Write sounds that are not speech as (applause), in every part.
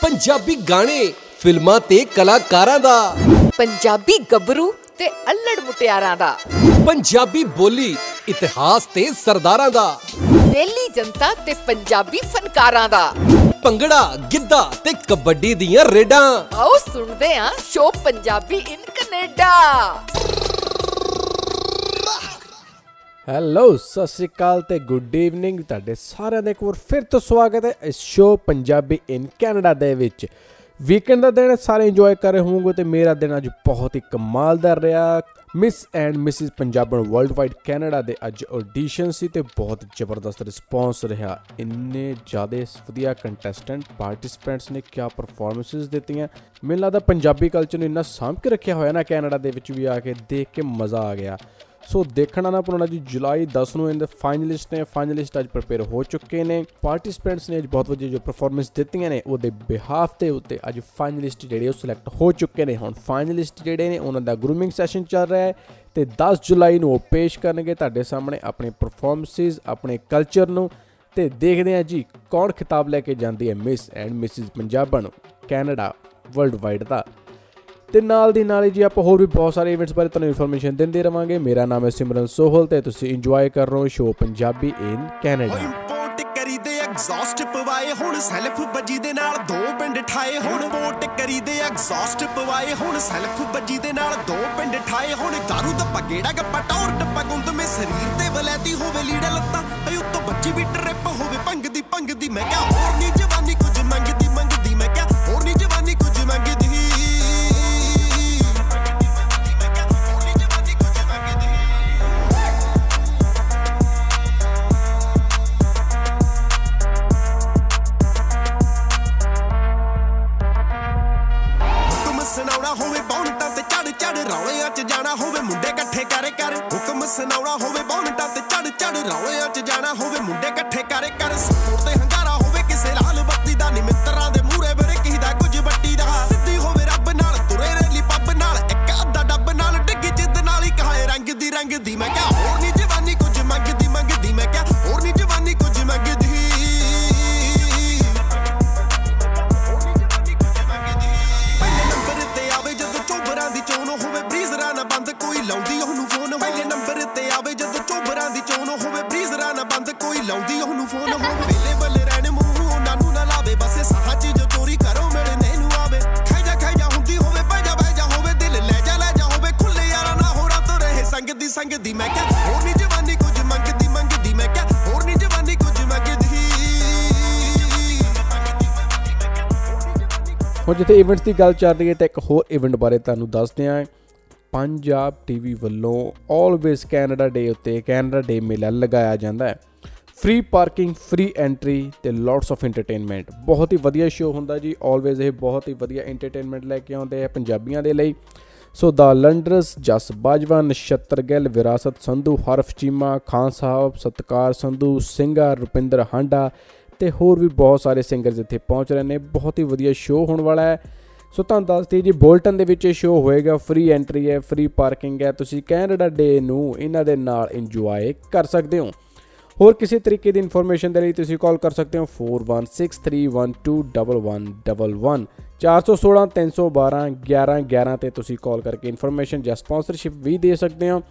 ਪੰਜਾਬੀ ਗਾਣੇ ਫਿਲਮਾਂ ਤੇ ਕਲਾਕਾਰਾਂ ਦਾ। ਪੰਜਾਬੀ ਗੱਭਰੂ ਤੇ ਅల్లੜ ਮੁਟਿਆਰਾਂ ਦਾ। ਪੰਜਾਬੀ ਬੋਲੀ ਇਤਿਹਾਸ ਤੇ ਸਰਦਾਰਾਂ ਦਾ। ਦਿੱਲੀ ਜਨਤਾ ਤੇ ਪੰਜਾਬੀ ਫਨਕਾਰਾਂ ਦਾ। ਭੰਗੜਾ ਗਿੱਧਾ ਤੇ ਕਬੱਡੀ ਦੀਆਂ ਰੇਡਾਂ। ਆਓ ਸੁਣਦੇ ਆਂ show Punjabi in Canada. Hello ਸਤਿ ਸ਼੍ਰੀ ਅਕਾਲ ਤੇ ਗੁੱਡ ਈਵਨਿੰਗ ਤੁਹਾਡੇ ਸਾਰਿਆਂ ਦਾ ਇੱਕ ਵਾਰ ਫਿਰ ਤੋਂ ਸਵਾਗਤ ਹੈ ਇਸ ਸ਼ੋ ਪੰਜਾਬੀ ਇਨ ਕੈਨੇਡਾ ਦੇ ਵਿੱਚ। ਵੀਕਐਂਡ ਦਾ ਦਿਨ ਹੈ, ਸਾਰੇ ਇੰਜੋਏ ਕਰ ਰਹੇ ਹੋਵੋਗੇ ਤੇ ਮੇਰਾ ਦਿਨ ਅੱਜ ਬਹੁਤ ਹੀ ਕਮਾਲ ਦਾ ਰਿਹਾ। Miss and missus Punjaban world wide Canada ਦੇ ਅੱਜ ਆਡੀਸ਼ਨ ਸੀ ਤੇ ਬਹੁਤ ਜ਼ਬਰਦਸਤ ਰਿਸਪੌਂਸ ਰਿਹਾ। ਇੰਨੇ ਜ਼ਿਆਦਾ ਵਧੀਆ ਕੰਟੈਸਟੈਂਟ ਪਾਰਟਿਸਪੈਂਟਸ ਨੇ ਕਿਆ ਪਰਫਾਰਮੈਂਸਿਸ ਦਿੱਤੀਆਂ। ਮੈਨੂੰ ਲੱਗਦਾ ਪੰਜਾਬੀ ਕਲਚਰ ਨੂੰ ਇੰਨਾ ਸਾਂਭ ਕੇ ਰੱਖਿਆ ਹੋਇਆ ਨਾ ਕੈਨੇਡਾ ਦੇ ਵਿੱਚ ਵੀ ਆ ਕੇ ਦੇਖ ਕੇ ਮਜ਼ਾ ਆ ਗਿਆ। ਸੋ ਦੇਖਣਾ ਨਾ ਭੁੱਲਣਾ ਜੀ, ਜੁਲਾਈ 10 ਨੂੰ ਇਹਦੇ ਫਾਈਨਲਿਸਟ ਨੇ ਫਾਈਨਲਿਸਟ ਅੱਜ ਪ੍ਰਪੇਅਰ ਹੋ ਚੁੱਕੇ ਨੇ। ਪਾਰਟਿਸਪੈਂਟਸ ਨੇ ਅੱਜ ਬਹੁਤ ਵਧੀਆ ਜੋ ਪਰਫਾਰਮੈਂਸ ਦਿੱਤੀਆਂ ਨੇ, ਉਹਦੇ ਬਿਹਾਫ ਤੇ ਉੱਤੇ ਅੱਜ ਫਾਈਨਲਿਸਟ ਜਿਹੜੇ ਉਹ ਸਿਲੈਕਟ ਹੋ ਚੁੱਕੇ ਨੇ। ਹੁਣ ਫਾਈਨਲਿਸਟ ਜਿਹੜੇ ਨੇ, ਉਹਨਾਂ ਦਾ ਗਰੂਮਿੰਗ ਸੈਸ਼ਨ ਚੱਲ ਰਿਹਾ ਹੈ ਤੇ 10 ਜੁਲਾਈ ਨੂੰ ਉਹ ਪੇਸ਼ ਕਰਨਗੇ ਤੁਹਾਡੇ ਸਾਹਮਣੇ ਆਪਣੇ ਪਰਫਾਰਮੈਂਸਿਸ ਆਪਣੇ ਕਲਚਰ ਨੂੰ ਤੇ ਦੇਖਦੇ ਹਾਂ ਜੀ ਕੌਣ ਖਿਤਾਬ ਲੈ ਕੇ ਜਾਂਦੀ ਹੈ miss and missus Punjaban Canada world wide ਦਾ। ਤੇ ਨਾਲ ਦੀ ਨਾਲ ਹੀ ਜੀ ਆਪਾਂ ਹੋਰ ਵੀ ਬਹੁਤ ਸਾਰੇ ਇਵੈਂਟਸ ਬਾਰੇ ਤੁਹਾਨੂੰ ਇਨਫੋਰਮੇਸ਼ਨ ਦਿੰਦੇ ਰਵਾਂਗੇ। ਮੇਰਾ ਨਾਮ ਹੈ ਸਿਮਰਨ ਸੋਹਲ ਤੇ ਤੁਸੀਂ ਇੰਜੋਏ ਕਰ ਰਹੇ ਹੋ show Punjabi in Canada import ਕਰੀਦੇ exhaust ਪਵਾਏ ਹੁਣ ਸੈਲਫ ਬੱਜੀ ਦੇ ਨਾਲ ਦੋ ਪਿੰਡ ਠਾਏ ਹੁਣ। ਇੰਪੋਰਟ ਕਰੀਦੇ ਐਗਜ਼ੌਸਟ ਪਵਾਏ ਹੁਣ ਸੈਲਫ ਬੱਜੀ ਦੇ ਨਾਲ ਦੋ ਪਿੰਡ ਠਾਏ ਹੁਣ। ਦਾਰੂ ਦਾ ਪਗੇੜਾ ਗੱਪਾ ਟੌਰ ਟੱਪਾ ਗੁੰਦ, ਮੇ ਸਰੀਰ ਤੇ ਵਲੈਤੀ ਹੋਵੇ ਲੀੜਾ ਲੱਤਾਂ ਅਈ ਉੱਤੋਂ ਬੱਜੀ ਵੀ ਟ੍ਰਿਪ ਹੋਵੇ। ਭੰਗ ਦੀ ਭੰਗ ਦੀ, ਮੈਂ ਕਿਹਾ ਹੋਰ ਨਹੀਂ ਜਵਾਨੀ ਇਵੈਂਟਸ ਦੀ ਗੱਲ ਚੱਲ ਰਹੀ ਹੈ ਤਾਂ ਇੱਕ ਹੋਰ ਇਵੈਂਟ ਬਾਰੇ ਤੁਹਾਨੂੰ ਦੱਸਦੇ ਹਾਂ। ਪੰਜਾਬ ਟੀਵੀ ਵੱਲੋਂ ਆਲਵੇਜ਼ ਕੈਨੇਡਾ ਡੇ ਉੱਤੇ ਕੈਨੇਡਾ ਡੇ ਮੇਲਾ ਲਗਾਇਆ ਜਾਂਦਾ ਹੈ। ਫ੍ਰੀ ਪਾਰਕਿੰਗ ਫ੍ਰੀ ਐਂਟਰੀ ਤੇ ਲੋਟਸ ਆਫ ਐਂਟਰਟੇਨਮੈਂਟ ਬਹੁਤ ਹੀ ਵਧੀਆ ਸ਼ੋਅ ਹੁੰਦਾ ਜੀ। ਆਲਵੇਜ਼ ਇਹ ਬਹੁਤ ਹੀ ਵਧੀਆ ਐਂਟਰਟੇਨਮੈਂਟ ਲੈ ਕੇ ਆਉਂਦੇ ਆ ਪੰਜਾਬੀਆਂ ਦੇ ਲਈ। ਸੋ ਦਾ ਲੰਡਰਸ ਜਸ ਬਾਜਵਾ ਨਛੱਤਰ ਗਿੱਲ ਵਿਰਾਸਤ ਸੰਧੂ ਹਰਫ ਚੀਮਾ ਖਾਨ ਸਾਹਿਬ ਸਤਕਾਰ ਸੰਧੂ ਸਿੰਘਾ ਰੁਪਿੰਦਰ ਹਾਂਡਾ ਤੇ ਹੋਰ ਵੀ ਬਹੁਤ ਸਾਰੇ ਸਿੰਗਰਸ ਇੱਥੇ ਪਹੁੰਚ ਰਹੇ ਨੇ। ਬਹੁਤ ਹੀ ਵਧੀਆ ਸ਼ੋਅ ਹੋਣ ਵਾਲਾ ਹੈ। ਸੋ ਤੁਹਾਨੂੰ ਦੱਸ ਦਈਏ ਜੀ, ਬੋਲਟਨ ਦੇ ਵਿੱਚ ਇਹ ਸ਼ੋਅ ਹੋਏਗਾ। ਫ੍ਰੀ ਐਂਟਰੀ ਹੈ ਫ੍ਰੀ ਪਾਰਕਿੰਗ ਹੈ। ਤੁਸੀਂ ਕੈਨੇਡਾ ਡੇ ਨੂੰ ਇਹਨਾਂ ਦੇ ਨਾਲ ਇੰਜੋਏ ਕਰ ਸਕਦੇ ਹੋ। ਹੋਰ ਕਿਸੇ ਤਰੀਕੇ ਦੀ ਇਨਫੋਰਮੇਸ਼ਨ ਦੇ ਲਈ ਤੁਸੀਂ ਕਾਲ ਕਰ ਸਕਦੇ ਹੋ 4163121111 416 312 1111 ਤੇ ਤੁਸੀਂ ਕਾਲ ਕਰਕੇ ਇਨਫੋਰਮੇਸ਼ਨ ਜਾਂ ਸਪਾਂਸਰਸ਼ਿਪ ਵੀ ਦੇ ਸਕਦੇ ਹੋ।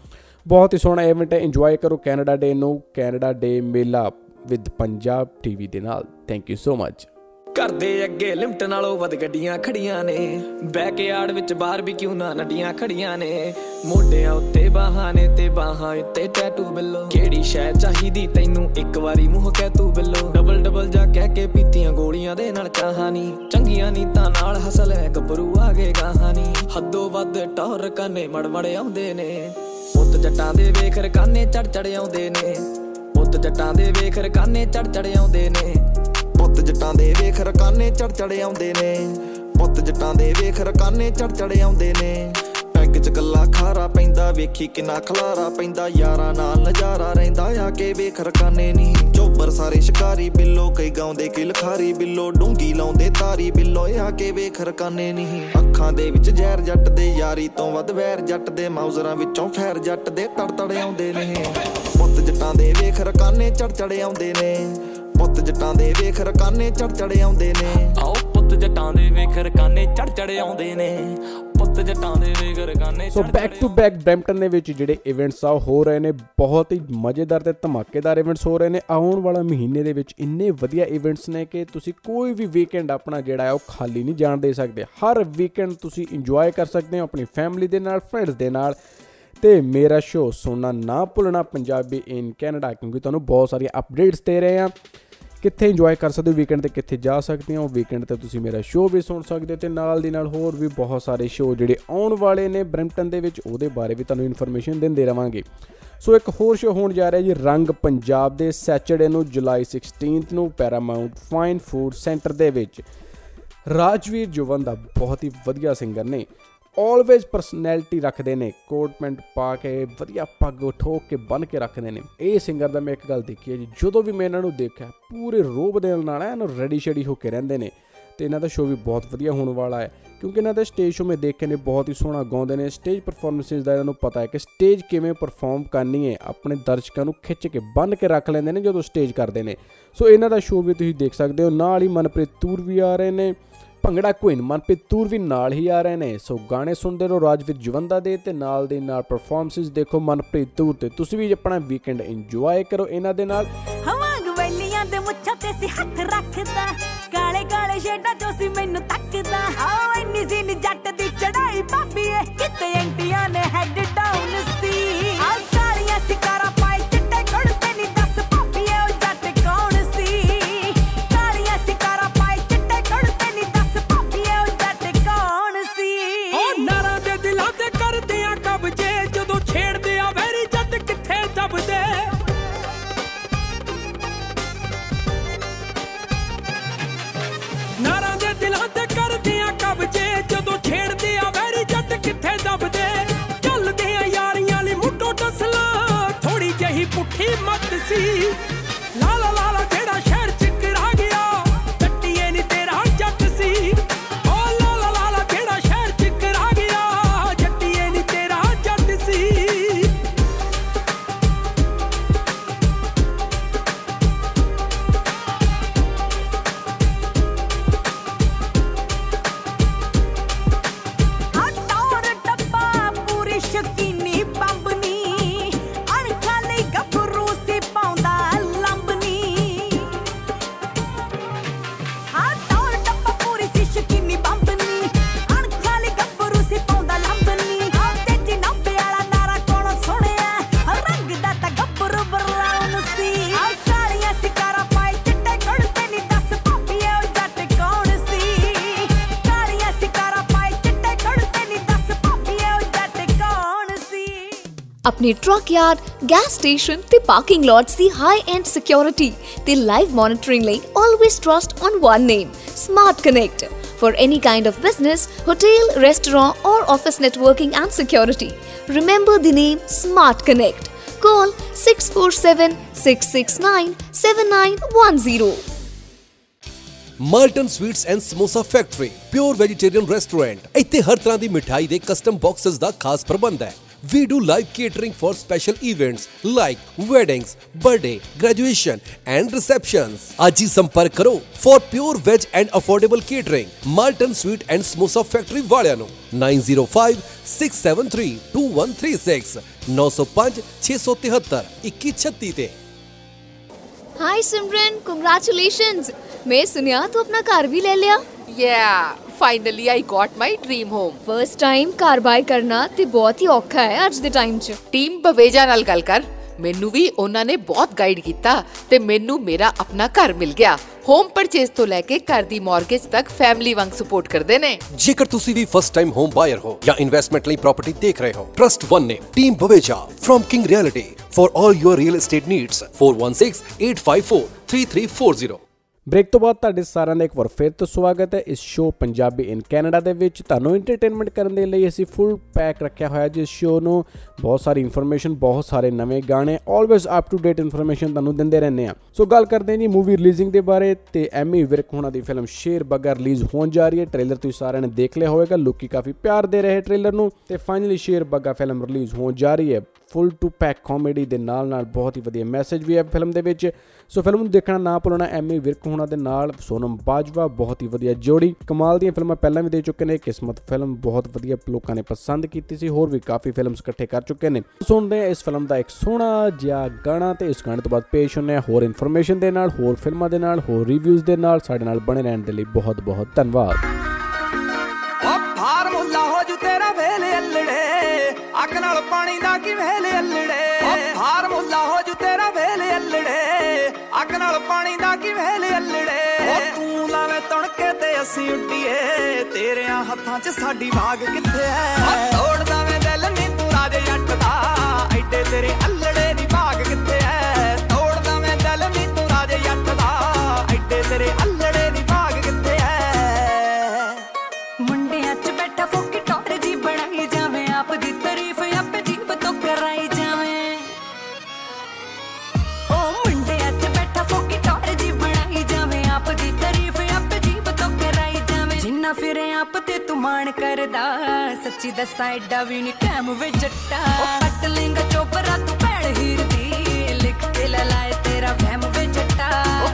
ਬਹੁਤ ਹੀ ਸੋਹਣਾ ਇਵੈਂਟ ਹੈ ਇੰਜੋਏ ਕਰੋ ਕੈਨੇਡਾ ਡੇ ਨੂੰ। ਕੈਨੇਡਾ ਡੇ ਮੇਲਾ ਵਿਦ ਪੰਜਾਬ ਟੀਵੀ ਦੇ ਨਾਲ। ਥੈਂਕ ਯੂ ਸੋ ਮਚ ਕਰਦੇ ਅੱਗੇ ਲਿਮਟ ਨਾਲੋਂ ਵੱਧ ਗੱਡੀਆਂ ਖੜੀਆਂ ਨੇ। ਬੈਕਯਾਰਡ ਵਿੱਚ ਬਾਹਰ ਵੀ ਕਿਉਂ ਨਾ ਨੱਡੀਆਂ ਖੜੀਆਂ ਨੇ। ਮੋਢਿਆਂ ਉੱਤੇ ਬਾਹਾਂ ਨੇ ਤੇ ਬਾਹਾਂ ਉੱਤੇ ਟੈਟੂ ਬਿੱਲੋ। ਕਿਹੜੀ ਸ਼ੈ ਚਾਹੀਦੀ ਤੈਨੂੰ? ਇੱਕ ਵਾਰੀ ਮੂੰਹ ਕਹਿ ਤੂੰ ਬਿੱਲੋ। ਡਬਲ ਡਬਲ ਜਾ ਕਹਿ ਕੇ ਪੀਤੀਆਂ ਗੋਲੀਆਂ ਦੇ ਨਾਲ ਕਹਾਣੀ। ਚੰਗੀਆਂ ਨੀਤਾਂ ਨਾਲ ਹਸਲ ਹੈ ਗੱਭਰੂ ਆਗੇ ਕਹਾਣੀ। ਹੱਦੋਂ ਵੱਧ ਟੌਰ ਕਾਨੇ ਮੜਮੜ ਆਉਂਦੇ ਨੇ। ਪੁੱਤ ਜੱਟਾਂ ਦੇ ਵੇਖ ਰਕਾਨੇ ਚੜ ਚੜ ਆਉਂਦੇ ਨੇ। ਪੁੱਤ ਜੱਟਾਂ ਦੇ ਵੇਖ ਰਕਾਨੇ ਚੜ ਚੜ ਆਉਂਦੇ ਨੇ। ਪੁੱਤ ਜੱਟਾਂ ਦੇ ਵੇਖ ਰਕਾਨੇ ਚੜ ਚੜ ਆਉਂਦੇ ਨੇ। ਪੁੱਤ ਜੱਟਾਂ ਦੇ ਵੇਖ ਰਕਾਨੇ ਚੜ ਚੜ ਆਉਂਦੇ ਨੇ। ਪੈਗ ਚ ਕੱਲਾ ਖਾਰਾ ਪੈਂਦਾ, ਵੇਖੀ ਕਿੰਨਾ ਖਲਾਰਾ ਪੈਂਦਾ। ਯਾਰਾਂ ਨਾਲ ਨਜ਼ਾਰਾ ਰਹਿੰਦਾ ਆ ਕੇ ਵੇਖ ਰਕਾਨੇ ਨਹੀਂ ਚੋਬਰ ਸਾਰੇ ਸ਼ਿਕਾਰੀ, ਬਿੱਲੋ ਕਈ ਗਾਉਂਦੇ ਕਿ ਲਖਾਰੀ ਬਿੱਲੋ ਡੂੰਗੀ ਲਾਉਂਦੇ ਤਾਰੀ। ਬਿੱਲੋ ਆ ਕੇ ਵੇਖ ਰਕਾਨੇ ਨਹੀਂ ਅੱਖਾਂ ਦੇ ਵਿੱਚ ਜ਼ਹਿਰ ਜੱਟ ਦੇ, ਯਾਰੀ ਤੋਂ ਵੱਧ ਵੈਰ ਜੱਟ ਦੇ। ਮਾਊਜ਼ਰਾਂ ਵਿੱਚੋਂ ਫੈਰ ਜੱਟ ਦੇ ਤੜ ਤੜ ਆਉਂਦੇ ਨੇ। ਪੁੱਤ ਜੱਟਾਂ ਦੇ ਵੇਖ ਰਕਾਨੇ ਚੜ ਚੜ ਆਉਂਦੇ ਨੇ। ਪੁੱਤ ਜਟਾਂ ਦੇ ਵੇਖ ਰਕਾਨੇ ਚੜ ਚੜ ਆਉਂਦੇ ਨੇ। ਆਓ ਪੁੱਤ ਜਟਾਂ ਦੇ ਵੇਖ ਰਕਾਨੇ ਚੜ ਚੜ ਆਉਂਦੇ ਨੇ। ਪੁੱਤ ਜਟਾਂ ਦੇ ਵੇਖ ਰਕਾਨੇ so back to back Brampton ਦੇ ਵਿੱਚ ਜਿਹੜੇ ਇਵੈਂਟਸ ਆ ਹੋ ਰਹੇ ਨੇ। ਬਹੁਤ ਹੀ ਮਜ਼ੇਦਾਰ ਤੇ ਧਮਾਕੇਦਾਰ ਇਵੈਂਟਸ ਹੋ ਰਹੇ ਨੇ। ਆਉਣ ਵਾਲਾ ਮਹੀਨੇ ਦੇ ਵਿੱਚ ਇੰਨੇ ਵਧੀਆ ਇਵੈਂਟਸ ਨੇ ਕਿ ਤੁਸੀਂ ਕੋਈ ਵੀ ਵੀਕਐਂਡ ਆਪਣਾ ਜਿਹੜਾ ਹੈ ਉਹ ਖਾਲੀ ਨਹੀਂ ਜਾਣ ਦੇ ਸਕਦੇ। ਹਰ ਵੀਕਐਂਡ ਤੁਸੀਂ ਇੰਜੋਏ ਕਰ ਸਕਦੇ ਹੋ ਆਪਣੀ ਫੈਮਿਲੀ ਦੇ ਨਾਲ ਫਰੈਂਡਸ ਦੇ ਨਾਲ। ਤੇ ਮੇਰਾ ਸ਼ੋਅ ਸੁਣਨਾ ਨਾ ਭੁੱਲਣਾ ਪੰਜਾਬੀ ਇਨ ਕੈਨੇਡਾ ਕਿਉਂਕਿ ਤੁਹਾਨੂੰ ਬਹੁਤ ਸਾਰੀਆਂ ਅਪਡੇਟਸ ਦੇ ਰਹੇ ਆ ਕਿੱਥੇ ਇੰਜੋਏ ਕਰ ਸਕਦੇ ਹੋ ਵੀਕਐਂਡ ਤੇ, ਕਿੱਥੇ ਜਾ ਸਕਦੇ ਹੋ? ਵੀਕਐਂਡ ਤੇ ਤੁਸੀਂ ਮੇਰਾ ਸ਼ੋਅ ਵੀ ਸੁਣ ਸਕਦੇ ਹੋ ਤੇ ਨਾਲ ਦੀ ਨਾਲ ਹੋਰ ਵੀ ਬਹੁਤ ਸਾਰੇ ਸ਼ੋਅ ਜਿਹੜੇ ਆਉਣ ਵਾਲੇ ਨੇ ਬ੍ਰੈਂਪਟਨ ਦੇ ਵਿੱਚ, ਉਹਦੇ ਬਾਰੇ ਵੀ ਤੁਹਾਨੂੰ ਇਨਫੋਰਮੇਸ਼ਨ ਦਿੰਦੇ ਰਵਾਂਗੇ। ਸੋ ਇੱਕ ਹੋਰ ਸ਼ੋਅ ਹੋਣ ਜਾ ਰਿਹਾ ਜੀ, ਰੰਗ ਪੰਜਾਬ ਦੇ ਸੈਚਰਡੇ ਨੂੰ ਜੁਲਾਈ 16th ਨੂੰ ਪੈਰਾਮਾਉਂਟ ਫਾਈਨ ਫੂਡ ਸੈਂਟਰ ਦੇ ਵਿੱਚ। ਰਾਜਵੀਰ ਜੁਵਨ ਦਾ ਬਹੁਤ ਹੀ ਵਧੀਆ ਸਿੰਗਰ ਨੇ। ਆਲਵੇਜ਼ ਪਰਸਨੈਲਿਟੀ ਰੱਖਦੇ ਨੇ, ਕੋਟ ਪੈਂਟ ਪਾ ਕੇ, ਵਧੀਆ ਪੱਗ ਠੋਕ ਕੇ ਬੰਨ ਕੇ ਰੱਖਦੇ ਨੇ। ਇਹ ਸਿੰਗਰ ਦਾ ਮੈਂ ਇੱਕ ਗੱਲ ਦੇਖੀ ਹੈ ਜੀ, ਜਦੋਂ ਵੀ ਮੈਂ ਇਹਨਾਂ ਨੂੰ ਦੇਖਿਆ, ਪੂਰੇ ਰੋਬ ਦੇ ਨਾਲ ਐਨ ਰੈਡੀ ਸ਼ੈਡੀ ਹੋ ਕੇ ਰਹਿੰਦੇ ਨੇ। ਤੇ ਇਹਨਾਂ ਦਾ ਸ਼ੋਅ ਵੀ ਬਹੁਤ ਵਧੀਆ ਹੋਣ ਵਾਲਾ ਹੈ, ਕਿਉਂਕਿ ਇਹਨਾਂ ਦੇ ਸਟੇਜ ਸ਼ੋਅ ਮੈਂ ਦੇਖੇ ਨੇ, ਬਹੁਤ ਹੀ ਸੋਹਣਾ ਗਾਉਂਦੇ ਨੇ। ਸਟੇਜ ਪਰਫਾਰਮੈਂਸਿਸ ਦਾ ਇਹਨਾਂ ਨੂੰ ਪਤਾ ਹੈ ਕਿ ਸਟੇਜ ਕਿਵੇਂ ਪਰਫਾਰਮ ਕਰਨੀ ਹੈ, ਆਪਣੇ ਦਰਸ਼ਕਾਂ ਨੂੰ ਖਿੱਚ ਕੇ ਬੰਨ ਕੇ ਰੱਖ ਲੈਂਦੇ ਨੇ ਜਦੋਂ ਸਟੇਜ ਕਰਦੇ ਨੇ। ਸੋ ਇਹਨਾਂ ਦਾ ਸ਼ੋਅ ਵੀ ਤੁਸੀਂ ਦੇਖ ਸਕਦੇ ਹੋ, ਨਾਲ ਹੀ ਮਨਪ੍ਰੀਤ ਤੂਰ ਵੀ ਆ ਰਹੇ ਨੇ। ਭੰਗੜਾ ਕੁਇਨ ਮਨਪ੍ਰੀਤ ਤੂਰ ਵੀ ਨਾਲ ਹੀ ਆ ਰਹੇ ਨੇ। ਸੋ ਗਾਣੇ ਸੁਣਦੇ ਰਹੋ ਰਾਜਵੀਰ ਜਵੰਦਾ ਦੇ ਤੇ ਨਾਲ ਦੇ ਨਾਲ ਪਰਫਾਰਮੈਂਸਿਸ ਦੇਖੋ ਮਨਪ੍ਰੀਤ ਤੂਰ ਤੇ। ਤੁਸੀਂ ਵੀ ਆਪਣਾ ਵੀਕਐਂਡ ਇੰਜੋਏ ਕਰੋ ਇਹਨਾਂ ਦੇ ਨਾਲ। ਹਵਾਂ ਗਵੈਲੀਆਂ ਦੇ ਮੁੱਛਾਂ ਤੇ ਸੀ ਹੱਥ ਰੱਖਦਾ। ਕਾਲੇ ਕਾਲੇ ਸ਼ੇਡਾਂ ਚੋਂ ਸੀ ਮੈਨੂੰ ਤੱਕਦਾ। ਆਹ ਇੰਨੀ ਸੀ ਨੀ ਜੱਟ ਦੀ ਚੜਾਈ ਭਾਬੀ ਏ। ਕਿਤੇ ਐਂਟੀਆਂ ਨੇ ਹੈਡ ਡਾਊਨ ਸੀ। ਪੁੱਠੀ ਮੱਤ ਸੀ ਲਾਲਾ ਲਾਲਾ ਜਿਹੜਾ ਆਪਣੇ ਟਰੱਕ ਯਾਰਡ ਗੈਸ ਸਟੇਸ਼ਨ ਤੇ ਪਾਰਕਿੰਗ ਲੋਟਸ ਦੀ ਹਾਈ ਐਂਡ ਸਿਕਿਉਰਿਟੀ ਤੇ ਲਾਈਵ ਮੋਨਿਟਰਿੰਗ ਲਈ always trust on one name Smart Connect For any kind of business, hotel, restaurant, or office networking and security, remember the name Smart Connect. Call 647 669 7910. Malton sweets and samosa factory pure vegetarian restaurant ਇੱਥੇ ਹਰ ਤਰ੍ਹਾਂ ਦੀ ਮਿਠਾਈ ਦੇ custom boxes ਦਾ ਖਾਸ ਪ੍ਰਬੰਧ ਹੈ We do live catering for special events like weddings, birthday, graduation and receptions. ਅੱਜ ਹੀ ਸੰਪਰਕ ਕਰੋ for pure veg and affordable catering. Malton Sweet and Samosa Factory ਵਾਲਿਆਂ ਨੂੰ 905 673 2136 905 673 2136 ਤੇ Hi Simran, congratulations! मैं सुनिया तू अपना कार भी ले लिया Yeah, finally I got my dream home. First time car buy ਕਰਨਾ ਤੇ ਬਹੁਤ ਹੀ ਔਖਾ ਹੈ ਅੱਜ ਦੇ ਟਾਈਮ 'ਚ ਟੀਮ ਬਵੇਜਾ ਨਾਲ ਗੱਲ ਕਰ ਮੈਨੂੰ ਵੀ ਉਹਨਾਂ ਨੇ ਬਹੁਤ ਗਾਈਡ ਕੀਤਾ ਤੇ ਮੈਨੂੰ ਮੇਰਾ ਆਪਣਾ ਘਰ ਮਿਲ ਗਿਆ ਹੋਮ ਪਰਚੇਸ ਤੋਂ ਲੈ ਕੇ ਘਰ ਦੀ ਮਾਰਗੇਜ ਤੱਕ ਫੈਮਿਲੀ ਵਾਂਗ ਸਪੋਰਟ ਕਰਦੇ ਨੇ ਜੇਕਰ ਤੁਸੀਂ ਵੀ ਫਸਟ ਟਾਈਮ ਹੋਮ ਬਾਇਰ ਹੋ ਜਾਂ ਇਨਵੈਸਟਮੈਂਟ ਲਈ ਪ੍ਰਾਪਰਟੀ ਦੇਖ ਰਹੇ ਹੋ ਟਰਸਟ ਵਨ ਨੇ team Baweja firm king realty for all your real estate needs 4168543340 break ਤੋਂ ਬਾਅਦ ਤੁਹਾਡੇ ਸਾਰਿਆਂ ਦਾ ਇੱਕ ਵਾਰ ਫਿਰ ਤੋਂ ਸਵਾਗਤ ਹੈ। ਇਸ ਸ਼ੋਅ ਪੰਜਾਬੀ ਇਨ ਕੈਨੇਡਾ ਦੇ ਵਿੱਚ ਤੁਹਾਨੂੰ ਐਂਟਰਟੇਨਮੈਂਟ ਕਰਨ ਦੇ ਲਈ ਅਸੀਂ ਫੁੱਲ ਪੈਕ ਰੱਖਿਆ ਹੋਇਆ ਜਿਸ ਸ਼ੋਅ ਨੂੰ ਬਹੁਤ ਸਾਰੀ ਇਨਫੋਰਮੇਸ਼ਨ ਬਹੁਤ ਸਾਰੇ ਨਵੇਂ ਗਾਣੇ always up to date information ਤੁਹਾਨੂੰ ਦਿੰਦੇ ਰਹਿੰਦੇ ਆ ਸੋ ਗੱਲ ਕਰਦੇ ਹਾਂ ਜੀ ਮੂਵੀ ਰਿਲੀਜ਼ਿੰਗ ਦੇ ਬਾਰੇ ਤੇ ਐਮੀ ਵਿਰਕ ਹੋਣਾ ਦੀ ਫਿਲਮ ਸ਼ੇਰ ਬੱਗਾ ਰਿਲੀਜ਼ ਹੋਣ ਜਾ ਰਹੀ ਹੈ। ਟ੍ਰੇਲਰ ਤੁਸੀਂ ਸਾਰਿਆਂ ਨੇ ਦੇਖ ਲਿਆ ਹੋਵੇਗਾ। ਲੋਕੀ ਕਾਫੀ ਪਿਆਰ ਦੇ ਰਹੇ ਟ੍ਰੇਲਰ ਨੂੰ ਤੇ ਫਾਈਨਲੀ ਸ਼ੇਰ ਬੱਗਾ ਫਿਲਮ ਰਿਲੀਜ਼ ਹੋਣ ਜਾ ਰਹੀ ਹੈ। ਫੁੱਲ ਟੂ ਪੈਕ ਕਾਮੇਡੀ ਦੇ ਨਾਲ ਨਾਲ ਬਹੁਤ ਹੀ ਵਧੀਆ ਮੈਸੇਜ ਵੀ ਹੈ ਫਿਲਮ ਦੇ ਵਿੱਚ। ਸੋ ਫਿਲਮ ਨੂੰ ਦੇਖਣਾ ਨਾ ਭੁੱਲਣਾ ਐਮੀ ਵਿਰਕ ਹੋਣਾ ਦੇ ਨਾਲ ਸੋਨਮ ਬਾਜਵਾ ਬਹੁਤ ਹੀ ਵਧੀਆ ਜੋੜੀ। ਕਮਾਲ ਦੀਆਂ ਫਿਲਮਾਂ ਪਹਿਲਾਂ ਵੀ ਦੇ ਚੁੱਕੇ ਨੇ, ਕਿਸਮਤ ਫਿਲਮ ਬਹੁਤ ਵਧੀਆ ਲੋਕਾਂ ਨੇ ਪਸੰਦ ਕੀਤੀ ਸੀ, ਹੋਰ ਵੀ ਕਾਫੀ ਫਿਲਮਸ ਇਕੱਠੇ ਕਰ ਚੁੱਕੇ ਨੇ। ਸੁਣਦੇ ਹਾਂ ਇਸ ਫਿਲਮ ਦਾ ਇੱਕ ਸੋਹਣਾ ਜਿਹਾ ਗਾਣਾ ਤੇ ਇਸ ਗਾਣੇ ਤੋਂ ਬਾਅਦ ਪੇਸ਼ ਹੁੰਨੇ ਆ ਹੋਰ ਇਨਫੋਰਮੇਸ਼ਨ ਦੇ ਨਾਲ, ਹੋਰ ਫਿਲਮਾਂ ਦੇ ਨਾਲ, ਹੋਰ ਰਿਵਿਊਜ਼ ਦੇ ਨਾਲ, ਸਾਡੇ ਨਾਲ ਬਣੇ ਰਹਿਣ ਦੇ ਲਈ ਬਹੁਤ ਬਹੁਤ ਧੰਨਵਾਦ। ਓ ਫਾਰਮੂਲਾ ਹੋ ਜੂ ਤੇਰਾ ਵੇਲੇ ਅੱਲੜੇ। ਅੱਗ ਨਾਲ ਪਾਣੀ ਦਾ ਕੀ ਵੇਲੇ ਅੱਲੜੇ। ਓ ਫਾਰਮੂਲਾ ਹੋ ਜੂ ਤੇਰਾ ਵੇਲੇ ਅੱਲੜੇ। ਅੱਗ ਨਾਲ ਪਾਣੀ ਦਾ ਕੀ ਵੇਲੇ ਅੱਲੜੇ। ਓ ਤੂੰ ਲਾਵੇਂ ਤਣਕੇ ਤੇ ਅਸੀਂ ਉੱਡੀਏ। ਤੇਰਿਆਂ ਹੱਥਾਂ 'ਚ ਸਾਡੀ ਵਾਗ ਕਿੱਥੇ ਐ? ਓ ਤੋੜਦਾ ਵੇਂ ਦਿਲ ਨੀ ਤੂੰ ਰਾਜੇ ਜੱਟ ਦਾ ਐਡੇ ਤੇਰੇ ਅੱਲੜੇ ਦੀ ਭਾਗ ਕਿੱਥੇ ਐ? ਤੋੜਦਾ ਵੇਂ ਦਿਲ ਨੀ ਤੂੰ ਰਾਜੇ ਜੱਟ ਦਾ ਐਡੇ ਤੇਰੇ ਅੱਲੜੇ ਮਾਣ ਕਰਦਾ ਸੱਚੀ ਦੱਸਾਂ ਐਡਾ ਵੀ ਨਹੀਂ ਕੈਮ ਵੇ ਜੱਟਾ। ਪੱਟ ਲੇਂਗਾ ਚੋਪਰਾ ਤੂੰ ਭੈਣ ਹੀਰ ਦੀ ਲਿਖ ਕੇ ਲੈ ਲਾਏ ਤੇਰਾ ਵਹਿਮ ਵੇ ਜੱਟਾ। ਓ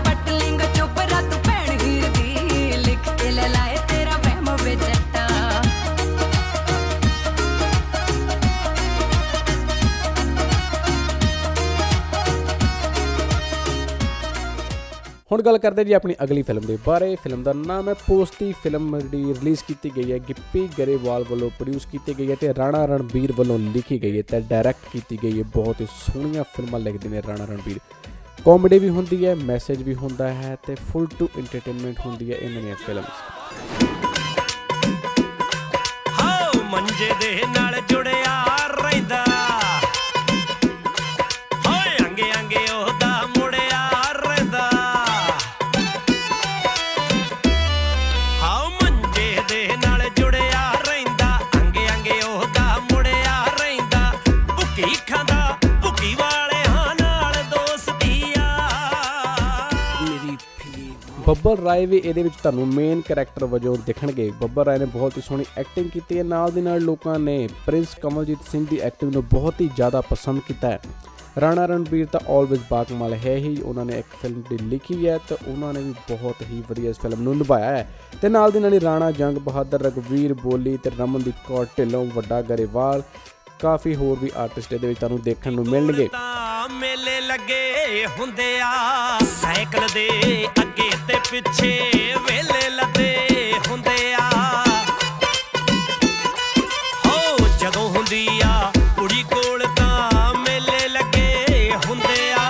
ਹੁਣ ਗੱਲ ਕਰਦੇ ਜੀ ਆਪਣੀ ਅਗਲੀ ਫਿਲਮ ਦੇ ਬਾਰੇ। ਫਿਲਮ ਦਾ ਨਾਮ ਹੈ ਪੋਸਤੀ ਫਿਲਮ, ਜਿਹੜੀ ਰਿਲੀਜ਼ ਕੀਤੀ ਗਈ ਹੈ। ਗਿੱਪੀ ਗਰੇਵਾਲ ਵੱਲੋਂ ਪ੍ਰੋਡਿਊਸ ਕੀਤੀ ਗਈ ਹੈ ਤੇ ਰਾਣਾ ਰਣਬੀਰ ਵੱਲੋਂ ਲਿਖੀ ਗਈ ਹੈ ਤੇ ਡਾਇਰੈਕਟ ਕੀਤੀ ਗਈ ਹੈ। ਬਹੁਤ ਹੀ ਸੋਹਣੀਆਂ ਫਿਲਮਾਂ ਲਿਖਦੇ ਨੇ ਰਾਣਾ ਰਣਬੀਰ। ਕਾਮੇਡੀ ਵੀ ਹੁੰਦੀ ਹੈ ਮੈਸੇਜ ਵੀ ਹੁੰਦਾ ਹੈ ਤੇ ਫੁੱਲ ਟੂ ਐਂਟਰਟੇਨਮੈਂਟ ਹੁੰਦੀ ਹੈ ਇਹਨਾਂ ਦੀਆਂ ਫਿਲਮਸ ਹਾਓ ਮੰਜੇ ਦੇ ਨਾਲ ਜੁੜਿਆ ਬੱਬਲ ਰਾਏ ਵੀ ਇਹਦੇ ਵਿੱਚ ਤੁਹਾਨੂੰ ਮੇਨ ਕੈਰੈਕਟਰ ਵਜੋਂ ਦਿਖਣਗੇ। ਬੱਬਲ ਰਾਏ ਨੇ ਬਹੁਤ ਹੀ ਸੋਹਣੀ ਐਕਟਿੰਗ ਕੀਤੀ ਹੈ। ਨਾਲ ਦੀ ਨਾਲ ਲੋਕਾਂ ਨੇ ਪ੍ਰਿੰਸ ਕਮਲਜੀਤ ਸਿੰਘ ਦੀ ਐਕਟਿੰਗ ਨੂੰ ਬਹੁਤ ਹੀ ਜ਼ਿਆਦਾ ਪਸੰਦ ਕੀਤਾ ਹੈ। ਰਾਣਾ ਰਣਬੀਰ ਤਾਂ ਆਲਵੇਜ਼ ਬਾਕਮਾਲ ਹੈ ਹੀ। ਉਹਨਾਂ ਨੇ ਇੱਕ ਫਿਲਮ ਦੀ ਲਿਖੀ ਹੈ ਤੇ ਉਹਨਾਂ ਨੇ ਵੀ ਬਹੁਤ ਹੀ ਵਧੀਆ ਇਸ ਫਿਲਮ ਨੂੰ ਨਿਭਾਇਆ ਹੈ। ਤੇ ਨਾਲ ਦੀ ਨਾਲ ਹੀ ਰਾਣਾ ਜੰਗ ਬਹਾਦਰ ਰਗਵੀਰ ਬੋਲੀ ਤੇ ਰਮਨਦੀਪ ਕੌਰ ਢਿੱਲੋਂ, ਵੱਡਾ ਗਰੇਵਾਲ, ਕਾਫੀ ਹੋਰ ਵੀ ਆਰਟਿਸਟ ਇਹਦੇ ਵਿੱਚ ਤੁਹਾਨੂੰ ਦੇਖਣ ਨੂੰ ਮਿਲਣਗੇ। ਤਾਂ ਮੇਲੇ ਲੱਗੇ ਹੁੰਦੇ ਆ। ਸਾਈਕਲ ਦੇ ਅੱਗੇ ਤੇ ਪਿੱਛੇ ਵੇਲੇ ਲੱਦੇ ਹੁੰਦੇ ਆ ਹੋ, ਜਦੋਂ ਹੁੰਦੀ ਆ ਕੁੜੀ ਕੋਲ ਤਾਂ ਮੇਲੇ ਲੱਗੇ ਹੁੰਦੇ ਆ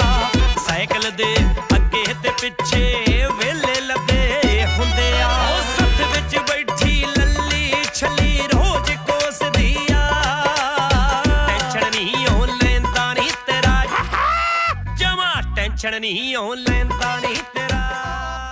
ਸਾਈਕਲ ਦੇ ਅੱਗੇ ਤੇ ਪਿੱਛੇ ਵੇਲੇ ਲੱਦੇ ਹੁੰਦੇ ਆ ਉਹ ਸੱਥ ਵਿੱਚ ਬੈਠੀ ਲੱਲੀ ਛੱਲੀ ਰੋਜ਼ ਕੋਸਦੀ ਆ ਟੈਨਸ਼ਨ ਨਹੀਂ ਉਹ ਲੈਂਦਾ ਨਹੀਂ ਤੇਰਾ। ਜਮਾ ਟੈਨਸ਼ਨ ਨਹੀਂ ਉਹ ਲੈਂਦਾ ਨਹੀਂ ਤੇਰਾ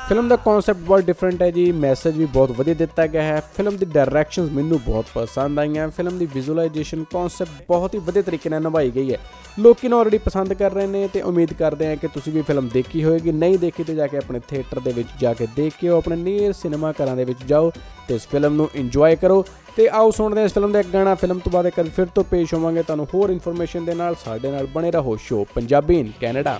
ਫਿਲਮ ਦਾ ਕਨਸੈਪਟ ਬਹੁਤ ਡਿਫਰੈਂਟ ਹੈ ਜੀ ਮੈਸੇਜ ਵੀ ਬਹੁਤ ਵਧੀਆ ਦਿੱਤਾ ਗਿਆ ਹੈ। ਫਿਲਮ ਦੀ ਡਾਇਰੈਕਸ਼ਨਸ ਮੈਨੂੰ ਬਹੁਤ ਪਸੰਦ ਆਈਆਂ। ਫਿਲਮ ਦੀ ਵਿਜ਼ੂਅਲਾਈਜੇਸ਼ਨ ਕਨਸੈਪਟ ਬਹੁਤ ਹੀ ਵਧੀਆ ਤਰੀਕੇ ਨਾਲ ਨਿਭਾਈ ਗਈ ਹੈ। ਲੋਕੀ ਨੂੰ ਆਲਰੇਡੀ ਪਸੰਦ ਕਰ ਰਹੇ ਨੇ ਤੇ ਉਮੀਦ ਕਰਦੇ ਹਾਂ ਕਿ ਤੁਸੀਂ ਵੀ ਫਿਲਮ ਦੇਖੀ ਹੋਵੇਗੀ ਨਹੀਂ ਦੇਖੀ ਤੇ ਜਾ ਕੇ ਆਪਣੇ ਥੀਏਟਰ ਦੇ ਵਿੱਚ ਜਾ ਕੇ ਦੇਖ ਕੇ ਆਓ ਆਪਣੇ ਨੀਅਰ ਸਿਨੇਮਾ ਘਰਾਂ ਦੇ ਵਿੱਚ ਜਾਓ ਤੇ ਇਸ ਫਿਲਮ ਨੂੰ ਇੰਜੋਏ ਕਰੋ। ਤੇ ਆਓ ਸੁਣਦੇ ਹਾਂ ਇਸ ਫਿਲਮ ਦਾ ਇੱਕ ਗਾਣਾ। ਫਿਲਮ ਤੋਂ ਬਾਅਦ ਇੱਕ ਵਾਰ ਫਿਰ ਤੋਂ ਪੇਸ਼ ਹੋਵਾਂਗੇ। ਤੁਹਾਨੂੰ ਹੋਰ ਇਨਫੋਰਮੇਸ਼ਨ ਦੇ ਨਾਲ ਸਾਡੇ ਨਾਲ ਬਣੇ ਰਹੋ show Punjabi in Canada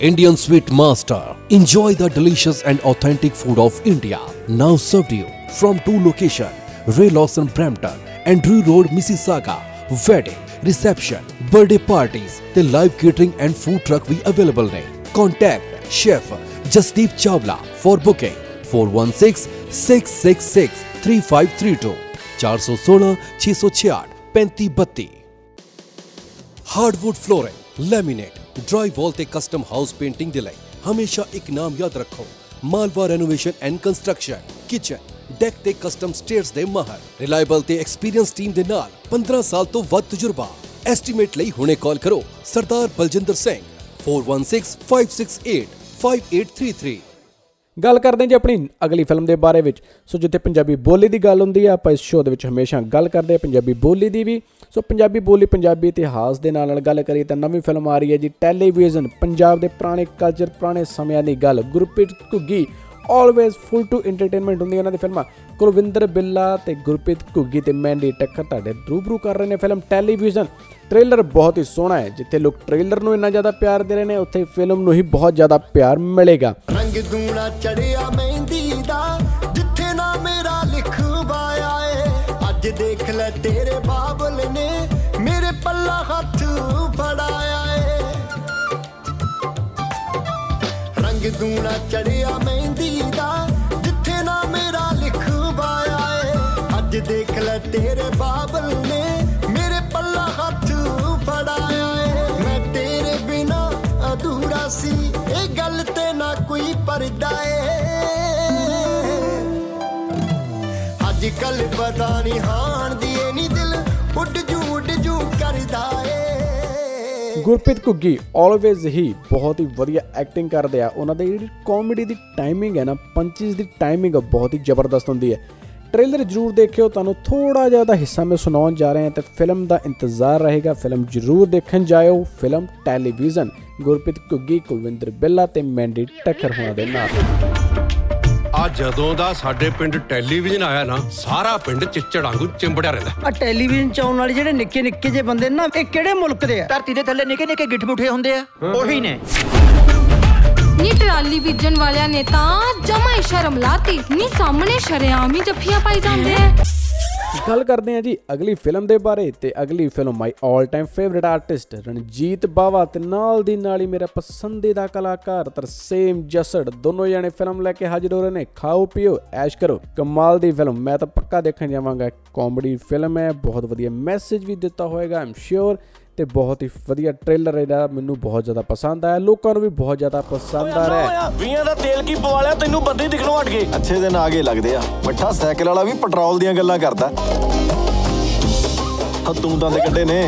Indian Sweet Master. Enjoy the delicious and authentic food of India. Now served you from two locations, Ray Lawson Brampton and Drew Road, Mississauga. Wedding, reception, birthday parties, the live catering and food truck we available ne. Contact Chef Jasdeep Chawla for booking 416 666 3532 416 666 3532 Hardwood flooring, laminate. Dry wall ਤੇ custom house painting ਦੇ ਲਈ ਹਮੇਸ਼ਾ ਇੱਕ ਨਾਮ ਯਾਦ ਰੱਖੋ। Malwa renovation and construction kitchen deck ਤੇ custom stairs ਦੇ ਮਾਹਰ। ਰਿਲਾਇਬਲ ਤੇ ਐਕਸਪੀਰੀਅੰਸ ਟੀਮ ਦੇ ਨਾਲ 15 ਸਾਲ ਤੋਂ ਵੱਧ ਤਜਰਬਾ। ਐਸਟੀਮੇਟ ਲਈ ਹੁਣੇ ਕਾਲ ਕਰੋ ਸਰਦਾਰ ਬਲਜਿੰਦਰ ਸਿੰਘ 4165685833 ਗੱਲ ਕਰਦੇ ਹਾਂ ਜੀ ਆਪਣੀ ਅਗਲੀ ਫਿਲਮ ਦੇ ਬਾਰੇ ਵਿੱਚ। ਸੋ ਜਿੱਥੇ ਪੰਜਾਬੀ ਬੋਲੀ ਦੀ ਗੱਲ ਹੁੰਦੀ ਆ, ਆਪਾਂ ਇਸ ਸ਼ੋਅ ਦੇ ਵਿੱਚ ਹਮੇਸ਼ਾ ਗੱਲ ਕਰਦੇ ਆ ਪੰਜਾਬੀ ਬੋਲੀ ਦੀ ਵੀ। ਸੋ ਪੰਜਾਬੀ ਬੋਲੀ ਪੰਜਾਬੀ ਇਤਿਹਾਸ ਦੇ ਨਾਲ ਨਾਲ ਗੱਲ ਕਰੀਏ ਤਾਂ ਨਵੀਂ ਫਿਲਮ ਆ ਰਹੀ ਹੈ ਜੀ ਟੈਲੀਵਿਜ਼ਨ ਪੰਜਾਬ ਦੇ ਪੁਰਾਣੇ ਕਲਚਰ ਪੁਰਾਣੇ ਸਮਿਆਂ ਦੀ ਗੱਲ। Gurpreet Ghuggi always full to entertainment ਹੁੰਦੀ ਹੈ ਇਹਨਾਂ ਦੀ ਫਿਲਮਾਂ। ਕੁਲਵਿੰਦਰ ਬਿੱਲਾ ਤੇ ਗੁਰਪ੍ਰੀਤ ਘੁੱਗੀ ਤੇ ਮੈਂਡੀ ਟੱਕਰ ਤੁਹਾਡੇ ਰੂਬਰੂ ਕਰ ਰਹੇ ਨੇ ਫਿਲਮ ਟੈਲੀਵਿਜ਼ਨ ਟ੍ਰੇਲਰ ਬਹੁਤ ਹੀ ਸੋਹਣਾ ਹੈ, ਜਿੱਥੇ ਲੋਕ ਟ੍ਰੇਲਰ ਨੂੰ ਇੰਨਾ ਜ਼ਿਆਦਾ ਪਿਆਰ ਦੇ ਰਹੇ ਨੇ, ਉੱਥੇ ਫਿਲਮ ਨੂੰ ਹੀ ਬਹੁਤ ਜ਼ਿਆਦਾ ਪਿਆਰ ਮਿਲੇਗਾ। ਰੰਗ ਦੂਣਾ ਚੜਿਆ ਮਹਿੰਦੀ ਦਾ, ਜਿੱਥੇ ਨਾ ਮੇਰਾ ਲਿਖਵਾਇਆ ਏ। ਅੱਜ ਦੇਖ ਲੈ ਤੇਰੇ ਬਾਬਲ ਨੇ ਮੇਰੇ ਪੱਲਾ ਹੱਥ ਫੜਾਇਆ ਏ। ਰੰਗ ਦੂਣਾ ਚੜਿਆ ਮਹਿੰਦੀ ਦਾ, ਜਿੱਥੇ ਨਾ ਮੇਰਾ ਲਿਖਵਾਇਆ ਏ। ਅੱਜ ਦੇਖ ਲੈ ਤੇਰੇ ਬਾਬਲ ਨੇ ਮੇਰੇ ਪੱਲਾ ਹੱਥ ਫੜਾਇਆ ਏ। ਮੈਂ ਤੇਰੇ ਬਿਨਾ ਅਧੂਰਾ ਸੀ। ਇਹ ਗੱਲ ਤੇ ਨਾ ਕੋਈ ਪਰਦਾ ਏ। ਅੱਜ ਕੱਲ ਪਤਾ ਨਹੀਂ ਹਾਣ ਦੀ ਏ ਨੀ ਦਿਲ ਉੱਡ ਜੂ ਉੱਡ ਜੂ ਕਰਦਾ ਏ। ਗੁਰਪ੍ਰੀਤ ਘੁੱਗੀ ਆਲਵੇਜ਼ ਹੀ ਬਹੁਤ ਹੀ ਵਧੀਆ ਐਕਟਿੰਗ ਕਰਦੇ ਆ। ਉਹਨਾਂ ਦੀ ਜਿਹੜੀ ਕਾਮੇਡੀ ਦੀ ਟਾਈਮਿੰਗ ਹੈ ਨਾ ਪੰਚਸ ਦੀ ਟਾਈਮਿੰਗ ਬਹੁਤ ਹੀ ਜ਼ਬਰਦਸਤ ਹੁੰਦੀ ਹੈ। ਟ੍ਰੇਲਰ ਜਰੂਰ ਦੇਖਿਓ, ਤੁਹਾਨੂੰ ਥੋੜਾ ਜਿਹਾ ਦਾ ਹਿੱਸਾ ਮੈਂ ਸੁਣਾਉਣ ਜਾ ਰਹੇ ਹਾਂ, ਤੇ ਫਿਲਮ ਦਾ ਇੰਤਜ਼ਾਰ ਰਹੇਗਾ। ਫਿਲਮ ਜਰੂਰ ਦੇਖਣ ਜਾਇਓ। ਫਿਲਮ ਟੈਲੀਵਿਜ਼ਨ ਗੁਰਪ੍ਰੀਤ ਘੁੱਗੀ ਕੁਲਵਿੰਦਰ ਬਿੱਲਾ ਤੇ ਮੈਂਡੀ ਟੱਕਰ ਹੋਣਾ ਦੇ ਨਾਲ। ਆ ਜਦੋਂ ਦਾ ਸਾਡੇ ਪਿੰਡ ਟੈਲੀਵਿਜ਼ਨ ਆਇਆ ਨਾ ਸਾਰਾ ਪਿੰਡ ਚਿੱਚੜ ਵਾਂਗੂ ਚਿੰਬੜਿਆ ਰਹਿੰਦਾ। ਆ ਟੈਲੀਵਿਜ਼ਨ ਚ ਆਉਣ ਵਾਲੇ ਜਿਹੜੇ ਨਿੱਕੇ ਨਿੱਕੇ ਜੇ ਬੰਦੇ ਨੇ ਨਾ ਇਹ ਕਿਹੜੇ ਮੁਲਕ ਦੇ ਆ? ਧਰਤੀ ਦੇ ਥੱਲੇ ਨਿੱਕੇ ਨਿੱਕੇ ਗਿੱਠ ਮੁੱਠੇ ਹੁੰਦੇ ਆ ਉਹੀ ਨੇ। ਨੀ ਟਰਾਲੀ ਬੀਜਣ ਵਾਲਿਆਂ ਨੇ ਤਾਂ ਜਮਾ ਹੀ ਸ਼ਰਮ ਲਾਤੀ ਨੀ ਸਾਹਮਣੇ ਸ਼ਰਿਆਮ ਹੀ ਜੱਫੀਆਂ ਪਾਈ ਜਾਂਦੇ ਆ। ਗੱਲ ਕਰਦੇ ਹਾਂ ਜੀ ਅਗਲੀ ਫਿਲਮ ਦੇ ਬਾਰੇ ਤੇ ਅਗਲੀ film my 올 time favourite artist Ranjit Bawa ਤੇ ਨਾਲ ਦੀ ਨਾਲ ਹੀ ਮੇਰਾ ਪਸੰਦੀਦਾ ਕਲਾਕਾਰ ਤਰਸੇਮ ਜਸੜ ਦੋਨੋਂ ਜਣੇ ਫਿਲਮ ਲੈ ਕੇ ਹਾਜ਼ਰ ਹੋ ਰਹੇ ਨੇ। ਖਾਓ ਪੀਓ, ਐਸ਼ ਕਰੋ। ਕਮਾਲ ਦੀ ਫਿਲਮ, ਮੈਂ ਤਾਂ ਪੱਕਾ ਦੇਖਣ ਜਾਵਾਂਗਾ। ਕਾਮੇਡੀ ਫਿਲਮ ਹੈ, ਬਹੁਤ ਵਧੀਆ ਮੈਸੇਜ ਵੀ ਦਿੱਤਾ ਹੋਏਗਾ ਆਮ ਸ਼ੋਰ ਤੇ ਬਹੁਤ ਹੀ ਵਧੀਆ ਟ੍ਰੇਲਰ ਇਹਦਾ ਮੈਨੂੰ ਬਹੁਤ ਜ਼ਿਆਦਾ ਪਸੰਦ ਆਇਆ। ਲੋਕਾਂ ਨੂੰ ਵੀ ਬਹੁਤ ਜ਼ਿਆਦਾ ਪਸੰਦ ਆ ਰਿਹਾ ਹੈ। ਵੀਆਂ ਦਾ ਤੇਲ ਕੀ ਪਵਾ ਲਿਆ? ਤੈਨੂੰ ਬੰਦੇ ਦਿਖਣੋਂ ਹਟ ਗਏ ਅੱਛੇ ਦਿਨ ਆ ਗਏ ਲੱਗਦੇ ਆ। ਮਿੱਠਾ ਸਾਈਕਲ ਵਾਲਾ ਵੀ ਪੈਟਰੋਲ ਦੀਆਂ ਗੱਲਾਂ ਕਰਦਾ। ਹਾਂ ਤੂੰ ਤਾਂ ਦੇ ਕੱਢੇ ਨੇ।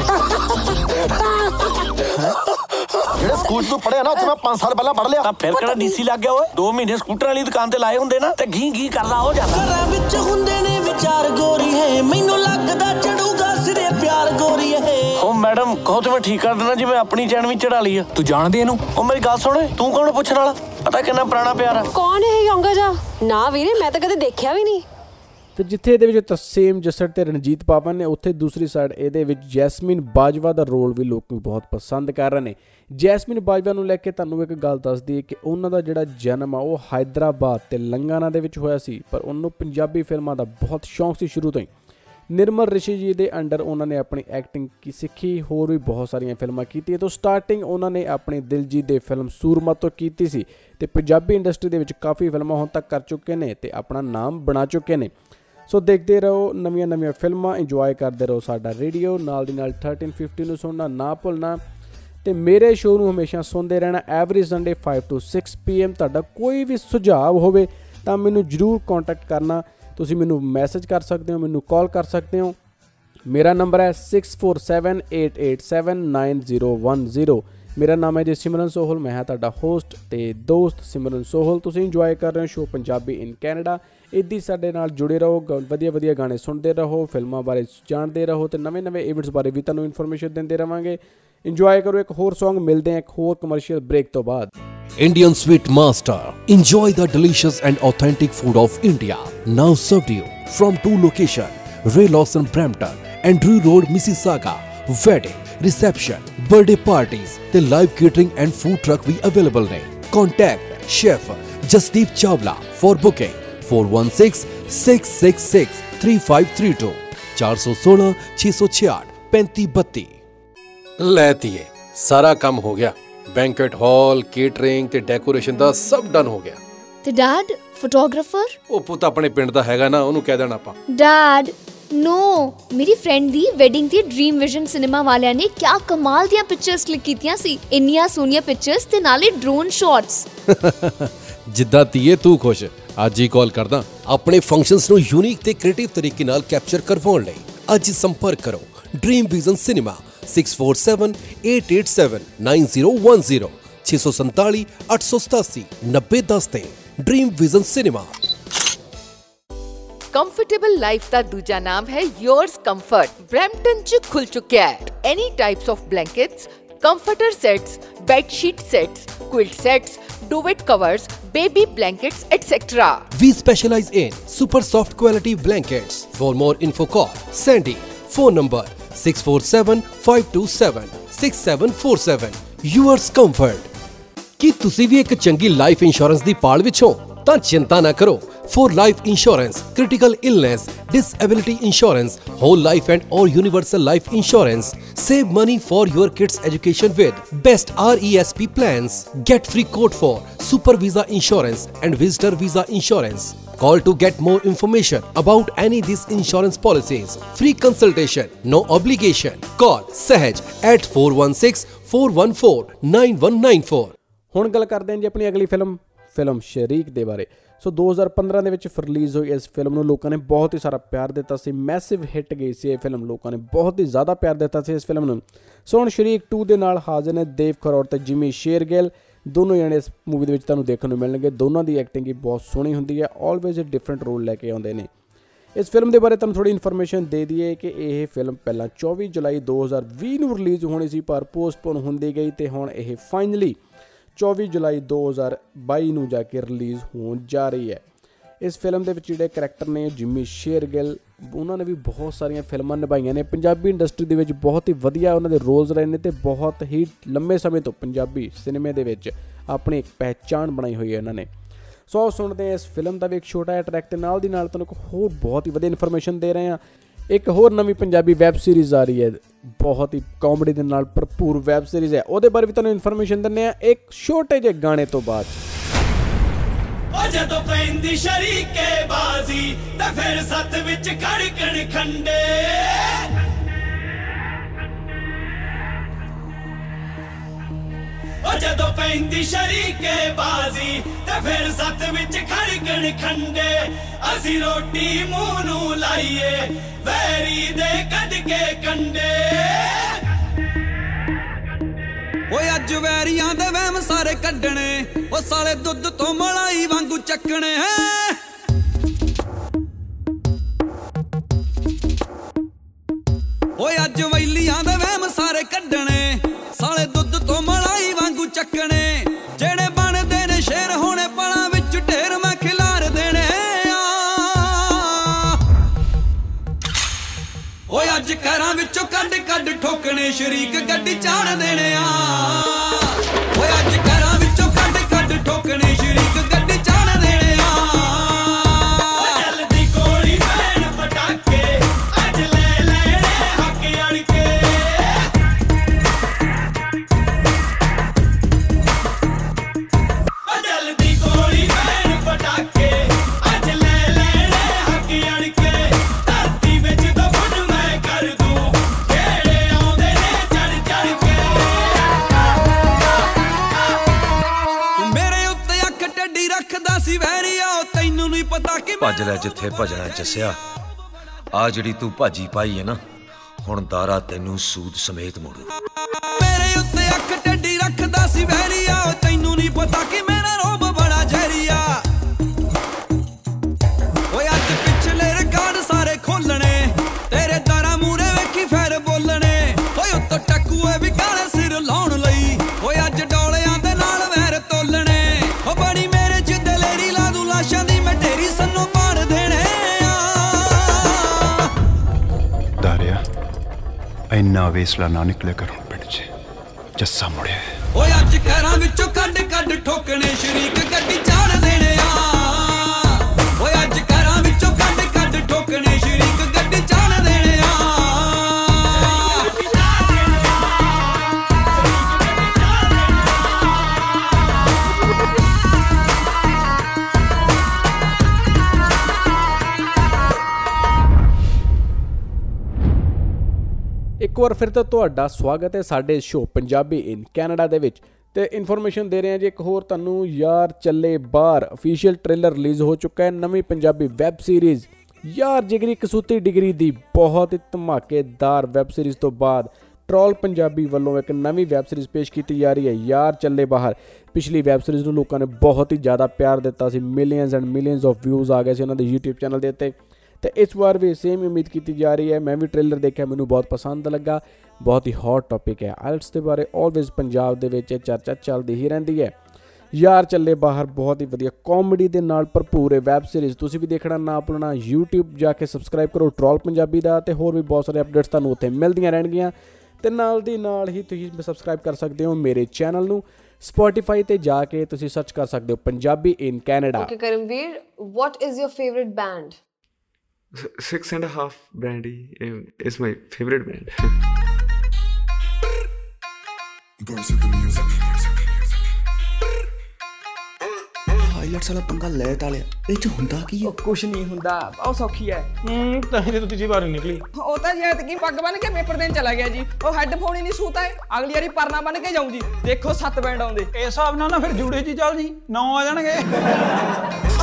ਜਿਹੜੇ ਸਕੂਲ ਤੋਂ ਪੜਿਆ ਨਾ ਉੱਥੇ ਮੈਂ 5 ਸਾਲ ਪਹਿਲਾਂ ਪੜ ਲਿਆ। ਤਾਂ ਫਿਰ ਕਿਹੜਾ ਡੀਸੀ ਲੱਗ ਗਿਆ ਓਏ? 2 ਮਹੀਨੇ ਸਕੂਟਰ ਵਾਲੀ ਦੁਕਾਨ ਤੇ ਲਾਏ ਹੁੰਦੇ ਨਾ ਤੇ ਘੀ ਘੀ ਕਰਦਾ ਹੋ ਜਾਂਦਾ। ਘਰਾਂ ਵਿੱਚ ਹੁੰਦੇ ਨੇ ਵਿਚਾਰ ਗੋਰੀ ਹੈ। ਮੈਨੂੰ ਲੱਗਦਾ ਚੜੂਗਾ ਪਿਆਰ ਗੋਰੀਏ ਓ ਮੈਡਮ ਕਹੋ ਤੇ ਮੈਂ ਠੀਕ ਕਰ ਦੇਣਾ ਜਿਵੇਂ ਆਪਣੀ ਚੈਨ ਵੀ ਚੜਾ ਲਈ ਆ। ਤੂੰ ਜਾਣਦੀ ਇਹਨੂੰ? ਓ ਮੇਰੀ ਗੱਲ ਸੁਣ ਤੂੰ ਕੌਣ ਪੁੱਛਣ ਵਾਲਾ? ਪਤਾ ਕਿੰਨਾ ਪੁਰਾਣਾ ਪਿਆਰ ਆ। ਕੌਣ ਇਹ ਯੰਗਾ ਜਾ ਨਾ ਵੀਰੇ ਮੈਂ ਤਾਂ ਕਦੇ ਦੇਖਿਆ ਵੀ ਨਹੀਂ। ਤੇ ਜਿੱਥੇ ਇਹਦੇ ਵਿੱਚ ਤਸੀਮ ਜਸੜ ਤੇ ਰਣਜੀਤ ਪਾਵਨ ਨੇ ਉੱਥੇ ਦੂਸਰੀ ਸਾਈਡ ਇਹਦੇ ਵਿੱਚ ਜੈਸਮੀਨ ਬਾਜਵਾ ਦਾ ਰੋਲ ਵੀ ਲੋਕ ਨੂੰ ਬਹੁਤ ਪਸੰਦ ਕਰ ਰਹੇ ਨੇ। ਜੈਸਮੀਨ ਬਾਜਵਾ ਨੂੰ ਲੈ ਕੇ ਤੁਹਾਨੂੰ ਇੱਕ ਗੱਲ ਦੱਸਦੀ ਹੈ ਕਿ ਉਹਨਾਂ ਦਾ ਜਿਹੜਾ ਜਨਮ ਆ ਉਹ ਹਾਈਦਰਾਬਾਦ ਤੇ ਲੰਗਾਨਾ ਦੇ ਵਿੱਚ ਹੋਇਆ ਸੀ ਪਰ ਉਹਨੂੰ ਪੰਜਾਬੀ ਫਿਲਮਾਂ ਦਾ ਬਹੁਤ ਸ਼ੌਂਕ ਸੀ ਸ਼ੁਰੂ ਤੋਂ ਹੀ। ਨਿਰਮਲ ਰਿਸ਼ੀ ਜੀ ਦੇ ਅੰਡਰ ਉਹਨਾਂ ਨੇ ਆਪਣੀ ਐਕਟਿੰਗ ਕੀ ਸਿੱਖੀ, ਹੋਰ ਵੀ ਬਹੁਤ ਸਾਰੀਆਂ ਫਿਲਮਾਂ ਕੀਤੀਆਂ। ਤੋਂ ਸਟਾਰਟਿੰਗ ਉਹਨਾਂ ਨੇ ਆਪਣੀ ਦਿਲਜੀਤ ਦੇ ਫਿਲਮ ਸੂਰਮਾ ਤੋਂ ਕੀਤੀ ਸੀ ਤੇ ਪੰਜਾਬੀ ਇੰਡਸਟਰੀ ਦੇ ਵਿੱਚ ਕਾਫੀ ਫਿਲਮਾਂ ਹੁਣ ਤੱਕ ਕਰ ਚੁੱਕੇ ਨੇ ਤੇ ਆਪਣਾ ਨਾਮ ਬਣਾ ਚੁੱਕੇ ਨੇ। ਸੋ ਦੇਖਦੇ ਰਹੋ ਨਵੀਆਂ ਨਵੀਆਂ ਫਿਲਮਾਂ ਇੰਜੋਏ ਕਰਦੇ ਰਹੋ ਸਾਡਾ ਰੇਡੀਓ ਨਾਲ ਦੀ ਨਾਲ 1350 ਨੂੰ ਸੁਣਨਾ ਨਾ ਭੁੱਲਣਾ। ਤੇ ਮੇਰੇ ਸ਼ੋਅ ਨੂੰ ਹਮੇਸ਼ਾ ਸੁਣਦੇ ਰਹਿਣਾ ਐਵਰੀ ਸੰਡੇ 5 ਤੋਂ 6 ਪੀਐਮ ਤੁਹਾਡਾ ਕੋਈ ਵੀ ਸੁਝਾਅ ਹੋਵੇ ਤਾਂ ਮੈਨੂੰ ਜਰੂਰ ਕੰਟੈਕਟ ਕਰਨਾ। ਤੁਸੀਂ ਮੈਨੂੰ ਮੈਸੇਜ ਕਰ ਸਕਦੇ ਹੋ, ਮੈਨੂੰ ਕਾਲ ਕਰ ਸਕਦੇ ਹੋ। ਮੇਰਾ ਨੰਬਰ ਹੈ 6478879010 ਮੇਰਾ ਨਾਮ ਹੈ ਜੀ ਸਿਮਰਨ ਸੋਹਲ, ਮੈਂ ਹਾਂ ਤੁਹਾਡਾ ਹੋਸਟ ਤੇ ਦੋਸਤ ਸਿਮਰਨ ਸੋਹਲ। ਤੁਸੀਂ ਇੰਜੋਏ ਕਰ ਰਹੇ ਹੋ ਸ਼ੋ ਪੰਜਾਬੀ ਇਨ ਕੈਨੇਡਾ ਇੱਦੀ ਸਾਡੇ ਨਾਲ ਜੁੜੇ ਰਹੋ, ਗ- ਵਧੀਆ ਵਧੀਆ ਗਾਣੇ ਸੁਣਦੇ ਰਹੋ, ਫਿਲਮਾਂ ਬਾਰੇ ਜਾਣਦੇ ਰਹੋ ਤੇ ਨਵੇਂ-ਨਵੇਂ ਇਵੈਂਟਸ ਬਾਰੇ ਵੀ ਤੁਹਾਨੂੰ ਇਨਫੋਰਮੇਸ਼ਨ ਦਿੰਦੇ ਰਵਾਂਗੇ। ਇੰਜੋਏ ਕਰੋ ਇੱਕ ਹੋਰ Song ਮਿਲਦੇ ਹਾਂ ਇੱਕ ਹੋਰ ਕਮਰਸ਼ੀਅਲ ਬ੍ਰੇਕ ਤੋਂ ਬਾਅਦ Indian Sweet Master. Enjoy the delicious and authentic food of India. Now served you from two locations, Ray Lawson Brampton and Drew Road, Mississauga. Wedding, reception, birthday parties, the live catering and food truck we available ne. Contact Chef Jasdeep Chawla for booking 416-666-3532 416 666 3532 ਲੈ ਤੀਏ ਸਾਰਾ ਕੰਮ ਹੋ ਗਿਆ। Banquet hall catering ਤੇ decoration ਦਾ ਸਭ done ਹੋ ਗਿਆ। ਤੇ ਡੈਡ ਫੋਟੋਗ੍ਰਾਫਰ? ਉਹ ਪੁੱਤ ਆਪਣੇ ਪਿੰਡ ਦਾ ਹੈਗਾ ਨਾ ਉਹਨੂੰ ਕਹਿ ਦੇਣਾ ਆਪਾਂ। ਡੈਡ ਨੋ ਮੇਰੀ ਫਰੈਂਡ ਦੀ ਵੈਡਿੰਗ ਤੇ ਡ੍ਰੀਮ ਵਿਜ਼ਨ ਸਿਨੇਮਾ ਵਾਲਿਆਂ ਨੇ ਕਿਆ ਕਮਾਲ ਦੀਆਂ ਪਿਕਚਰਸ ਕਲਿੱਕ ਕੀਤੀਆਂ ਸੀ। ਇੰਨੀਆਂ ਸੋਹਣੀਆਂ ਪਿਕਚਰਸ ਤੇ ਨਾਲੇ ਡਰੋਨ ਸ਼ਾਟਸ (laughs) ਜਿੱਦਾਂ ਤੀਏ ਤੂੰ ਖੁਸ਼। ਅੱਜ ਹੀ ਕਾਲ ਕਰਦਾ। ਆਪਣੇ ਫੰਕਸ਼ਨਸ ਨੂੰ ਯੂਨੀਕ ਤੇ ਕ੍ਰੀਏਟਿਵ ਤਰੀਕੇ ਨਾਲ ਕੈਪਚਰ ਕਰਵਾਉਣ ਲਈ ਅੱਜ ਸੰਪਰਕ ਕਰੋ। ਡ੍ਰੀਮ ਵਿਜ਼ਨ ਸਿਨੇਮਾ 6478879010 647 887 9010 ਤੇ dream vision cinema comfortable life ਦਾ ਦੂਜਾ ਨਾਮ ਹੈ yours comfort ਬ੍ਰੈਂਪਟਨ ਚ ਖੁੱਲ ਚੁੱਕਿਆ ਹੈ any types of blankets comforter sets bed sheet sets quilt sets duvet covers baby blankets etc We specialize in super soft quality blankets. For more info call Sandy. Phone number 6475276747 yours comfort ਕੀ ਤੁਸੀਂ ਵੀ ਇੱਕ ਚੰਗੀ life insurance ਦੀ ਪਾਲ ਵਿੱਚ ਹੋ ਤਾਂ ਚਿੰਤਾ ਨਾ ਕਰੋ for life insurance critical illness disability insurance whole life and or universal life insurance save money for your kids education with best RESP plans get free code for super visa insurance and visitor visa insurance Call to get more information about any these insurance policies. Free consultation, no obligation. Call Sahaj at 416-414-9194. ਹੁਣ ਗੱਲ ਕਰਦੇ ਹਾਂ ਜੀ ਆਪਣੀ ਅਗਲੀ film film ਸ਼ਰੀਕ ਦੇ ਬਾਰੇ ਸੋ 2015 ਦੇ ਵਿੱਚ ਰਿਲੀਜ਼ ਹੋਈ ਇਸ ਫਿਲਮ ਨੂੰ ਲੋਕਾਂ ਨੇ ਬਹੁਤ ਹੀ ਸਾਰਾ ਪਿਆਰ ਦਿੱਤਾ ਸੀ ਮੈਸਿਵ ਹਿੱਟ ਗਈ ਸੀ ਇਹ ਫਿਲਮ ਲੋਕਾਂ ਨੇ ਬਹੁਤ ਹੀ ਜ਼ਿਆਦਾ ਪਿਆਰ ਦਿੱਤਾ ਸੀ ਇਸ ਫਿਲਮ ਨੂੰ ਸੋ ਹੁਣ ਸ਼ਰੀਕ 2 ਦੇ ਨਾਲ ਹਾਜ਼ਰ ਨੇ ਦੇਵ ਖਰੋੜ ਤੇ ਜਿਮੀ ਸ਼ੇਰਗਿੱਲ ਦੋਨੋਂ ਜਣੇ ਇਸ ਮੂਵੀ ਦੇ ਵਿੱਚ ਤੁਹਾਨੂੰ ਦੇਖਣ ਨੂੰ ਮਿਲਣਗੇ। ਦੋਨਾਂ ਦੀ ਐਕਟਿੰਗ ਹੀ ਬਹੁਤ ਸੋਹਣੀ ਹੁੰਦੀ ਹੈ। ਆਲਵੇਜ਼ ਅ ਡਿਫਰੈਂਟ ਰੋਲ ਲੈ ਕੇ ਆਉਂਦੇ ਨੇ। ਇਸ ਫਿਲਮ ਦੇ ਬਾਰੇ ਤੁਹਾਨੂੰ ਥੋੜੀ ਇਨਫੋਰਮੇਸ਼ਨ ਦੇ ਦਈਏ ਕਿ ਇਹ ਫਿਲਮ ਪਹਿਲਾਂ 24 ਜੁਲਾਈ 2020 ਨੂੰ ਰਿਲੀਜ਼ ਹੋਣੀ ਸੀ, ਪਰ ਪੋਸਟਪੋਨ ਹੁੰਦੀ ਗਈ ਤੇ ਹੁਣ ਇਹ ਫਾਈਨਲੀ 24 ਜੁਲਾਈ 2022 ਨੂੰ ਜਾ ਕੇ ਰਿਲੀਜ਼ ਹੋਣ ਜਾ ਰਹੀ ਹੈ। ਇਸ ਫਿਲਮ ਦੇ ਵਿੱਚ ਜਿਹੜੇ ਕੈਰੈਕਟਰ ਨੇ ਜਿਮੀ ਸ਼ੇਰਗਿੱਲ ਉਹਨਾਂ ਨੇ ਵੀ ਬਹੁਤ ਸਾਰੀਆਂ ਫਿਲਮਾਂ ਨਿਭਾਈਆਂ ਨੇ। ਪੰਜਾਬੀ ਇੰਡਸਟਰੀ ਦੇ ਵਿੱਚ ਬਹੁਤ ਹੀ ਵਧੀਆ ਉਹਨਾਂ ਦੇ ਰੋਲਸ ਰਹੇ ਨੇ ਤੇ ਬਹੁਤ ਹੀ ਲੰਮੇ ਸਮੇਂ ਤੋਂ ਪੰਜਾਬੀ ਸਿਨੇਮੇ ਦੇ ਵਿੱਚ ਆਪਣੀ ਇੱਕ ਪਹਿਚਾਣ ਬਣਾਈ ਹੋਈ ਹੈ ਇਹਨਾਂ ਨੇ। ਸੋ ਆਓ ਸੁਣਦੇ ਹਾਂ ਇਸ ਫਿਲਮ ਦਾ ਵੀ ਇੱਕ ਛੋਟਾ ਜਿਹਾ ਟਰੈਕ ਤੇ ਨਾਲ ਦੀ ਨਾਲ ਤੁਹਾਨੂੰ ਇੱਕ ਹੋਰ ਬਹੁਤ ਹੀ ਵਧੀਆ ਇਨਫੋਰਮੇਸ਼ਨ ਦੇ ਰਹੇ ਹਾਂ। ਇੱਕ ਹੋਰ ਨਵੀਂ ਪੰਜਾਬੀ ਵੈਬ ਸੀਰੀਜ਼ ਆ ਰਹੀ ਹੈ। ਬਹੁਤ ਹੀ ਕਾਮੇਡੀ ਦੇ ਨਾਲ ਭਰਪੂਰ ਵੈਬ ਸੀਰੀਜ਼ ਹੈ। ਉਹਦੇ ਬਾਰੇ ਵੀ ਤੁਹਾਨੂੰ ਇਨਫੋਰਮੇਸ਼ਨ ਦਿੰਨੇ ਆ ਇੱਕ ਛੋਟੇ ਜਿਹੇ ਗਾਣੇ ਤੋਂ ਬਾਅਦ। ਉਹ ਜਦੋਂ ਪੈਂਦੀ ਸ਼ਰੀਕੇ ਬਾਜ਼ੀ ਤੇ ਫਿਰ ਸੱਤ ਵਿੱਚ ਖੜਕਣ ਖੰਡੇ। ਉਹ ਜਦੋਂ ਪੈਂਦੀ ਸ਼ਰੀਕੇ ਬਾਜ਼ੀ ਤੇ ਫਿਰ ਸੱਤ ਵਿੱਚ ਖੜਕਣ ਖੰਡੇ। ਅਸੀਂ ਰੋਟੀ ਮੂੰਹ ਨੂੰ ਲਾਈਏ, ਵੈਰੀ ਦੇ ਕੱਢ ਕੇ ਕੰਡੇ। ਓਏ ਅੱਜ ਵੈਰੀਆਂ ਦੇ ਵਹਿਮ ਸਾਰੇ ਕੱਢਣੇ ਉਹ ਸਾਲੇ ਦੁੱਧ ਤੋਂ ਮਲਾਈ ਵਾਂਗੂ ਚੱਕਣੇ। ਹੈ ਓਏ ਅੱਜ ਵੈਲੀਆਂ ਦੇ ਵਹਿਮ ਸਾਰੇ ਕੱਢਣੇ, ਸਾਲੇ ਦੁੱਧ ਤੋਂ ਮਲਾਈ ਵਾਂਗੂ ਚੱਕਣੇ। ਜਿਹੜੇ ਬਣਦੇ ਨੇ ਸ਼ੇਰ ਹੋਣੇ ਪਲਾਂ ਅੱਜ ਘਰਾਂ ਵਿੱਚੋਂ ਕੱਢ ਕੱਢ ਠੋਕਣੇ, ਸ਼ਰੀਕ ਗੱਡੀ ਚਾੜ ਦੇਣੇ ਆ। ਓਏ ਅੱਜ ਘਰਾਂ ਵਿੱਚੋਂ ਕੱਢ ਕੱਢ ਠੋਕਣੇ, ਸ਼ਰੀਕ ਭੱਜ ਲੈ ਜਿੱਥੇ ਭਜਣਾ ਜੱਸਿਆ। ਆ ਜਿਹੜੀ ਤੂੰ ਭਾਜੀ ਪਾਈ ਹੈ ਨਾ, ਹੁਣ ਦਾਰਾ ਤੈਨੂੰ ਸੂਦ ਸਮੇਤ ਮੋੜੂ। ਮੇਰੇ ਉੱਤੇ ਅੱਖ ਟੱਡੀ ਰੱਖਦਾ ਸੀ ਵੈਰੀਆ ਤੈਨੂੰ ਨਹੀਂ ਪਤਾ ਕਿ ਇੰਨਾ ਵੇਸਲਾ ਨਾ ਨਿਕਲੇ ਕਰੋ ਪਿੰਡ 'ਚ। ਜੱਸਾ ਮੁੜਿਆ। ਓਏ ਅੱਜ ਘਰਾਂ ਵਿੱਚੋਂ ਕੱਢ ਕੱਢ ਠੋਕਣੇ ਸ਼ਰੀਕ ਗੱਡੀ ਵਾਰ ਫਿਰ ਤੋਂ ਤੁਹਾਡਾ ਸਵਾਗਤ ਹੈ ਸਾਡੇ ਸ਼ੋਅ ਪੰਜਾਬੀ ਇਨ ਕੈਨੇਡਾ ਦੇ ਵਿੱਚ। ਤੇ ਇਨਫੋਰਮੇਸ਼ਨ ਦੇ ਰਹੇ ਹਾਂ ਜੀ ਇੱਕ ਹੋਰ ਤੁਹਾਨੂੰ, ਯਾਰ ਚੱਲੇ ਬਾਹਰ ਅਫੀਸ਼ੀਅਲ ਟ੍ਰੇਲਰ ਰਿਲੀਜ਼ ਹੋ ਚੁੱਕਾ ਹੈ ਨਵੀਂ ਪੰਜਾਬੀ ਵੈਬ ਸੀਰੀਜ਼ ਯਾਰ ਜਿਗਰੀ ਕਸੂਤੀ ਡਿਗਰੀ ਦੀ ਬਹੁਤ ਹੀ ਧਮਾਕੇਦਾਰ ਵੈਬ ਸੀਰੀਜ਼ ਤੋਂ ਬਾਅਦ ਟ੍ਰੋਲ ਪੰਜਾਬੀ ਵੱਲੋਂ ਇੱਕ ਨਵੀਂ ਵੈਬ ਸੀਰੀਜ਼ ਪੇਸ਼ ਕੀਤੀ ਜਾ ਰਹੀ ਹੈ, ਯਾਰ ਚੱਲੇ ਬਾਹਰ। ਪਿਛਲੀ ਵੈਬ ਸੀਰੀਜ਼ ਨੂੰ ਲੋਕਾਂ ਨੇ ਬਹੁਤ ਹੀ ਜ਼ਿਆਦਾ ਪਿਆਰ ਦਿੱਤਾ ਸੀ millions and millions of views ਆ ਗਏ ਸੀ ਉਹਨਾਂ ਦੇ YouTube ਚੈਨਲ ਦੇ ਉੱਤੇ। ਤੇ ਇਸ ਵਾਰ ਵੀ ਸੇਮ ਉਮੀਦ ਕੀਤੀ ਜਾ ਰਹੀ ਹੈ। ਮੈਂ ਵੀ ਟ੍ਰੇਲਰ ਦੇਖਿਆ ਮੈਨੂੰ ਬਹੁਤ ਪਸੰਦ ਲੱਗਾ। ਬਹੁਤ ਹੀ ਹੌਟ ਟੌਪਿਕ ਹੈ। ਆਇਲਟਸ ਦੇ ਬਾਰੇ ਆਲਵੇਜ਼ ਪੰਜਾਬ ਦੇ ਵਿੱਚ ਇਹ ਚਰਚਾ ਚੱਲਦੀ ਹੀ ਰਹਿੰਦੀ ਹੈ। ਯਾਰ ਚੱਲੇ ਬਾਹਰ ਬਹੁਤ ਹੀ ਵਧੀਆ ਕਾਮੇਡੀ ਦੇ ਨਾਲ ਭਰਪੂਰ ਹੈ ਵੈਬ ਸੀਰੀਜ਼ ਤੁਸੀਂ ਵੀ ਦੇਖਣਾ ਨਾ ਭੁੱਲਣਾ YouTube ਜਾ ਕੇ ਸਬਸਕ੍ਰਾਈਬ ਕਰੋ ਟ੍ਰੋਲ ਪੰਜਾਬੀ ਦਾ ਤੇ ਹੋਰ ਵੀ ਬਹੁਤ ਸਾਰੇ ਅਪਡੇਟਸ ਤੁਹਾਨੂੰ ਉੱਥੇ ਮਿਲਦੀਆਂ ਰਹਿਣਗੀਆਂ। ਤੇ ਨਾਲ ਦੀ ਨਾਲ ਹੀ ਤੁਸੀਂ ਸਬਸਕ੍ਰਾਈਬ ਕਰ ਸਕਦੇ ਹੋ ਮੇਰੇ ਚੈਨਲ ਨੂੰ। Spotify ਤੇ ਜਾ ਕੇ ਤੁਸੀਂ ਸਰਚ ਕਰ ਸਕਦੇ ਹੋ Punjabi in Canada Okay, Karamveer, what is your favorite band? Six and a half Brandy um, is my favorite band. Highlights ਵਾਲਾ ਪੰਗਾ ਲੈ ਤਾਲਿਆ ਇਹ ਚ ਹੁੰਦਾ ਕੀ ਹੈ ਕੁਛ ਨਹੀਂ ਹੁੰਦਾ ਬਹੁਤ ਸੌਖੀ ਹੈ ਹੂੰ ਤਾਂ ਹੀ ਤੇ ਤੁਸੀਂ ਬਾਹਰ ਨਿਕਲੀ। ਉਹ ਤਾਂ ਜੈਤ ਕੀ ਪੱਗ ਬੰਨ ਕੇ ਪੇਪਰ ਦੇਣ ਚਲਾ ਗਿਆ ਜੀ। ਉਹ ਹੈੱਡਫੋਨ ਹੀ ਨਹੀਂ ਸੂਤਾ ਹੈ ਅਗਲੀ ਵਾਰੀ ਪਰਨਾ ਬੰਨ ਕੇ ਜਾਊਂ ਜੀ। ਦੇਖੋ ਸੱਤ ਬੈਂਡ ਆਉਂਦੇ। ਇਸ ਹਿਸਾਬ ਨਾਲ ਨਾ ਫਿਰ ਜੂੜੇ ਜੀ ਚੱਲ ਜੀ। ਨੌ ਆ ਜਾਣਗੇ।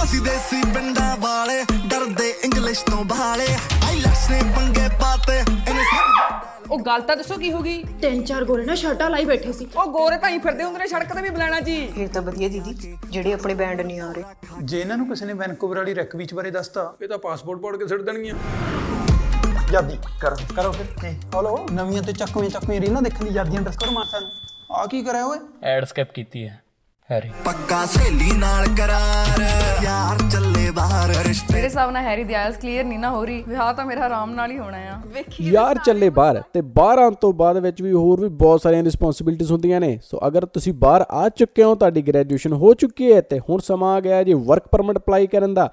ਅਸੀਂ ਦੇਸੀ ਪਿੰਡਾਂ ਵਾਲੇ ਡਰਦੇ ਇੰਗਲਿਸ਼ ਤੋਂ ਬਾਲੇ ਆਈਲੈਟਸ ਨੇ ਪੰਗੇ ਪਾਤੇ ਇਹਨੇ ਸਭ ਉਹ ਗੱਲ ਤਾਂ ਦੱਸੋ ਕੀ ਹੋ ਗਈ? ਤਿੰਨ ਚਾਰ ਗੋਰੇ ਨਾ ਸ਼ਰਟਾਂ ਲਾਈ ਬੈਠੇ ਸੀ। ਉਹ ਗੋਰੇ ਤਾਂ ਹੀ ਫਿਰਦੇ ਹੁੰਦੇ ਨੇ ਸੜਕ ਤੇ ਵੀ ਬੁਲਾਣਾ ਜੀ। ਇਹ ਤਾਂ ਵਧੀਆ ਦੀਦੀ ਜਿਹੜੇ ਆਪਣੇ ਬੈਂਡ ਨਹੀਂ ਆ ਰਹੇ। ਜੇ ਇਹਨਾਂ ਨੂੰ ਕਿਸੇ ਨੇ ਵੈਨਕੂਵਰ ਵਾਲੀ ਰੈਕ ਬੀਚ ਬਾਰੇ ਦੱਸਤਾ ਇਹ ਤਾਂ ਪਾਸਪੋਰਟ ਪਾੜ ਕੇ ਛੱਡ ਦੇਣਗੀਆਂ। ਯਾਦੀ ਕਰੋ। ਕਰੋ ਫਿਰ। ਹਲੋ ਨਵੀਆਂ ਤੇ ਚੱਕਵੀਆਂ ਚੱਕਵੀਆਂ ਰੀਲਾਂ ਦੇਖਣ ਦੀ ਯਾਦੀਆਂ ਦੱਸ ਕਰੋ ਮਾਸਾ ਨੂੰ। ਆ ਕੀ ਕਰਿਆ ਓਏ? ਐਡ ਸਕਿਪ ਕੀਤੀ ਹੈ। ਹੈਰੀ। ਪੱਕਾ ਸਹੇਲੀ ਨਾਲ ਕਰਾਰ ਯਾਰ ਚੱਲੇ ਬਾਹਰ ਰਿਸ਼ਤੇ। ਮੇਰੇ ਹਿਸਾਬ ਨਾਲ ਹੈਰੀ ਦੀ ਆਇਲਸ ਕਲੀਅਰ ਨਹੀਂ ਨਾ ਹੋ ਰਹੀ। ਵਿਆਹ ਤਾਂ ਮੇਰਾ ਆਰਾਮ ਨਾਲ ਹੀ ਹੋਣਾ ਆ। ਯਾਰ ਚੱਲੇ ਬਾਹਰ ਤੇ ਬਾਹਰ ਆਉਣ ਤੋਂ ਬਾਅਦ ਵਿੱਚ ਵੀ ਹੋਰ ਵੀ ਬਹੁਤ ਸਾਰੀਆਂ ਰਿਸਪੌਂਸਿਬਿਲਟੀਆਂ ਹੁੰਦੀਆਂ ਨੇ। ਸੋ ਅਗਰ ਤੁਸੀਂ ਬਾਹਰ ਆ ਚੁੱਕੇ ਹੋ ਤੁਹਾਡੀ ਗ੍ਰੈਜੂਏਸ਼ਨ ਹੋ ਚੁੱਕੀ ਹੈ ਤੇ ਹੁਣ ਸਮਾਂ ਆ ਗਿਆ ਹੈ ਜੀ ਵਰਕ ਪਰਮਿਟ ਅਪਲਾਈ ਕਰਨ ਦਾ।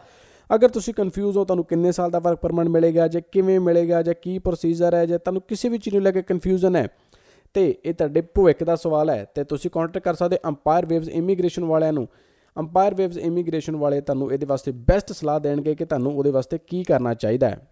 ਅਗਰ ਤੁਸੀਂ ਕਨਫਿਊਜ਼ ਹੋ ਤੁਹਾਨੂੰ ਕਿੰਨੇ ਸਾਲ ਦਾ ਵਰਕ ਪਰਮਿਟ ਮਿਲੇਗਾ ਜਾਂ ਕਿਵੇਂ ਮਿਲੇਗਾ ਜਾਂ ਕੀ ਪ੍ਰੋਸੀਜਰ ਹੈ ਜਾਂ ਤੁਹਾਨੂੰ ਕਿਸੇ ਵੀ ਚੀਜ਼ ਨੂੰ ਲੈ ਕੇ ਕਨਫਿਊਜ਼ਨ ਹੈ ਤੇ ਇਹ ਤੁਹਾਡੇ ਭਵਿੱਖ ਦਾ ਸਵਾਲ ਹੈ ਤੇ ਤੁਸੀਂ ਕੰਟੈਕਟ ਕਰ ਸਕਦੇ ਅੰਪਾਇਰ ਵੇਵਸ ਇਮੀਗ੍ਰੇਸ਼ਨ ਵਾਲਿਆਂ ਨੂੰ। ਅੰਪਾਇਰ ਵੇਵਸ ਇਮੀਗ੍ਰੇਸ਼ਨ ਵਾਲੇ ਤੁਹਾਨੂੰ ਇਹਦੇ ਵਾਸਤੇ ਬੈਸਟ ਸਲਾਹ ਦੇਣਗੇ ਕਿ ਤੁਹਾਨੂੰ ਉਹਦੇ ਵਾਸਤੇ ਕੀ ਕਰਨਾ ਚਾਹੀਦਾ ਹੈ।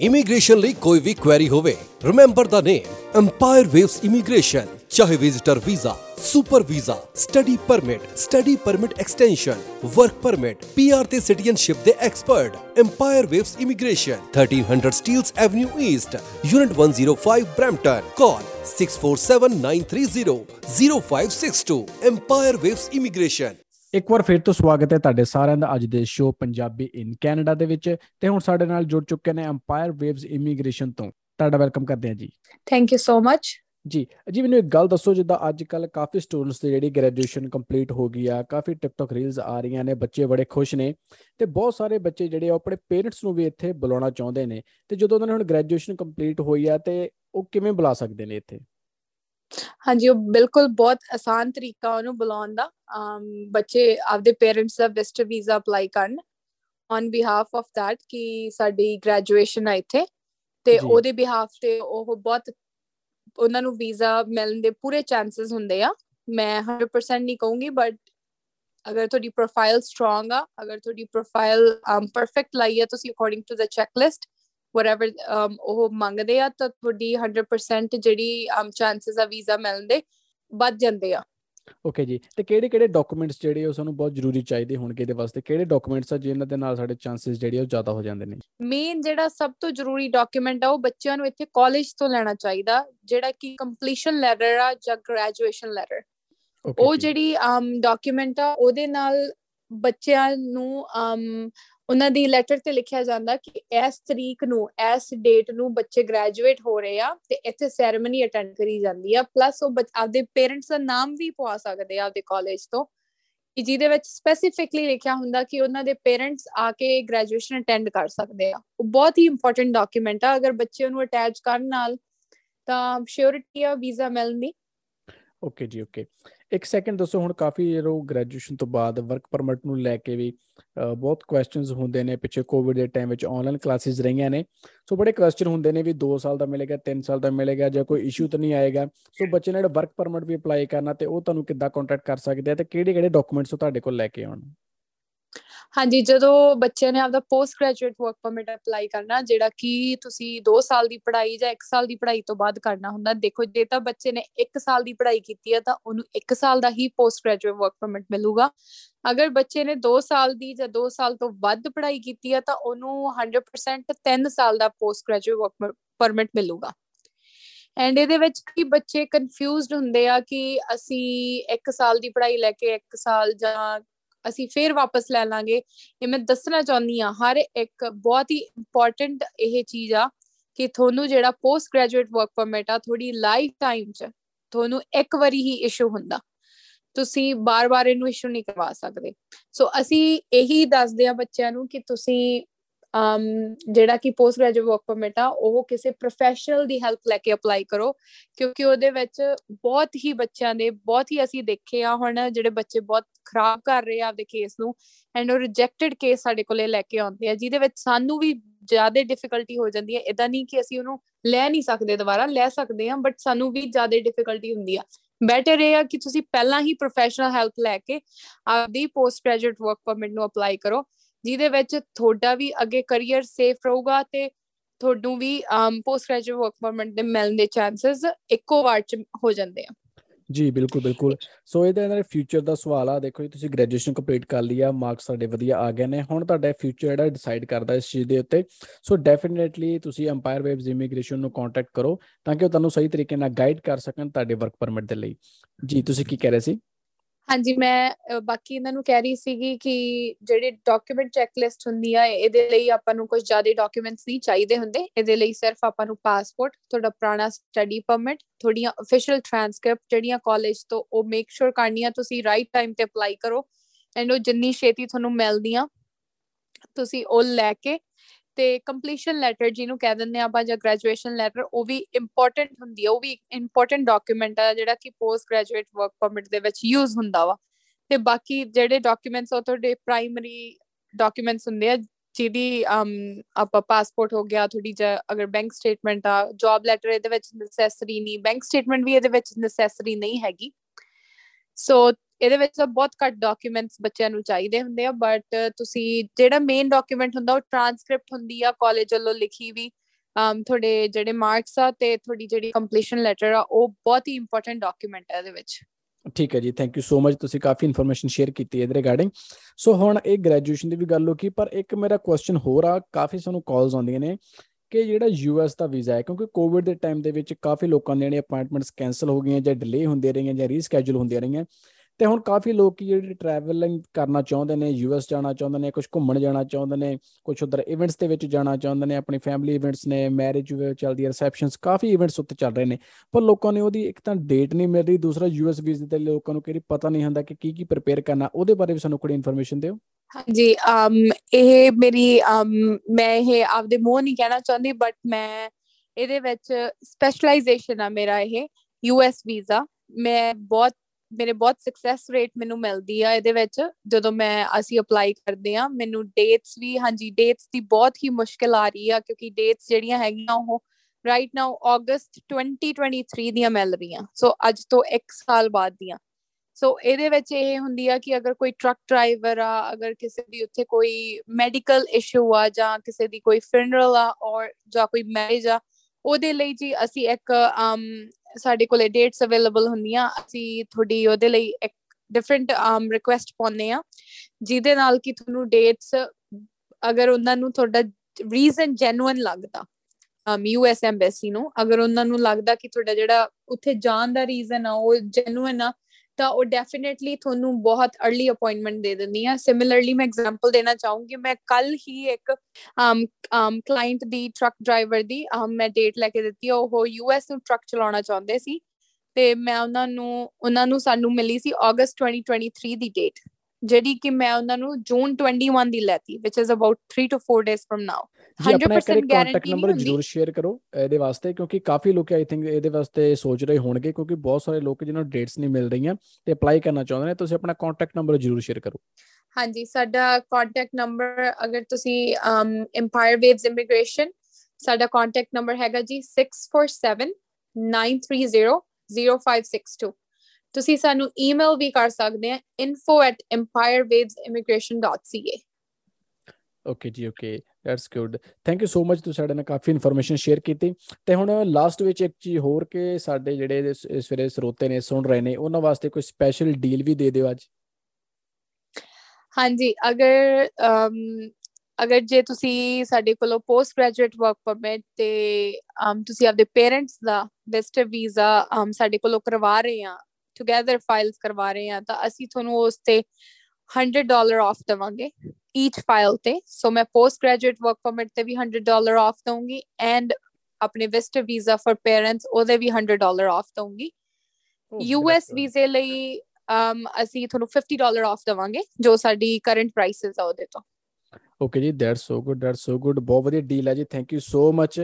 ਇਮੀਗ੍ਰੇਸ਼ਨ ਲਈ ਕੋਈ ਵੀ ਕੁਐਰੀ ਹੋਵੇ remember the name empire waves immigration ਚਾਹੇ visitor visa super visa study permit study permit extension work permit PR ਤੇ ਸਿਟੀਜ਼ਨਸ਼ਿਪ ਦੇ expert empire waves immigration 1300 Steeles avenue east unit 105 Brampton call 6479300562 empire waves immigration ਇੱਕ ਵਾਰ ਫਿਰ ਤੋਂ ਸਵਾਗਤ ਹੈ ਤੁਹਾਡੇ ਸਾਰਿਆਂ ਦਾ ਅੱਜ ਦੇ ਸ਼ੋਅ ਪੰਜਾਬੀ ਇਨ ਕੈਨੇਡਾ ਦੇ ਵਿੱਚ ਤੇ ਹੁਣ ਸਾਡੇ ਨਾਲ ਜੁੜ ਚੁੱਕੇ ਨੇ ਅੰਪਾਇਰ ਵੇਵਸ ਇਮੀਗ੍ਰੇਸ਼ਨ ਤੋਂ। ਤੁਹਾਡਾ ਵੈਲਕਮ ਕਰਦੇ ਹਾਂ ਜੀ। ਥੈਂਕ ਯੂ ਸੋ ਮਚ ਜੀ ਜੀ ਮੈਨੂੰ ਇੱਕ ਗੱਲ ਦੱਸੋ ਜਿੱਦਾਂ ਅੱਜ ਕੱਲ ਕਾਫੀ ਸਟੂਡੈਂਟਸ ਦੀ ਜਿਹੜੀ ਗ੍ਰੈਜੂਏਸ਼ਨ ਕੰਪਲੀਟ ਹੋ ਗਈ ਆ ਕਾਫੀ ਟਿਕਟੌਕ ਰੀਲਸ ਆ ਰਹੀਆਂ ਨੇ ਬੱਚੇ ਬੜੇ ਖੁਸ਼ ਨੇ ਤੇ ਬਹੁਤ ਸਾਰੇ ਬੱਚੇ ਜਿਹੜੇ ਆ ਆਪਣੇ ਪੇਰੈਂਟਸ ਨੂੰ ਵੀ ਇੱਥੇ ਬੁਲਾਉਣਾ ਚਾਹੁੰਦੇ ਨੇ ਤੇ ਜਦੋਂ ਉਹਨਾਂ ਨੇ ਹੁਣ ਗ੍ਰੈਜੂਏਸ਼ਨ ਕੰਪਲੀਟ ਹੋਈ ਆ ਤੇ ਉਹ ਕਿਵੇਂ ਬੁਲਾ ਸਕਦੇ ਨੇ ਇੱਥੇ? ਹਾਂਜੀ ਉਹ ਬਿਲਕੁਲ ਬਹੁਤ ਆਸਾਨ ਤਰੀਕਾ ਉਹਨੂੰ ਬੁਲਾਉਣ ਦਾ। ਬੱਚੇ ਆਪਦੇ ਪੇਰੈਂਟਸ ਦਾ ਵਿਜ਼ਟਰ ਵੀਜ਼ਾ ਅਪਲਾਈ ਕਰਨ। ਔਨ ਬਿਹਾਫ ਆਫ ਥੈਟ ਕਿ ਸਾਡੀ ਗ੍ਰੈਜੂਏਸ਼ਨ ਆ ਇੱਥੇ। ਤੇ। ਉਹਦੇ ਬਿਹਾਫ ਤੇ ਉਹ ਬਹੁਤ ਉਹਨਾਂ ਨੂੰ ਵੀਜ਼ਾ ਮਿਲਣ ਦੇ ਪੂਰੇ ਚਾਂਸਸ ਹੁੰਦੇ ਆ। ਮੈਂ 100% ਨਹੀਂ ਕਹੂੰਗੀ ਬਟ ਅਗਰ ਤੁਹਾਡੀ ਪ੍ਰੋਫਾਈਲ ਸਟਰੋਂਗ ਆ ਅਗਰ ਤੁਹਾਡੀ ਪ੍ਰੋਫਾਈਲ ਪਰਫੈਕਟ ਲਾਈ ਆ ਤੁਸੀਂ according to the checklist whatever um, ਉਹ ਮੰਗਦੇ ਆ ਤਾਂ ਤੁਹਾਡੀ 100% ਜਿਹੜੀ ਚਾਂਸਸ ਆ ਵੀਜ਼ਾ ਮਿਲਣ ਦੇ ਵੱਧ ਜਾਂਦੇ ਆ। ਓਕੇ ਜੀ ਤੇ ਕਿਹੜੇ ਕਿਹੜੇ ਡਾਕੂਮੈਂਟਸ ਜਿਹੜੇ ਉਹ ਸਾਨੂੰ ਬਹੁਤ ਜ਼ਰੂਰੀ ਚਾਹੀਦੇ ਹੋਣਗੇ ਇਹਦੇ ਵਾਸਤੇ? ਕਿਹੜੇ ਡਾਕੂਮੈਂਟਸ ਆ ਜਿਨ੍ਹਾਂ ਦੇ ਨਾਲ ਸਾਡੇ ਚਾਂਸਸ ਜਿਹੜੇ ਉਹ ਜ਼ਿਆਦਾ ਹੋ ਜਾਂਦੇ ਨੇ? ਮੇਨ ਜਿਹੜਾ ਸਭ ਤੋਂ ਜ਼ਰੂਰੀ ਡਾਕੂਮੈਂਟ ਆ ਉਹ ਬੱਚਿਆਂ ਨੂੰ ਇੱਥੇ ਕਾਲਜ ਤੋਂ ਲੈਣਾ ਚਾਹੀਦਾ ਜਿਹੜਾ ਕਿ ਕੰਪਲੀਸ਼ਨ ਲੈਟਰ ਆ ਜਾਂ ਗ੍ਰੈਜੂਏਸ਼ਨ ਲੈਟਰ ਉਹ ਜਿਹੜੀ um ਡਾਕੂਮੈਂਟ ਆ ਉਹਦੇ ਨਾਲ ਬੱਚਿਆਂ ਨੂੰ um ਉਹਨਾਂ ਦੀ ਲੈਟਰ ਤੇ ਲਿਖਿਆ ਜਾਂਦਾ ਕਿ ਇਸ ਤਰੀਕ ਨੂੰ, ਇਸ ਡੇਟ ਨੂੰ ਬੱਚੇ ਗ੍ਰੈਜੂਏਟ ਹੋ ਰਹੇ ਆ ਤੇ ਇੱਥੇ ਸੈਰੇਮਨੀ ਅਟੈਂਡ ਕਰੀ ਜਾਂਦੀ ਆ। ਪਲੱਸ ਉਹ ਆਪਦੇ ਪੇਰੈਂਟਸ ਦਾ ਨਾਮ ਵੀ ਪਵਾ ਸਕਦੇ ਆ ਆਪਦੇ ਕਾਲਜ ਤੋਂ। ਕਿ ਜਿਹਦੇ ਵਿੱਚ ਸਪੈਸੀਫਿਕਲੀ ਲਿਖਿਆ ਹੁੰਦਾ ਕਿ ਉਹਨਾਂ ਦੇ ਪੇਰੈਂਟਸ ਆ ਕੇ ਗ੍ਰੈਜੂਏਸ਼ਨ ਅਟੈਂਡ ਕਰ ਸਕਦੇ ਆ। ਉਹ ਬਹੁਤ ਹੀ ਇੰਪੋਰਟੈਂਟ ਡਾਕੂਮੈਂਟ ਆ। ਅਗਰ ਬੱਚੇ ਨੂੰ ਅਟੈਚ ਕਰਨ ਨਾਲ ਤਾਂ ਸ਼ੋਰਿਟੀ ਆ ਵੀਜ਼ਾ ਮਿਲਣੀ ਓਕੇ ਜੀ ਓਕੇ ਇੱਕ ਸੈਕਿੰਡ ਦੱਸੋ, ਹੁਣ ਕਾਫੀ ਜਦੋਂ ਗ੍ਰੈਜੂਏਸ਼ਨ ਤੋਂ ਬਾਅਦ ਵਰਕ ਪਰਮਿਟ ਨੂੰ ਲੈ ਕੇ ਵੀ ਬਹੁਤ ਕੁਐਸਚਨਸ ਹੁੰਦੇ ਨੇ, ਪਿੱਛੇ ਕੋਵਿਡ ਦੇ ਟਾਈਮ ਵਿੱਚ ਆਨਲਾਈਨ ਕਲਾਸਿਸ ਰਹੀਆਂ ਨੇ। ਸੋ ਬੜੇ ਕੁਐਸਚਨ ਹੁੰਦੇ ਨੇ ਵੀ 2 ਸਾਲ ਦਾ ਮਿਲੇਗਾ 3 ਸਾਲ ਦਾ ਮਿਲੇਗਾ ਜਾਂ ਕੋਈ ਇਸ਼ੂ ਤਾਂ ਨਹੀਂ ਆਏਗਾ। ਸੋ ਬੱਚੇ ਨੇ ਜਿਹੜਾ ਵਰਕ ਪਰਮਿਟ ਵੀ ਅਪਲਾਈ ਕਰਨਾ ਤੇ ਉਹ ਤੁਹਾਨੂੰ ਕਿੱਦਾਂ ਕੰਟੈਕਟ ਕਰ ਸਕਦੇ ਆ ਤੇ ਕਿਹੜੇ ਕਿਹੜੇ ਡਾਕੂਮੈਂਟਸ ਉਹ ਤੁਹਾਡੇ ਕੋਲ ਲੈ ਕੇ ਆਉਣ? ਹਾਂਜੀ, ਜਦੋਂ ਬੱਚੇ ਨੇ ਆਪਦਾ post graduate work permit apply ਕਰਨਾ, ਜਿਹੜਾ ਕਿ ਤੁਸੀਂ 2 ਸਾਲ ਦੀ ਪੜ੍ਹਾਈ ਜਾਂ 1 ਸਾਲ ਦੀ ਪੜ੍ਹਾਈ ਤੋਂ ਬਾਅਦ ਕਰਨਾ ਹੁੰਦਾ, ਦੇਖੋ ਜੇ ਤਾਂ ਬੱਚੇ ਨੇ 1 ਸਾਲ ਦੀ ਪੜ੍ਹਾਈ ਕੀਤੀ ਹੈ, ਤਾਂ ਉਹਨੂੰ 1 ਸਾਲ ਦਾ ਹੀ ਪੋਸਟ ਗ੍ਰੈਜੂਏਟ ਵਰਕ ਪਰਮਿਟ ਮਿਲੂਗਾ। ਅਗਰ ਬੱਚੇ ਨੇ 2 ਸਾਲ ਦੀ ਜਾਂ 2 ਸਾਲ ਤੋਂ ਵੱਧ ਪੜ੍ਹਾਈ ਕੀਤੀ ਹੈ, ਤਾਂ ਉਹਨੂੰ 100% 3 ਸਾਲ ਦਾ ਪੋਸਟ ਗ੍ਰੈਜੂਏਟ ਵਰਕ ਪਰਮਿਟ ਮਿਲੂਗਾ। ਐਂਡ ਇਹਦੇ ਵਿੱਚ ਕੀ ਬੱਚੇ ਕਨਫਿਊਜ਼ਡ ਹੁੰਦੇ ਆ ਕਿ ਅਸੀਂ 1 ਸਾਲ ਦੀ ਪੜ੍ਹਾਈ ਲੈ ਕੇ 1 ਸਾਲ ਜਾਂ ਅਸੀਂ ਫੇਰ ਵਾਪਸ ਲੈ ਲਾਂਗੇ। ਇਹ ਮੈਂ ਦੱਸਣਾ ਚਾਹੁੰਦੀ ਆ ਹਰ ਇੱਕ ਬਹੁਤ ਹੀ ਇੰਪੋਰਟੈਂਟ ਇਹ ਚੀਜ਼ ਆ ਕਿ ਤੁਹਾਨੂੰ ਜਿਹੜਾ ਪੋਸਟ ਗ੍ਰੈਜੂਏਟ ਵਰਕ ਪਰਮਿਟ ਆ ਥੋੜੀ ਲਾਈਫ ਟਾਈਮ 'ਚ ਤੁਹਾਨੂੰ ਇੱਕ ਵਾਰੀ ਹੀ ਇਸ਼ੂ ਹੁੰਦਾ। ਤੁਸੀਂ ਬਾਰ-ਬਾਰ ਇਹਨੂੰ ਇਸ਼ੂ ਨਹੀਂ ਕਰਵਾ ਸਕਦੇ। ਸੋ ਅਸੀਂ ਇਹੀ ਦੱਸਦੇ ਆ ਬੱਚਿਆਂ ਨੂੰ ਕਿ ਤੁਸੀਂ um ਜਿਹੜਾ ਕਿ ਪੋਸਟ ਗ੍ਰੈਜੂਏਟ ਵਰਕ ਪਰਮਿਟ ਆ, ਉਹ ਕਿਸੇ ਪ੍ਰੋਫੈਸ਼ਨਲ ਦੀ ਹੈਲਪ ਲੈ ਕੇ ਅਪਲਾਈ ਕਰੋ, ਕਿਉਂਕਿ ਉਹਦੇ ਵਿੱਚ ਬਹੁਤ ਹੀ ਬੱਚਿਆਂ ਦੇ, ਬਹੁਤ ਹੀ ਅਸੀਂ ਦੇਖੇ ਆ ਹੁਣ, ਜਿਹੜੇ ਬੱਚੇ ਬਹੁਤ ਖਰਾਬ ਕਰ ਰਹੇ ਆ ਆਪਦੇ ਕੇਸ ਨੂੰ ਐਂਡ ਉਹ ਰਿਜੈਕਟਡ ਕੇਸ ਸਾਡੇ ਕੋਲੇ ਲੈ ਕੇ ਆਉਂਦੇ ਆ, ਜਿਹਦੇ ਵਿੱਚ ਸਾਨੂੰ ਵੀ ਜ਼ਿਆਦਾ ਡਿਫਿਕਲਟੀ ਹੋ ਜਾਂਦੀ ਹੈ ਇਦਾਂ ਨਹੀਂ ਕਿ ਅਸੀਂ ਉਹਨੂੰ ਲੈ ਨਹੀਂ ਸਕਦੇ ਦੁਬਾਰਾ, ਲੈ ਸਕਦੇ ਆ ਬਟ ਸਾਨੂੰ ਵੀ ਜ਼ਿਆਦਾ ਡਿਫਿਕਲਟੀ ਹੁੰਦੀ ਆ। ਬੈਟਰ ਇਹ ਆ ਕਿ ਤੁਸੀਂ ਪਹਿਲਾਂ ਹੀ ਪ੍ਰੋਫੈਸ਼ਨਲ ਹੈਲਪ ਲੈ ਕੇ ਆਪਦੀ ਪੋਸਟ ਗ੍ਰੈਜੂਏਟ ਵਰਕ ਪਰਮਿਟ ਨੂੰ ਅਪਲਾਈ ਕਰੋ ਜਿਹਦੇ ਵਿੱਚ ਤੁਹਾਡਾ ਵੀ ਅੱਗੇ ਕੈਰੀਅਰ ਸੇਫ ਰਹੂਗਾ ਤੇ ਤੁਹਾਨੂੰ ਵੀ ਪੋਸਟ ਗ੍ਰੈਜੂਏਟ ਵਰਕ ਪਰਮਿਟ ਦੇ ਮਿਲਣ ਦੇ ਚਾਂਸਸ ਇੱਕੋ ਵਾਰ ਚ ਹੋ ਜਾਂਦੇ ਆ। ਜੀ, ਬਿਲਕੁਲ ਬਿਲਕੁਲ। ਸੋ ਇਹਦੇ ਅੰਦਰ ਫਿਊਚਰ ਦਾ ਸਵਾਲ ਆ, ਦੇਖੋ ਜੀ, ਤੁਸੀਂ ਗ੍ਰੈਜੂਏਸ਼ਨ ਕੰਪਲੀਟ ਕਰ ਲਈ ਆ ਮਾਰਕਸ ਸਾਡੇ ਵਧੀਆ ਆ ਗਏ ਨੇ। ਹੁਣ ਤੁਹਾਡਾ ਫਿਊਚਰ ਜਿਹੜਾ ਡਿਸਾਈਡ ਕਰਦਾ ਇਸ ਚੀਜ਼ ਦੇ ਉੱਤੇ। ਸੋ ਡੈਫੀਨਿਟਲੀ ਤੁਸੀਂ ਐਮਪਾਇਰ ਵੇਵਸ ਇਮੀਗ੍ਰੇਸ਼ਨ ਨੂੰ ਕੰਟੈਕਟ ਕਰੋ, ਤਾਂ ਕਿ ਉਹ ਤੁਹਾਨੂੰ ਸਹੀ ਤਰੀਕੇ ਨਾਲ ਗਾਈਡ ਕਰ ਸਕਣ ਤੁਹਾਡੇ ਵਰਕ ਪਰਮਿਟ ਦੇ ਲਈ। ਜੀ, ਤੁਸੀਂ ਕੀ ਕਹਿ ਰਹੇ ਸੀ? ਹਾਂਜੀ, ਮੈਂ ਬਾਕੀ ਇਹਨਾਂ ਨੂੰ ਕਹਿ ਰਹੀ ਸੀਗੀ ਕਿ ਜਿਹੜੇ ਡਾਕੂਮੈਂਟ ਚੈੱਕਲਿਸਟ ਹੁੰਦੀ ਆ, ਇਹਦੇ ਲਈ ਆਪਾਂ ਨੂੰ ਕੁਝ ਜ਼ਿਆਦਾ ਡਾਕੂਮੈਂਟਸ ਨਹੀਂ ਚਾਹੀਦੇ ਹੁੰਦੇ। ਇਹਦੇ ਲਈ ਸਿਰਫ ਆਪਾਂ ਨੂੰ ਪਾਸਪੋਰਟ ਤੁਹਾਡਾ ਪੁਰਾਣਾ ਸਟੱਡੀ ਪਰਮਿਟ ਥੋੜੀਆਂ ਅਫੀਸ਼ੀਅਲ ਟ੍ਰਾਂਸਕ੍ਰਿਪਟ ਜਿਹੜੀਆਂ ਕਾਲਜ ਤੋਂ, ਉਹ ਮੇਕ ਸ਼ੋਰ ਕਰਨੀਆਂ, ਤੁਸੀਂ ਰਾਈਟ ਟਾਈਮ ਤੇ ਅਪਲਾਈ ਕਰੋ। ਐਂਡ ਉਹ ਜਿੰਨੀ ਛੇਤੀ ਤੁਹਾਨੂੰ ਮਿਲਦੀਆਂ, ਤੁਸੀਂ ਉਹ ਲੈ ਕੇ ਤੇ ਕੰਪਲੀਸ਼ਨ ਲੈਟਰ ਜਿਹਨੂੰ ਕਹਿ ਦਿੰਦੇ ਆ ਆਪਾਂ ਜਾਂ ਗ੍ਰੈਜੂਏਸ਼ਨ ਲੈਟਰ ਉਹ ਵੀ ਇੰਪੋਰਟੈਂਟ ਹੁੰਦੀ ਆ, ਉਹ ਵੀ ਇੰਪੋਰਟੈਂਟ ਡਾਕੂਮੈਂਟ ਆ ਜਿਹੜਾ ਕਿ ਪੋਸਟ ਗ੍ਰੈਜੂਏਟ ਵਰਕ ਪਰਮਿਟ ਦੇ ਵਿੱਚ ਯੂਜ਼ ਹੁੰਦਾ ਵਾ। ਤੇ ਬਾਕੀ ਜਿਹੜੇ ਡਾਕੂਮੈਂਟਸ ਉਹ ਤੁਹਾਡੇ ਪ੍ਰਾਇਮਰੀ ਡਾਕੂਮੈਂਟਸ ਹੁੰਦੇ ਆ, ਜਿਹਦੀ ਆਪਾਂ ਪਾਸਪੋਰਟ ਹੋ ਗਿਆ ਥੋੜੀ ਜਿਹਾ ਅਗਰ ਬੈਂਕ ਸਟੇਟਮੈਂਟ ਆ ਜੌਬ ਲੈਟਰ ਇਹਦੇ ਵਿੱਚ ਨੈਸੈਸਰੀ ਨਹੀਂ ਬੈਂਕ ਸਟੇਟਮੈਂਟ ਵੀ ਇਹਦੇ ਵਿੱਚ ਨੈਸੈਸਰੀ ਨਹੀਂ ਹੈਗੀ। ਸੋ ਇਹਦੇ ਵਿੱਚ ਤਾਂ ਬਹੁਤ ਘੱਟ ਡਾਕੂਮੈਂਟਸ ਬੱਚਿਆਂ ਨੂੰ ਚਾਹੀਦੇ ਹੁੰਦੇ ਆ ਬਟ ਤੁਸੀਂ ਜਿਹੜਾ ਮੇਨ ਡਾਕੂਮੈਂਟ ਹੁੰਦਾ ਉਹ ਟ੍ਰਾਂਸਕ੍ਰਿਪਟ ਹੁੰਦੀ ਆ ਕਾਲਜ ਵੱਲੋਂ ਲਿਖੀ ਵੀ um ਤੁਹਾਡੇ ਜਿਹੜੇ ਮਾਰਕਸ ਆ ਤੇ ਤੁਹਾਡੀ ਜਿਹੜੀ ਕੰਪਲੀਸ਼ਨ ਲੈਟਰ ਆ, ਉਹ ਬਹੁਤ ਹੀ ਇੰਪੋਰਟੈਂਟ ਡਾਕੂਮੈਂਟ ਹੈ ਇਹਦੇ ਵਿੱਚ। ਠੀਕ ਹੈ ਜੀ ਥੈਂਕ ਯੂ ਸੋ ਮਚ ਤੁਸੀਂ ਕਾਫੀ ਇਨਫੋਰਮੇਸ਼ਨ ਸ਼ੇਅਰ ਕੀਤੀ ਇਹਦੇ ਰਿਗਾਰਡਿੰਗ ਸੋ ਹੁਣ ਇਹ ਗ੍ਰੈਜੂਏਸ਼ਨ ਦੀ ਵੀ ਗੱਲ ਹੋ ਗਈ, ਪਰ ਇੱਕ ਮੇਰਾ ਕੁਐਸਚਨ ਹੋਰ ਆ, ਕਾਫੀ ਸਾਨੂੰ ਕਾਲਸ ਆਉਂਦੀਆਂ ਨੇ ਕਿ ਜਿਹੜਾ ਯੂਐਸ ਦਾ ਵੀਜ਼ਾ ਹੈ, ਕਿਉਂਕਿ ਕੋਵਿਡ ਦੇ ਟਾਈਮ ਦੇ ਵਿੱਚ ਕਾਫੀ ਲੋਕਾਂ ਦੀਆਂ ਅਪਾਇੰਟਮੈਂਟਸ ਕੈਨਸਲ ਹੋ ਗਈਆਂ ਜਾਂ ਡਿਲੇ ਹੁੰਦੀਆਂ ਰਹੀਆਂ ਜਾਂ ਰੀਸਕੇਜੂਲ ਹੁੰਦੀਆਂ ਰਹੀਆਂ ਤੇ ਹੁਣ ਕਾਫੀ ਲੋਕ ਜਿਹੜੇ ਟਰੈਵਲਿੰਗ ਕਰਨਾ ਚਾਹੁੰਦੇ ਨੇ ਯੂਐਸ ਜਾਣਾ ਚਾਹੁੰਦੇ ਨੇ ਕੁਝ ਘੁੰਮਣ ਜਾਣਾ ਚਾਹੁੰਦੇ ਨੇ ਕੁਝ ਉਧਰ ਇਵੈਂਟਸ ਦੇ ਵਿੱਚ ਜਾਣਾ ਚਾਹੁੰਦੇ ਨੇ, ਆਪਣੀ ਫੈਮਿਲੀ ਇਵੈਂਟਸ ਨੇ ਮੈਰਿਜ ਚੱਲਦੀ ਹੈ ਰਿਸੈਪਸ਼ਨਸ ਕਾਫੀ ਇਵੈਂਟਸ ਉੱਤੇ ਚੱਲ ਰਹੇ ਨੇ। ਪਰ ਲੋਕਾਂ ਨੇ ਉਹਦੀ ਇੱਕ ਤਾਂ ਡੇਟ ਨਹੀਂ ਮਿਲ ਰਹੀ, ਦੂਸਰਾ ਯੂਐਸ ਵੀਜ਼ੇ ਤੇ ਲੋਕਾਂ ਨੂੰ ਕਿਹੜੀ ਪਤਾ ਨਹੀਂ ਹੁੰਦਾ ਕਿ ਕੀ ਕੀ ਪ੍ਰਿਪੇਅਰ ਕਰਨਾ, ਉਹਦੇ ਬਾਰੇ ਵੀ ਸਾਨੂੰ ਕੋਈ ਇਨਫੋਰਮੇਸ਼ਨ ਦਿਓ। ਹਾਂਜੀ, ਅਮ, ਇਹ ਮੇਰੀ, ਅਮ, ਮੈਂ ਇਹ ਆਪਦੇ ਮੂੰਹ ਨਹੀਂ ਕਹਿਣਾ ਚਾਹੁੰਦੀ ਬਟ ਮੈਂ ਇਹਦੇ ਵਿੱਚ ਸਪੈਸ਼ਲਾਈਜੇਸ਼ਨ ਆ ਮੇਰਾ ਇਹ ਯੂਐਸ ਵੀਜ਼ਾ ਮੈਂ ਬਹੁਤ ਮੇਰੇ ਬਹੁਤ ਸਕਸੈਸ ਰੇਟ ਮੈਨੂੰ ਮਿਲਦੀ ਆ ਇਹਦੇ ਵਿੱਚ। ਜਦੋਂ ਮੈਂ ਅਸੀਂ ਅਪਲਾਈ ਕਰਦੇ ਆ ਮੈਨੂੰ ਡੇਟਸ ਵੀ, ਹਾਂਜੀ ਡੇਟਸ ਦੀ ਬਹੁਤ ਹੀ ਮੁਸ਼ਕਲ ਆ ਰਹੀ ਆ ਕਿਉਂਕਿ ਡੇਟਸ ਜਿਹੜੀਆਂ ਹੈਗੀਆਂ ਉਹ ਰਾਈਟ ਨਾਓ ਅਗਸਤ 2023 ਦੀਆਂ ਮਿਲ ਰਹੀਆਂ। ਸੋ ਅੱਜ ਤੋਂ 1 ਸਾਲ ਬਾਅਦ ਦੀਆਂ। ਸੋ ਇਹਦੇ ਵਿੱਚ ਇਹ ਹੁੰਦੀ ਆ ਕਿ ਅਗਰ ਕੋਈ ਟਰੱਕ ਡਰਾਈਵਰ ਆ, ਅਗਰ ਕਿਸੇ ਦੀ ਉੱਥੇ ਕੋਈ ਮੈਡੀਕਲ ਇਸ਼ੂ ਆ ਜਾਂ ਕਿਸੇ ਦੀ ਕੋਈ ਫਿਨਰਲ ਆ ਔਰ ਜਾਂ ਕੋਈ ਮੈਰਿਜ ਆ, ਉਹਦੇ ਲਈ ਜੀ ਅਸੀਂ ਇੱਕ ਸਾਡੇ ਕੋਲੇ ਡੇਟਸ ਅਵੇਲੇਬਲ ਹੁੰਦੀਆਂ, ਅਸੀਂ ਤੁਹਾਡੀ ਉਹਦੇ ਲਈ ਇੱਕ ਡਿਫਰੈਂਟ ਆਮ ਰਿਕੁਐਸਟ ਪਾਉਂਦੇ ਆ ਜਿਹਦੇ ਨਾਲ ਕਿ ਤੁਹਾਨੂੰ ਡੇਟਸ ਅਗਰ ਉਹਨਾਂ ਨੂੰ ਤੁਹਾਡਾ ਰੀਜ਼ਨ ਜੈਨੂਇਨ ਲੱਗਦਾ, ਅਮ ਯੂਐਸ ਐਮਬੈਸੀ ਨੂੰ, ਅਗਰ ਉਹਨਾਂ ਨੂੰ ਲੱਗਦਾ ਕਿ ਤੁਹਾਡਾ ਜਿਹੜਾ ਉੱਥੇ ਜਾਣ ਦਾ ਰੀਜ਼ਨ ਆ, ਉਹ ਜੈਨੂਇਨ ਆ ਤਾਂ ਉਹ ਡੈਫੀਨਿਟਲੀ ਤੁਹਾਨੂੰ ਬਹੁਤ अर्ਲੀ ਅਪਾਇੰਟਮੈਂਟ ਦੇ ਦਿੰਦੀ ਆ। ਸਿਮਿਲਰਲੀ ਮੈਂ ਐਗਜ਼ਾਮਪਲ ਦੇਣਾ ਚਾਹੂੰਗੀ। ਮੈਂ ਕੱਲ ਹੀ ਇੱਕ um um ਕਲਾਇੰਟ ਦੀ ਟਰੱਕ ਡਰਾਈਵਰ ਦੀ um, ਮੈਂ ਡੇਟ ਲੈ ਕੇ ਦਿੱਤੀ ਆ, ਉਹ ਯੂਐਸ ਨੂੰ ਟਰੱਕ ਚਲਾਉਣਾ ਚਾਹੁੰਦੇ ਸੀ। ਤੇ ਮੈਂ ਉਹਨਾਂ ਨੂੰ ਉਹਨਾਂ ਨੂੰ ਸਾਨੂੰ ਮਿਲੀ ਸੀ ਅਗਸਟ 2023 ਦੀ ਡੇਟ ਜਿਹੜੀ ਕਿ ਮੈਂ ਉਹਨਾਂ ਨੂੰ ਜੂਨ 21 ਦੀ ਲੈਤੀ which is about 3 to 4 days from now. ਜੀ ਆਪਣਾ ਇੱਕ 100% ਕੰਟੈਕਟ ਗਾਰੰਟੀ ਨੰਬਰ ਜਰੂਰ ਸ਼ੇਅਰ ਕਰੋ ਇਹਦੇ ਵਾਸਤੇ ਕਿਉਂਕਿ ਕਾਫੀ ਲੋਕ ਆਈ ਥਿੰਕ ਇਹਦੇ ਵਾਸਤੇ ਸੋਚ ਰਹੇ ਹੋਣਗੇ ਕਿਉਂਕਿ ਬਹੁਤ ਸਾਰੇ ਲੋਕ ਜਿਨ੍ਹਾਂ ਨੂੰ ਡੇਟਸ ਨਹੀਂ ਮਿਲ ਰਹੀਆਂ ਤੇ ਅਪਲਾਈ ਕਰਨਾ ਚਾਹੁੰਦੇ ਨੇ ਤੁਸੀਂ ਆਪਣਾ ਕੰਟੈਕਟ ਨੰਬਰ ਜਰੂਰ ਸ਼ੇਅਰ ਕਰੋ। ਹਾਂਜੀ ਸਾਡਾ ਕੰਟੈਕਟ ਨੰਬਰ ਅਗਰ ਤੁਸੀਂ ਐਮਪਾਇਰ ਵੇਵਸ ਇਮੀਗ੍ਰੇਸ਼ਨ ਸਾਡਾ ਕੰਟੈਕਟ ਨੰਬਰ ਹੈਗਾ ਜੀ 6479300562 ਤੁਸੀਂ ਸਾਨੂੰ ਈਮੇਲ ਵੀ ਕਰ ਸਕਦੇ ਆ info@empirewavesimmigration.ca ਓਕੇ ਜੀ okay that's good thank you so much ਤੁਸੀਂ ਸਾਡੇ ਨਾਲ ਕਾਫੀ ਇਨਫੋਰਮੇਸ਼ਨ ਸ਼ੇਅਰ ਕੀਤੀ। ਤੇ ਹੁਣ ਲਾਸਟ ਵਿੱਚ ਇੱਕ ਚੀਜ਼ ਹੋਰ ਕਿ ਸਾਡੇ ਜਿਹੜੇ ਇਸ ਵੇਲੇ ਸਰੋਤੇ ਨੇ ਸੁਣ ਰਹੇ ਨੇ ਉਹਨਾਂ ਵਾਸਤੇ ਕੋਈ ਸਪੈਸ਼ਲ ਡੀਲ ਵੀ ਦੇ ਦਿਓ ਅੱਜ। ਹਾਂਜੀ ਅਗਰ ਅਗਰ ਜੇ ਤੁਸੀਂ ਸਾਡੇ ਕੋਲੋਂ ਪੋਸਟ ਗ੍ਰੈਜੂਏਟ ਵਰਕ ਪਰਮਿਟ ਤੇ ਤੁਸੀਂ ਆਪਣੇ ਪੇਰੈਂਟਸ ਦਾ ਵਿਜ਼ਟਰ ਵੀਜ਼ਾ ਸਾਡੇ ਕੋਲੋਂ ਕਰਵਾ ਰਹੇ ਆ ਟੁਗੇਦਰ ਫਾਈਲਸ ਕਰਵਾ ਰਹੇ ਆ ਤਾਂ ਅਸੀਂ ਤੁਹਾਨੂੰ ਉਸ ਤੇ 100 ਡਾਲਰ ਆਫ ਦਵਾਂਗੇ ਈਚ ਫਾਈਲ ਤੇ। ਸੋ ਮੈਂ ਪੋਸਟ ਗ੍ਰੈਜੂਏਟ ਵਰਕ ਪਰਮਿਟ ਤੇ ਵੀ 100 ਡਾਲਰ ਆਫ ਦਊਂਗੀ ਐਂਡ ਆਪਣੇ ਵਿਜ਼ਟਰ ਵੀਜ਼ਾ ਫॉर ਪੇਰੈਂਟਸ ਉਹਦੇ ਵੀ 100 ਡਾਲਰ ਆਫ ਦਊਂਗੀ। ਯੂਐਸ ਵੀਜ਼ੇ ਲਈ um, ਅਸੀਂ ਤੁਹਾਨੂੰ 50 ਡਾਲਰ ਆਫ ਦਵਾਂਗੇ ਜੋ ਸਾਡੀ ਕਰੰਟ ਪ੍ਰਾਈਸਸ ਆ ਉਹਦੇ ਤੋਂ। ਓਕੇ ਜੀ that's so good that's so good ਬਹੁਤ ਵਧੀਆ ਡੀਲ ਹੈ ਜੀ ਥੈਂਕ ਯੂ ਸੋ ਮਚ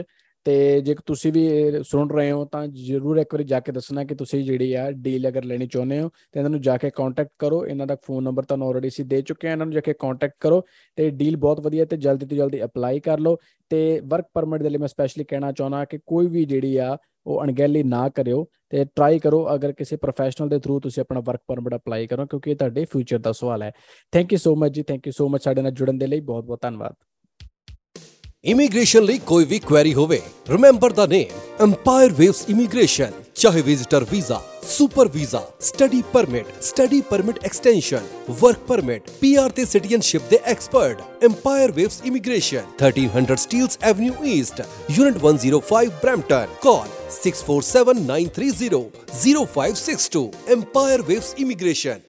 ਤੇ ਜੇ ਤੁਸੀਂ ਵੀ ਇਹ ਸੁਣ ਰਹੇ ਹੋ ਤਾਂ ਜਰੂਰ ਇੱਕ ਵਾਰੀ ਜਾ ਕੇ ਦੱਸਣਾ ਕਿ ਤੁਸੀਂ ਜਿਹੜੀ ਆ ਡੀਲ ਅਗਰ ਲੈਣੀ ਚਾਹੁੰਦੇ ਹੋ, ਤੇ ਇਹਨਾਂ ਨੂੰ ਜਾ ਕੇ ਕੰਟੈਕਟ ਕਰੋ, ਇਹਨਾਂ ਦਾ ਫੋਨ ਨੰਬਰ ਤੁਹਾਨੂੰ ਆਲਰੇਡੀ ਅਸੀਂ ਦੇ ਚੁੱਕੇ ਹਾਂ, ਇਹਨਾਂ ਨੂੰ ਜਾ ਕੇ ਕੰਟੈਕਟ ਕਰੋ ਤੇ ਡੀਲ ਬਹੁਤ ਵਧੀਆ ਤੇ ਜਲਦੀ ਤੋਂ ਜਲਦੀ ਅਪਲਾਈ ਕਰ ਲਓ ਤੇ ਵਰਕ ਪਰਮਿਟ ਦੇ ਲਈ ਮੈਂ ਸਪੈਸ਼ਲੀ ਕਹਿਣਾ ਚਾਹੁੰਦਾ ਕਿ ਕੋਈ ਵੀ ਜਿਹੜੀ ਆ ਉਹ ਅਣਗਹਿਲੀ ਨਾ ਕਰਿਓ ਤੇ ਟਰਾਈ ਕਰੋ, ਅਗਰ ਕਿਸੇ ਪ੍ਰੋਫੈਸ਼ਨਲ ਦੇ ਥਰੂ ਤੁਸੀਂ ਆਪਣਾ ਵਰਕ ਪਰਮਿਟ ਅਪਲਾਈ ਕਰੋ ਕਿਉਂਕਿ ਇਹ ਤੁਹਾਡੇ ਫਿਊਚਰ ਦਾ ਸਵਾਲ ਹੈ। ਥੈਂਕ ਯੂ ਸੋ ਮਚ ਜੀ ਥੈਂਕ ਯੂ ਸੋ ਮਚ ਸਾਡੇ ਨਾਲ ਜੁੜਨ ਦੇ ਲਈ ਬਹੁਤ ਬਹੁਤ ਧੰਨਵਾਦ। ਇਮੀਗ੍ਰੇਸ਼ਨ ਲਈ ਕੋਈ ਵੀ ਕੁਐਰੀ ਹੋਵੇ remember the name Empire Waves Immigration ਚਾਹੇ visitor visa super visa study permit study permit extension work permit PR ਤੇ ਸਿਟੀਜ਼ਨਸ਼ਿਪ ਦੇ expert Empire Waves Immigration 1300 Steeles Avenue East unit 105 Brampton call 6479300562 Empire Waves Immigration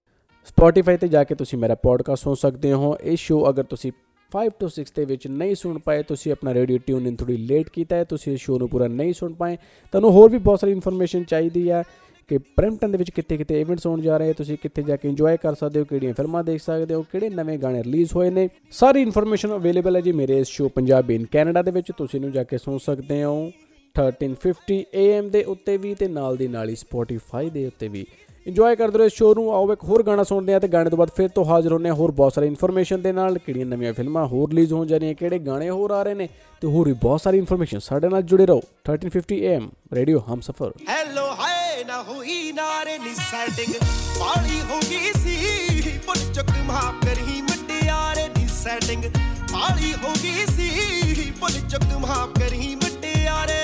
Spotify ਤੇ ਜਾ ਕੇ ਤੁਸੀਂ ਮੇਰਾ podcast ਸੁਣ ਸਕਦੇ ਹੋ। ਇਹ ਸ਼ੋ ਅਗਰ ਤੁਸੀਂ 5 ਤੋਂ 6 ਦੇ ਵਿੱਚ ਨਹੀਂ ਸੁਣ ਪਾਏ, ਤੁਸੀਂ ਆਪਣਾ ਰੇਡੀਓ ਟਿਊਨ ਇਨ ਥੋੜੀ ਲੇਟ ਕੀਤਾ ਹੈ, ਤੁਸੀਂ ਇਸ ਸ਼ੋ ਨੂੰ ਪੂਰਾ ਨਹੀਂ ਸੁਣ ਪਾਏ। ਤੁਹਾਨੂੰ ਹੋਰ ਵੀ ਬਹੁਤ ਸਾਰੀ ਇਨਫੋਰਮੇਸ਼ਨ ਚਾਹੀਦੀ ਹੈ ਕਿ ਬ੍ਰੈਂਪਟਨ ਦੇ ਵਿੱਚ ਕਿੱਥੇ ਕਿੱਥੇ ਇਵੈਂਟਸ ਹੋਣ ਜਾ ਰਹੇ, ਤੁਸੀਂ ਕਿੱਥੇ ਜਾ ਕੇ ਇੰਜੋਏ ਕਰ ਸਕਦੇ ਹੋ, ਕਿਹੜੀਆਂ ਫਿਲਮਾਂ ਦੇਖ ਸਕਦੇ ਹੋ, ਕਿਹੜੇ ਨਵੇਂ ਗਾਣੇ ਰਿਲੀਜ਼ ਹੋਏ ਨੇ। ਸਾਰੀ ਇਨਫੋਰਮੇਸ਼ਨ ਅਵੇਲੇਬਲ ਹੈ ਜੀ ਮੇਰੇ ਇਸ ਸ਼ੋ ਪੰਜਾਬ ਇਨ ਕੈਨੇਡਾ ਦੇ ਵਿੱਚ, ਤੁਸੀਂ ਨੂੰ ਜਾ ਕੇ ਸੁਣ ਸਕਦੇ ਹੋ। 1350 AM ਦੇ ਉੱਤੇ ਵੀ ਤੇ ਨਾਲ ਦੀ ਨਾਲ ਹੀ Spotify ਦੇ ਉੱਤੇ ਵੀ। ਇੰਜੋਏ ਕਰਦੇ ਰਹੋ ਇਸ ਸ਼ੋਅ ਨੂੰ। ਆਓ ਇੱਕ ਹੋਰ ਗਾਣਾ ਸੁਣਦੇ ਆ ਤੇ ਗਾਣੇ ਤੋਂ ਬਾਅਦ ਫਿਰ ਤੋਂ ਹਾਜ਼ਰ ਹੁੰਦੇ ਆ ਹੋਰ ਬਹੁਤ ਸਾਰੀ ਇਨਫੋਰਮੇਸ਼ਨ ਦੇ ਨਾਲ। ਕਿਹੜੀਆਂ ਨਵੀਆਂ ਫਿਲਮਾਂ ਹੋਰ ਰਿਲੀਜ਼ ਹੋਣ ਜਾ ਰਹੀਆਂ ਕਿਹੜੇ ਗਾਣੇ ਹੋਰ ਆ ਰਹੇ ਨੇ ਤੇ ਹੋਰ ਵੀ ਬਹੁਤ ਸਾਰੀ ਇਨਫੋਰਮੇਸ਼ਨ ਸਾਡੇ ਨਾਲ ਜੁੜੇ ਰਹੋ। 1350 AM ਰੇਡੀਓ ਹਮਸਫਰ। ਹੈਲੋ ਹਾਏ, ਨਾ ਹੋਈ ਨਾਰੇ ਨੀ ਸੈਟਿੰਗ ਪਾਲੀ ਹੋ ਗਈ ਸੀ, ਪੁੱਤ ਚੁੱਕ ਮਾਫ ਕਰਹੀ ਮਟਿਆਰੇ ਦੀ ਸੈਟਿੰਗ ਪਾਲੀ ਹੋ ਗਈ ਸੀ, ਪੁੱਤ ਚੁੱਕ ਮਾਫ ਕਰਹੀ ਮਟਿਆਰੇ।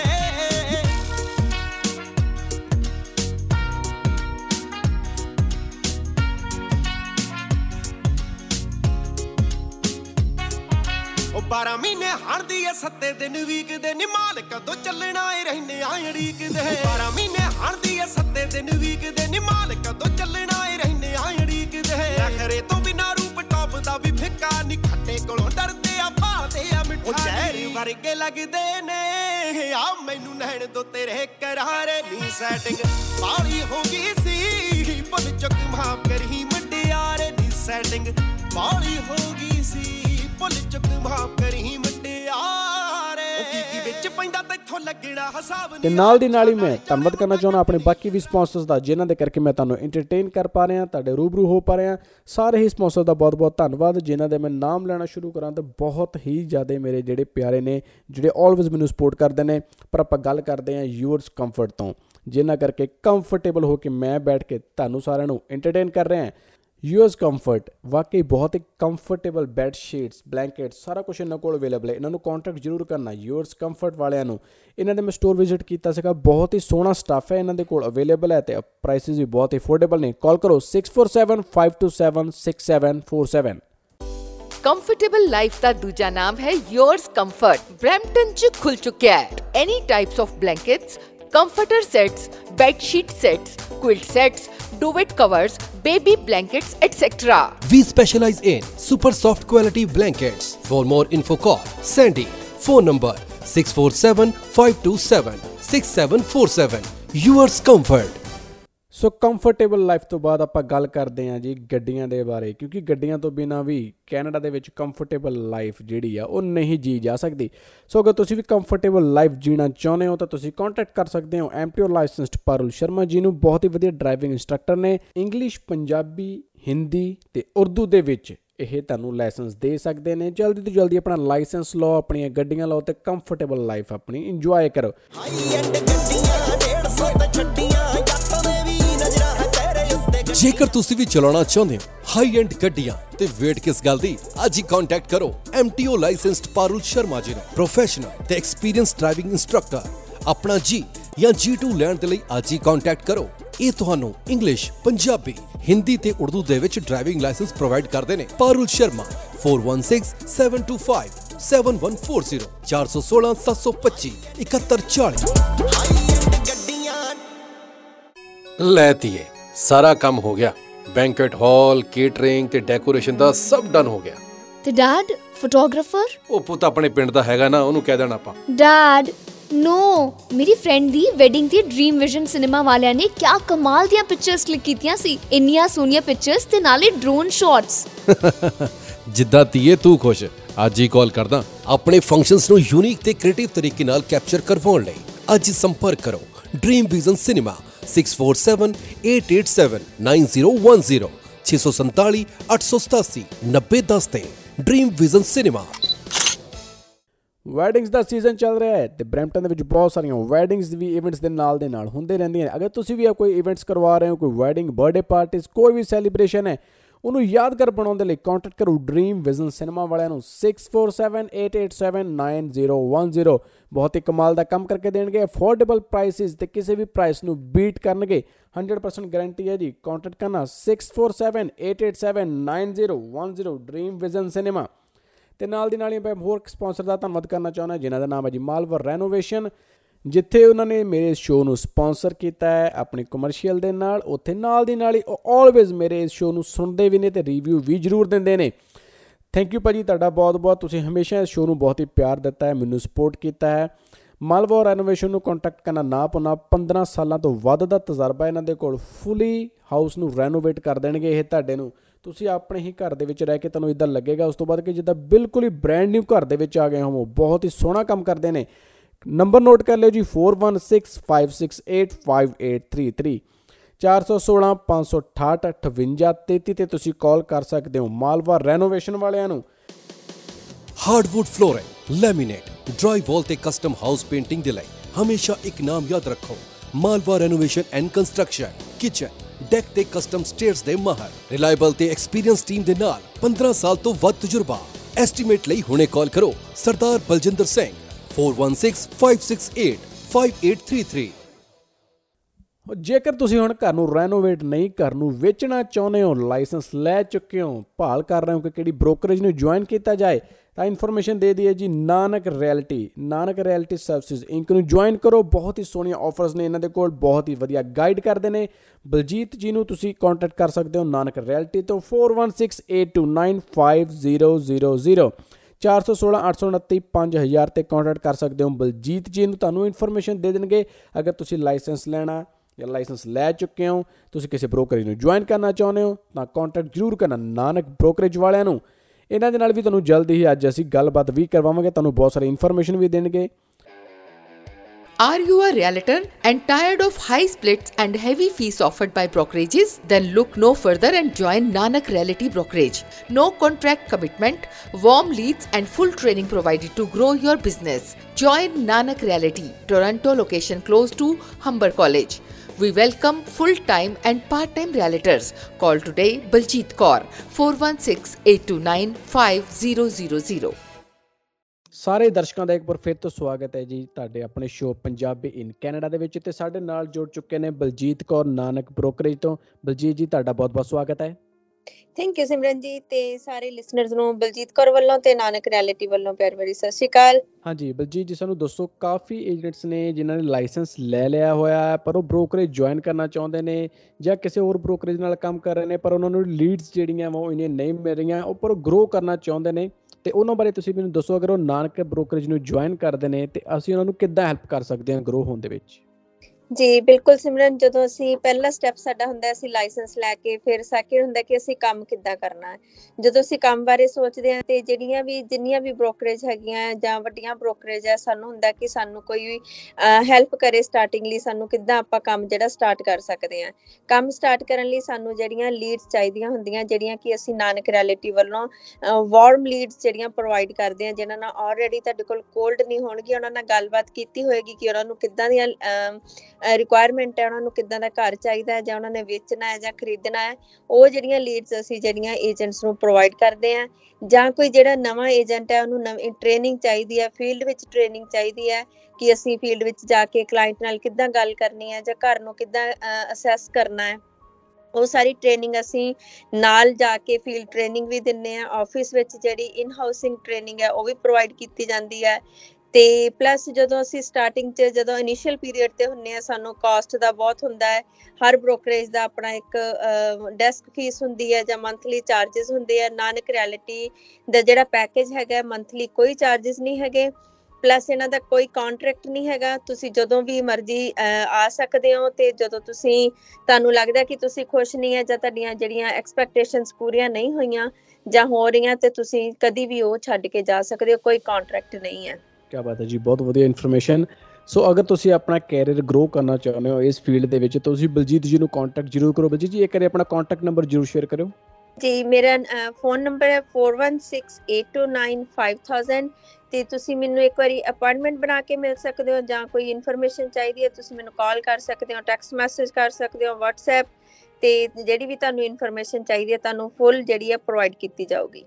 12 ਮਹੀਨੇ ਹਣਦੀ ਐ ਸੱਤੇ ਦਿਨ ਵੀਕ ਦੇ ਨੀ ਮਾਲਕ ਕਦੋਂ ਚੱਲਣਾ ਏ ਰਹਿੰਦੇ ਆ ਅੜੀਕ ਦੇ। 12 ਮਹੀਨੇ ਹਣਦੀ ਐ ਸੱਤੇ ਦਿਨ ਵੀਕ ਦੇ ਨੀ ਮਾਲਕ ਕਦੋਂ ਚੱਲਣਾ ਏ ਰਹਿੰਦੇ ਆ ਅੜੀਕ ਦੇ। ਨਖਰੇ ਤੋਂ ਬਿਨਾ ਰੂਪ ਟੌਪ ਦਾ ਵੀ ਫਿੱਕਾ ਨੀ ਖੱਟੇ ਕੋਲੋਂ ਡਰਦੇ ਆ ਭਾਦੇ ਆ ਮਿੱਠਾ ਉਹ ਜ਼ਹਿਰ ਵਰਗੇ ਲੱਗਦੇ ਨੇ ਆ ਮੈਨੂੰ ਨੈਣ ਦੋ ਤੇਰੇ ਕਰਾਰੇ ਨੀ ਸੈਟਿੰਗ ਬਾਲੀ ਹੋ ਗਈ ਸੀ ਪੁੱਲ ਚੁੱਕ ਮਾਫ ਕਰਹੀ ਮਟਿਆਰੇ ਨੀ ਸੈਟਿੰਗ ਬਾਲੀ ਹੋ ਗਈ ਸੀ। ਭੁੱਲ ਚੁੱਕ ਮਾਫ ਕਰੀ ਮਟਿਆਰੇ ਉਹ ਕੀ ਕੀ ਵਿੱਚ ਪੈਂਦਾ ਤੈਥੋਂ ਲੱਗਣਾ ਹਿਸਾਬ ਤੇ ਨਾਲ ਦੀ ਨਾਲ ਹੀ ਮੈਂ ਧੰਨਵਾਦ ਕਰਨਾ ਚਾਹੁੰਦਾ ਆਪਣੇ ਬਾਕੀ ਵੀ ਸਪਾਂਸਰਸ ਦਾ ਜਿਨ੍ਹਾਂ ਦੇ ਕਰਕੇ ਮੈਂ ਤੁਹਾਨੂੰ ਐਂਟਰਟੇਨ ਕਰ ਪਾ ਰਿਹਾ ਤੁਹਾਡੇ ਰੂਬਰੂ ਹੋ ਪਾ ਰਿਹਾ। ਸਾਰੇ ਹੀ ਸਪਾਂਸਰ ਦਾ ਬਹੁਤ-ਬਹੁਤ ਧੰਨਵਾਦ ਜਿਨ੍ਹਾਂ ਦੇ ਮੈਂ ਨਾਮ ਲੈਣਾ ਸ਼ੁਰੂ ਕਰਾਂ ਤਾਂ ਬਹੁਤ ਹੀ ਜ਼ਿਆਦਾ ਮੇਰੇ ਜਿਹੜੇ ਪਿਆਰੇ ਨੇ ਜਿਹੜੇ ਆਲਵੇਜ਼ ਮੈਨੂੰ ਸਪੋਰਟ ਕਰਦੇ ਨੇ। ਪਰ ਆਪਾਂ ਗੱਲ ਕਰਦੇ ਹਾਂ ਯੂਅਰਸ ਕੰਫਰਟ ਤੋਂ ਜਿਨ੍ਹਾਂ ਕਰਕੇ ਕੰਫਰਟੇਬਲ ਹੋ ਕੇ ਮੈਂ ਬੈਠ ਕੇ ਤੁਹਾਨੂੰ ਸਾਰਿਆਂ ਨੂੰ ਐਂਟਰਟੇਨ ਕਰ ਰਿਹਾ। ਹਾਂ ਯੂਐਸ ਕੰਫਰਟ ਵਾਕਈ ਬਹੁਤ ਹੀ ਕੰਫਰਟੇਬਲ ਬੈੱਡ ਸ਼ੀਟਸ ਬਲੈਂਕਟ ਸਾਰਾ ਕੁਝ ਇਹਨਾਂ ਕੋਲ ਅਵੇਲੇਬਲ ਹੈ। ਇਹਨਾਂ ਨੂੰ ਕੰਟੈਕਟ ਜ਼ਰੂਰ ਕਰਨਾ ਯੂਐਸ ਕੰਫਰਟ ਵਾਲਿਆਂ ਨੂੰ। ਇਹਨਾਂ ਦੇ ਮੈਂ ਸਟੋਰ ਵਿਜ਼ਿਟ ਕੀਤਾ ਸੀਗਾ, ਬਹੁਤ ਹੀ ਸੋਹਣਾ ਸਟੱਫ ਹੈ ਇਹਨਾਂ ਦੇ ਕੋਲ ਅਵੇਲੇਬਲ ਹੈ ਤੇ ਪ੍ਰਾਈਸਿਸ ਵੀ ਬਹੁਤ ਹੀ ਅਫੋਰਡੇਬਲ ਨੇ। ਕਾਲ ਕਰੋ 6475276747 ਕੰਫਰਟੇਬਲ ਲਾਈਫ ਦਾ ਦੂਜਾ ਨਾਮ ਹੈ yours comfort ਬ੍ਰੈਂਪਟਨ ਚ ਖੁੱਲ ਚੁੱਕਿਆ ਹੈ। Any types of blankets comforter sets, bed sheet sets, quilt sets duvet covers baby blankets etc We specialize in super soft quality blankets. For more info call Sandy. Phone number 647 527 6747. Yours Comfort. So comfortable life ਤੋਂ ਬਾਅਦ ਆਪਾਂ ਗੱਲ ਕਰਦੇ ਹਾਂ ਜੀ ਗੱਡੀਆਂ ਦੇ ਬਾਰੇ, ਕਿਉਂਕਿ ਗੱਡੀਆਂ ਤੋਂ ਬਿਨਾ ਵੀ ਕੈਨੇਡਾ ਦੇ ਵਿੱਚ ਕੰਫਰਟੇਬਲ ਲਾਈਫ ਜਿਹੜੀ ਆ, ਉਹ ਨਹੀਂ ਜੀ ਜਾ ਸਕਦੀ। ਸੋ ਅਗਰ ਤੁਸੀਂ ਵੀ ਕੰਫਰਟੇਬਲ ਲਾਈਫ ਜੀਣਾ ਚਾਹੁੰਦੇ ਹੋ ਤਾਂ ਤੁਸੀਂ ਕੰਟੈਕਟ ਕਰ ਸਕਦੇ ਹੋ ਐਮਟੀਓ ਲਾਇਸੈਂਸਡ ਪਾਰੁਲ ਸ਼ਰਮਾ ਜੀ ਨੂੰ। ਬਹੁਤ ਹੀ ਵਧੀਆ ਡਰਾਈਵਿੰਗ ਇੰਸਟ੍ਰਕਟਰ ਨੇ। ਇੰਗਲਿਸ਼ ਪੰਜਾਬੀ ਹਿੰਦੀ ਤੇ ਉਰਦੂ ਦੇ ਵਿੱਚ ਇਹ ਤੁਹਾਨੂੰ ਲਾਇਸੈਂਸ ਦੇ ਸਕਦੇ ਨੇ। ਜਲਦੀ ਤੋਂ ਜਲਦੀ ਆਪਣਾ ਲਾਇਸੈਂਸ ਲਓ, ਆਪਣੀਆਂ ਗੱਡੀਆਂ ਲਓ ਤੇ ਕੰਫਰਟੇਬਲ ਲਾਈਫ ਆਪਣੀ ਇੰਜੋਏ ਕਰੋ। ਜੇਕਰ ਤੁਸੀਂ ਵੀ ਚਲਾਉਣਾ ਚਾਹੁੰਦੇ ਹੋ ਹਾਈ ਐਂਡ ਗੱਡੀਆਂ ਤੇ ਵੇਟ ਕਿਸ ਗੱਲ ਦੀ ਅੱਜ ਹੀ ਕੰਟੈਕਟ ਕਰੋ MTO ਲਾਇਸੈਂਸਡ ਪਾਰੁਲ ਸ਼ਰਮਾ ਜੀ ਨੂੰ। ਪ੍ਰੋਫੈਸ਼ਨਲ ਤੇ ਐਕਸਪੀਰੀਅੰਸ ਡਰਾਈਵਿੰਗ ਇੰਸਟ੍ਰਕਟਰ ਆਪਣਾ ਜੀ ਜਾਂ G2 ਲੈਣ ਦੇ ਲਈ ਅੱਜ ਹੀ ਕੰਟੈਕਟ ਕਰੋ। ਇਹ ਤੁਹਾਨੂੰ ਇੰਗਲਿਸ਼ ਪੰਜਾਬੀ ਹਿੰਦੀ ਤੇ ਉਰਦੂ ਦੇ ਵਿੱਚ ਡਰਾਈਵਿੰਗ ਲਾਇਸੈਂਸ ਪ੍ਰੋਵਾਈਡ ਕਰਦੇ ਨੇ। ਪਾਰੁਲ ਸ਼ਰਮਾ 416725 7140 416 725 7140 ਲੈ ਤੀਏ। ਸਾਰਾ ਕੰਮ ਹੋ ਗਿਆ। ਬੈਂਕਟ ਹਾਲ ਕੇਟਰਿੰਗ ਤੇ ਡੈਕੋਰੇਸ਼ਨ ਦਾ ਸਭ ਡਨ ਹੋ ਗਿਆ। ਤੇ ਡੈਡ ਫੋਟੋਗ੍ਰਾਫਰ? ਉਹ ਪੁੱਤ ਆਪਣੇ ਪਿੰਡ ਦਾ ਹੈਗਾ ਨਾ ਉਹਨੂੰ ਕਹਿ ਦੇਣਾ ਆਪਾਂ। ਡੈਡ ਨੋ ਮੇਰੀ ਫਰੈਂਡ ਦੀ ਵੈਡਿੰਗ ਤੇ ਡ੍ਰੀਮ ਵਿਜ਼ਨ ਸਿਨੇਮਾ ਵਾਲਿਆਂ ਨੇ ਕਿਆ ਕਮਾਲ ਦੀਆਂ ਪਿਕਚਰਸ ਕਲਿੱਕ ਕੀਤੀਆਂ ਸੀ। ਇੰਨੀਆਂ ਸੋਹਣੀਆਂ ਪਿਕਚਰਸ ਤੇ ਨਾਲੇ ਡਰੋਨ ਸ਼ਾਟਸ (laughs) ਜਿੱਦਾਂ ਤੀਏ ਤੂੰ ਖੁਸ਼। ਅੱਜ ਹੀ ਕਾਲ ਕਰਦਾ। ਆਪਣੇ ਫੰਕਸ਼ਨਸ ਨੂੰ ਯੂਨੀਕ ਤੇ ਕ੍ਰੀਏਟਿਵ ਤਰੀਕੇ ਨਾਲ ਕੈਪਚਰ ਕਰਵਾਉਣ ਲਈ ਅੱਜ ਸੰਪਰਕ ਕਰੋ। ਡ੍ਰੀਮ ਵਿਜ਼ਨ ਸਿਨੇਮਾ 6478879010 647 887 9010 ਤੇ ਡ੍ਰੀਮ ਵਿਜ਼ਨ ਸਿਨੇਮਾ ਵੈਡਿੰਗਸ ਦਾ ਸੀਜ਼ਨ ਚੱਲ ਰਿਹਾ ਹੈ ਤੇ ਬ੍ਰੈਂਪਟਨ ਦੇ ਵਿੱਚ ਬਹੁਤ ਸਾਰੀਆਂ ਵੈਡਿੰਗਸ ਵੀ ਇਵੈਂਟਸ ਦੇ ਨਾਲ ਦੇ ਨਾਲ ਹੁੰਦੇ ਰਹਿੰਦੀਆਂ ਨੇ। ਅਗਰ ਤੁਸੀਂ ਵੀ ਕੋਈ ਇਵੈਂਟਸ ਕਰਵਾ ਰਹੇ ਹੋ, ਕੋਈ ਵੈਡਿੰਗ ਬਰਥਡੇ ਪਾਰਟੀਜ਼ ਕੋਈ ਵੀ ਸੈਲੀਬ੍ਰੇਸ਼ਨ ਹੈ ਉਹਨੂੰ ਯਾਦਗਾਰ ਬਣਾਉਣ ਦੇ ਲਈ ਕੰਟੈਕਟ ਕਰੋ ਡ੍ਰੀਮ ਵਿਜ਼ਨ ਸਿਨੇਮਾ ਵਾਲਿਆਂ ਨੂੰ 6478879010 ਬਹੁਤ ਹੀ ਕਮਾਲ ਦਾ ਕੰਮ ਕਰਕੇ ਦੇਣਗੇ ਅਫੋਰਡੇਬਲ ਪ੍ਰਾਈਸਿਸ ਤੇ ਕਿਸੇ ਵੀ ਪ੍ਰਾਈਸ ਨੂੰ ਬੀਟ ਕਰਨਗੇ। 100% ਗਾਰੰਟੀ ਹੈ ਜੀ ਕੰਟੈਕਟ ਕਰਨਾ 6478879010 ਡ੍ਰੀਮ ਵਿਜ਼ਨ ਸਿਨੇਮਾ ਤੇ ਨਾਲ ਦੀ ਨਾਲ ਹੀ ਮੈਂ ਹੋਰ ਸਪਾਂਸਰ ਦਾ ਧੰਨਵਾਦ ਕਰਨਾ ਚਾਹੁੰਦਾ, ਜਿਨ੍ਹਾਂ ਦਾ ਨਾਮ ਹੈ ਜੀ ਮਾਲਵਰ ਰੈਨੋਵੇਸ਼ਨ ਜਿੱਥੇ ਉਹਨਾਂ ਨੇ ਮੇਰੇ ਸ਼ੋਅ ਨੂੰ ਸਪਾਂਸਰ ਕੀਤਾ ਹੈ, ਆਪਣੀ ਕਮਰਸ਼ੀਅਲ ਦੇ ਨਾਲ, ਉੱਥੇ ਨਾਲ ਦੀ ਨਾਲ ਹੀ ਆਲਵੇਜ਼ ਮੇਰੇ ਇਸ ਸ਼ੋਅ ਨੂੰ ਸੁਣਦੇ ਵੀ ਨੇ ਤੇ ਰਿਵਿਊ ਵੀ ਜ਼ਰੂਰ ਦਿੰਦੇ ਨੇ। ਥੈਂਕ ਯੂ ਭਾਜੀ, ਤੁਹਾਡਾ ਬਹੁਤ ਬਹੁਤ ਤੁਸੀਂ ਹਮੇਸ਼ਾ ਇਸ ਸ਼ੋਅ ਨੂੰ ਬਹੁਤ ਹੀ ਪਿਆਰ ਦਿੱਤਾ ਹੈ, ਮੈਨੂੰ ਸਪੋਰਟ ਕੀਤਾ ਹੈ। ਮਾਲਵਾ ਰੈਨੋਵੇਸ਼ਨ ਨੂੰ ਕੰਟੈਕਟ ਕਰਨਾ ਨਾ ਭੁੱਲਣਾ 15 ਸਾਲਾਂ ਤੋਂ ਵੱਧ ਦਾ ਤਜਰਬਾ ਇਹਨਾਂ ਦੇ ਕੋਲ ਫੁੱਲੀ ਹਾਊਸ ਨੂੰ ਰੈਨੋਵੇਟ ਕਰ ਦੇਣਗੇ ਇਹ ਤੁਹਾਡੇ ਨੂੰ। ਤੁਸੀਂ ਆਪਣੇ ਹੀ ਘਰ ਦੇ ਵਿੱਚ ਰਹਿ ਕੇ ਤੁਹਾਨੂੰ ਇਦਾਂ ਲੱਗੇਗਾ, ਉਸ ਤੋਂ ਬਾਅਦ ਕਿ ਜਿੱਦਾਂ ਬਿਲਕੁਲ ਹੀ ਬ੍ਰੈਂਡ ਨਿਊ ਘਰ ਦੇ ਵਿੱਚ ਆ ਗਏ ਹੋ ਬਹੁਤ ਹੀ ਸੋਹਣਾ ਕੰਮ ਕਰਦੇ ਨੇ। ਨੰਬਰ ਨੋਟ ਕਰ ਲਿਓ ਜੀ 4165685833 416 568 5833 ਤੇ ਤੁਸੀਂ ਕਾਲ ਕਰ ਸਕਦੇ ਹੋ ਮਾਲਵਾ ਰੈਨੋਵੇਸ਼ਨ ਵਾਲਿਆਂ ਨੂੰ। ਹਾਰਡਵੁੱਡ ਫਲੋਰਿੰਗ ਲੈਮੀਨੇਟ ਡਰਾਈ ਵਾਲ ਤੇ ਕਸਟਮ ਹਾਊਸ ਪੇਂਟਿੰਗ ਦੇ ਲਈ ਹਮੇਸ਼ਾ ਇੱਕ ਨਾਮ ਯਾਦ ਰੱਖੋ। Malwa renovation and construction kitchen deck ਤੇ ਕਸਟਮ ਸਟੇਅਰਸ ਦੇ ਮਾਹਰ। ਰਿਲਾਇਬਲ ਤੇ ਐਕਸਪੀਰੀਅੰਸ ਟੀਮ ਦੇ ਨਾਲ 15 ਸਾਲ ਤੋਂ ਵੱਧ ਤਜਰਬਾ। ਐਸਟੀਮੇਟ ਲਈ ਹੁਣੇ ਕਾਲ ਕਰੋ, ਸਰਦਾਰ ਬਲਜਿੰਦਰ ਸਿੰਘ। 4165685833 ਜੇਕਰ ਤੁਸੀਂ ਹੁਣ ਘਰ ਨੂੰ ਰੈਨੋਵੇਟ ਨਹੀਂ ਘਰ ਨੂੰ ਵੇਚਣਾ ਚਾਹੁੰਦੇ ਹੋ ਲਾਇਸੈਂਸ ਲੈ ਚੁੱਕੇ ਹੋ, ਭਾਲ ਕਰ ਰਹੇ ਹੋ ਕਿ ਕਿਹੜੀ ਬ੍ਰੋਕਰੇਜ ਨੂੰ ਜੁਆਇਨ ਕੀਤਾ ਜਾਏ, ਤਾਂ ਇਨਫੋਰਮੇਸ਼ਨ ਦੇ ਦਈਏ ਜੀ Nanak realty Nanak realty services inc ਨੂੰ ਜੁਆਇਨ ਕਰੋ। ਬਹੁਤ ਹੀ ਸੋਹਣੀਆਂ ਆਫਰਸ ਨੇ ਇਹਨਾਂ ਦੇ ਕੋਲ, ਬਹੁਤ ਹੀ ਵਧੀਆ ਗਾਈਡ ਕਰਦੇ ਨੇ। ਬਲਜੀਤ ਜੀ ਨੂੰ ਤੁਸੀਂ ਕੰਟੈਕਟ ਕਰ ਸਕਦੇ ਹੋ ਨਾਨਕ ਰਿਐਲਿਟੀ ਤੋਂ 4168295000 416 829 5000 ਤੇ ਕੰਟੈਕਟ ਕਰ ਸਕਦੇ ਹੋ ਬਲਜੀਤ ਜੀ ਨੂੰ, ਤੁਹਾਨੂੰ ਇਨਫੋਰਮੇਸ਼ਨ ਦੇ ਦੇਣਗੇ। ਅਗਰ ਤੁਸੀਂ ਲਾਇਸੈਂਸ ਲੈਣਾ ਜਾਂ ਲਾਇਸੈਂਸ ਲੈ ਚੁੱਕੇ ਹੋ, ਤੁਸੀਂ ਕਿਸੇ ਬ੍ਰੋਕਰੇਜ ਨੂੰ ਜੁਆਇਨ ਕਰਨਾ ਚਾਹੁੰਦੇ ਹੋ, ਤਾਂ ਕੰਟੈਕਟ ਜ਼ਰੂਰ ਕਰਨਾ ਨਾਨਕ ਬ੍ਰੋਕਰੇਜ ਵਾਲਿਆਂ ਨੂੰ। ਇਹਨਾਂ ਦੇ ਨਾਲ ਵੀ ਤੁਹਾਨੂੰ ਜਲਦ ਹੀ ਅੱਜ ਅਸੀਂ ਗੱਲਬਾਤ ਵੀ ਕਰਵਾਵਾਂਗੇ, ਤੁਹਾਨੂੰ ਬਹੁਤ ਸਾਰੀ ਇਨਫੋਰਮੇਸ਼ਨ ਵੀ ਦੇਣਗੇ। Are you a realtor and tired of high splits and heavy fees offered by brokerages? Then look no further and join Nanak Realty Brokerage. No contract commitment, warm leads, and full training provided to grow your business. Join Nanak Realty, Toronto location close to Humber College. We welcome full time and part time realtors. Call today Baljeet Kaur 416 829 5000. ਸਾਰੇ ਦਰਸ਼ਕਾਂ ਦਾ ਇੱਕ ਵਾਰ ਫਿਰ ਤੋਂ ਸਵਾਗਤ ਹੈ ਜੀ ਤੁਹਾਡੇ ਆਪਣੇ ਸ਼ੋਅ ਪੰਜਾਬੀ ਇਨ ਕੈਨੇਡਾ ਦੇ ਵਿੱਚ ਤੇ ਸਾਡੇ ਨਾਲ ਜੁੜ ਚੁੱਕੇ ਨੇ ਬਲਜੀਤ ਕੌਰ ਨਾਨਕ ਬ੍ਰੋਕਰੇਜ ਤੋਂ। ਬਲਜੀਤ ਜੀ ਤੁਹਾਡਾ ਬਹੁਤ-ਬਹੁਤ ਸਵਾਗਤ ਹੈ। ਥੈਂਕ ਯੂ ਸਿਮਰਨ ਜੀ ਤੇ ਸਾਰੇ ਲਿਸਨਰਸ ਨੂੰ ਬਲਜੀਤ ਕੌਰ ਵੱਲੋਂ ਤੇ ਨਾਨਕ ਰਿਐਲਿਟੀ ਵੱਲੋਂ ਪਿਆਰ ਭਰੀ ਸਤਿ ਸ਼੍ਰੀ ਅਕਾਲ। ਹਾਂਜੀ ਬਲਜੀਤ ਜੀ ਸਾਨੂੰ ਦੱਸੋ ਕਾਫੀ ਏਜੰਟਸ ਨੇ ਜਿਨ੍ਹਾਂ ਨੇ ਲਾਇਸੈਂਸ ਲੈ ਲਿਆ ਹੋਇਆ ਹੈ ਪਰ ਉਹ ਬ੍ਰੋਕਰੇਜ ਜੁਆਇਨ ਕਰਨਾ ਚਾਹੁੰਦੇ ਨੇ ਜਾਂ ਕਿਸੇ ਹੋਰ ਬ੍ਰੋਕਰੇਜ ਨਾਲ ਕੰਮ ਕਰ ਰਹੇ ਨੇ ਪਰ ਉਹਨਾਂ ਨੂੰ ਲੀਡਸ ਜਿਹੜੀਆਂ ਉਹ ਇੰਨੀਆਂ ਨਹੀਂ ਮਿਲ ਰਹੀਆਂ ਉਹ ਪਰ ਗਰੋ ਕਰਨਾ ਚਾਹੁੰਦੇ ਨੇ। ਤੇ ਉਹਨਾਂ ਬਾਰੇ ਤੁਸੀਂ ਮੈਨੂੰ ਦੱਸੋ, ਅਗਰ ਉਹ ਨਾਨਕ ਬ੍ਰੋਕਰੇਜ ਨੂੰ ਜੁਆਇਨ ਕਰਦੇ ਨੇ ਤੇ ਅਸੀਂ ਉਹਨਾਂ ਨੂੰ ਕਿੱਦਾਂ ਹੈਲਪ ਕਰ ਸਕਦੇ ਹਾਂ ਗਰੋ ਹੋਣ ਦੇ ਵਿੱਚ? ਜੀ, ਬਿਲਕੁਲ ਸਿਮਰਨ, ਜਦੋਂ ਅਸੀਂ ਪਹਿਲਾ ਸਟੈਪ ਸਾਡਾ ਹੁੰਦਾ ਹੈ, ਅਸੀਂ ਲਾਇਸੈਂਸ ਲੈ ਕੇ, ਫਿਰ ਸੈਕਿੰਡ ਹੁੰਦਾ ਕਿ ਅਸੀਂ ਕੰਮ ਕਿੱਦਾਂ ਕਰਨਾ ਹੈ। ਜਦੋਂ ਅਸੀਂ ਕੰਮ ਬਾਰੇ ਸੋਚਦੇ ਹਾਂ ਤੇ ਜਿਹੜੀਆਂ ਵੀ, ਜਿੰਨੀਆਂ ਵੀ ਬ੍ਰੋਕਰੇਜ ਹੈਗੀਆਂ ਜਾਂ ਵੱਡੀਆਂ ਬ੍ਰੋਕਰੇਜ ਹੈ, ਸਾਨੂੰ ਹੁੰਦਾ ਕਿ ਸਾਨੂੰ ਕੋਈ ਵੀ ਹੈਲਪ ਕਰੇ ਸਟਾਰਟਿੰਗ ਲਈ, ਸਾਨੂੰ ਕਿੱਦਾਂ ਆਪਾਂ ਕੰਮ ਜਿਹੜਾ ਸਟਾਰਟ ਕਰ ਸਕਦੇ ਹਾਂ। ਕੰਮ ਸਟਾਰਟ ਕਰਨ ਲਈ ਸਾਨੂੰ ਜਿਹੜੀਆਂ ਲੀਡਸ ਚਾਹੀਦੀਆਂ ਹੁੰਦੀਆਂ, ਜਿਹੜੀਆਂ ਕਿ ਅਸੀਂ ਨਾਨਕ ਰਿਐਲਿਟੀ ਵੱਲੋਂ ਵਾਰਮ ਲੀਡਸ ਜਿਹੜੀਆਂ ਪ੍ਰੋਵਾਈਡ ਕਰਦੇ ਹਾਂ, ਜਿਨ੍ਹਾਂ ਨਾਲ ਆਲਰੇਡੀ ਤੁਹਾਡੇ ਕੋਲ ਕੋਲਡ ਨਹੀਂ ਹੋਣਗੀਆਂ, ਉਹਨਾਂ ਨਾਲ ਗੱਲਬਾਤ ਕੀਤੀ ਹੋਏਗੀ ਕਿ ਉਹਨਾਂ ਨੂੰ ਕਿੱਦਾਂ ਦੀਆਂ ਰਿਕੁਆਇਰਮੈਂਟ ਹੈ ਉਹਨਾਂ ਨੂੰ ਕਿੱਦਾਂ ਦਾ ਘਰ ਚਾਹੀਦਾ ਹੈ ਜਾਂ ਉਹਨਾਂ ਨੇ ਵੇਚਣਾ ਹੈ ਜਾਂ ਖਰੀਦਣਾ ਹੈ, ਉਹ ਜਿਹੜੀਆਂ ਲੀਡਸ ਅਸੀਂ ਜਿਹੜੀਆਂ ਏਜੰਟਸ ਨੂੰ ਪ੍ਰੋਵਾਈਡ ਕਰਦੇ ਆ ਜਾਂ ਕੋਈ ਜਿਹੜਾ ਨਵਾਂ ਏਜੰਟ ਹੈ ਉਹਨੂੰ ਨਵੀਂ ਟ੍ਰੇਨਿੰਗ ਚਾਹੀਦੀ ਹੈ ਫੀਲਡ ਵਿੱਚ ਟ੍ਰੇਨਿੰਗ ਚਾਹੀਦੀ ਹੈ ਕਿ ਅਸੀਂ ਫੀਲਡ ਵਿੱਚ ਜਾ ਕੇ ਕਲਾਇੰਟ ਨਾਲ ਕਿੱਦਾਂ ਗੱਲ ਕਰਨੀ ਹੈ ਜਾਂ ਘਰ ਨੂੰ ਕਿੱਦਾਂ ਅਸੈਸ ਕਰਨਾ ਹੈ। ਉਹ ਸਾਰੀ ਟ੍ਰੇਨਿੰਗ ਅਸੀਂ ਨਾਲ ਜਾ ਕੇ ਫੀਲਡ ਟ੍ਰੇਨਿੰਗ ਵੀ ਦਿੰਨੇ ਆ ਆਫਿਸ ਵਿੱਚ ਜਿਹੜੀ ਇਨ ਹਾਊਸਿੰਗ ਟ੍ਰੇਨਿੰਗ ਹੈ ਉਹ ਵੀ ਪ੍ਰੋਵਾਈਡ ਕੀਤੀ ਜਾਂਦੀ ਹੈ। ਤੇ ਪਲੱਸ ਜਦੋਂ ਅਸੀਂ ਸਟਾਰਟਿੰਗ 'ਚ ਜਦੋਂ ਇਨੀਸ਼ੀਅਲ ਪੀਰੀਅਡ ਤੇ ਹੁੰਨੇ ਆ, ਸਾਨੂੰ ਕਾਸਟ ਦਾ ਬਹੁਤ ਹੁੰਦਾ ਹੈ। ਹਰ ਬ੍ਰੋਕਰੇਜ ਦਾ ਆਪਣਾ ਇੱਕ ਡੈਸਕ ਫੀਸ ਹੁੰਦੀ ਹੈ ਜਾਂ ਮੰਥਲੀ ਚਾਰजेस ਹੁੰਦੇ ਆ। ਨਾਨਕ ਰਿਐਲਿਟੀ ਦਾ ਜਿਹੜਾ ਪੈਕੇਜ ਹੈਗਾ ਮੰਥਲੀ ਕੋਈ ਚਾਰजेस ਨਹੀਂ ਹੈਗੇ। ਪਲੱਸ ਇਹਨਾਂ ਦਾ ਕੋਈ ਕੰਟਰੈਕਟ ਨਹੀਂ ਹੈਗਾ। ਤੁਸੀਂ ਜਦੋਂ ਵੀ ਮਰਜ਼ੀ ਆ ਸਕਦੇ ਹੋ ਤੇ ਜਦੋਂ ਤੁਸੀਂ, ਤੁਹਾਨੂੰ ਲੱਗਦਾ ਕਿ ਤੁਸੀਂ ਖੁਸ਼ ਨਹੀਂ ਹੈ ਜਾਂ ਤੁਹਾਡੀਆਂ ਜਿਹੜੀਆਂ ਐਕਸਪੈਕਟੇਸ਼ਨਸ ਪੂਰੀਆਂ ਨਹੀਂ ਹੋਈਆਂ ਜਾਂ ਹੋ ਰਹੀਆਂ ਤੇ ਤੁਸੀਂ ਕਦੀ ਵੀ ਉਹ ਛੱਡ ਕੇ ਜਾ ਸਕਦੇ ਹੋ, ਕੋਈ ਕੰਟਰੈਕਟ ਨਹੀਂ ਹੈ। ਕੀ ਬਾਤ ਹੈ ਜੀ, ਬਹੁਤ ਵਧੀਆ ਇਨਫੋਰਮੇਸ਼ਨ ਸੋ ਅਗਰ ਤੁਸੀਂ ਆਪਣਾ ਕੈਰੀਅਰ ਗਰੋ ਕਰਨਾ ਚਾਹੁੰਦੇ ਹੋ ਇਸ ਫੀਲਡ ਦੇ ਵਿੱਚ, ਤੁਸੀਂ ਬਲਜੀਤ ਜੀ ਨੂੰ ਕੰਟੈਕਟ ਜ਼ਰੂਰ ਕਰੋ ਬਲਜੀਤ ਜੀ ਇਹ ਕਰੇ ਆਪਣਾ ਕੰਟੈਕਟ ਨੰਬਰ ਜ਼ਰੂਰ ਸ਼ੇਅਰ ਕਰਿਓ। ਜੀ, ਮੇਰਾ ਫੋਨ ਨੰਬਰ ਹੈ 4168295000 ਤੇ ਤੁਸੀਂ ਮੈਨੂੰ ਇੱਕ ਵਾਰੀ ਅਪਾਇੰਟਮੈਂਟ ਬਣਾ ਕੇ ਮਿਲ ਸਕਦੇ ਹੋ ਜਾਂ ਕੋਈ ਇਨਫੋਰਮੇਸ਼ਨ ਚਾਹੀਦੀ ਹੈ, ਤੁਸੀਂ ਮੈਨੂੰ ਕਾਲ ਕਰ ਸਕਦੇ ਹੋ ਟੈਕਸਟ ਮੈਸੇਜ ਕਰ ਸਕਦੇ ਹੋ, WhatsApp ਤੇ ਜਿਹੜੀ ਵੀ ਤੁਹਾਨੂੰ ਇਨਫੋਰਮੇਸ਼ਨ ਚਾਹੀਦੀ ਹੈ, ਤੁਹਾਨੂੰ ਫੁੱਲ ਜਿਹੜੀ ਹੈ ਪ੍ਰੋਵਾਈਡ ਕੀਤੀ ਜਾਊਗੀ।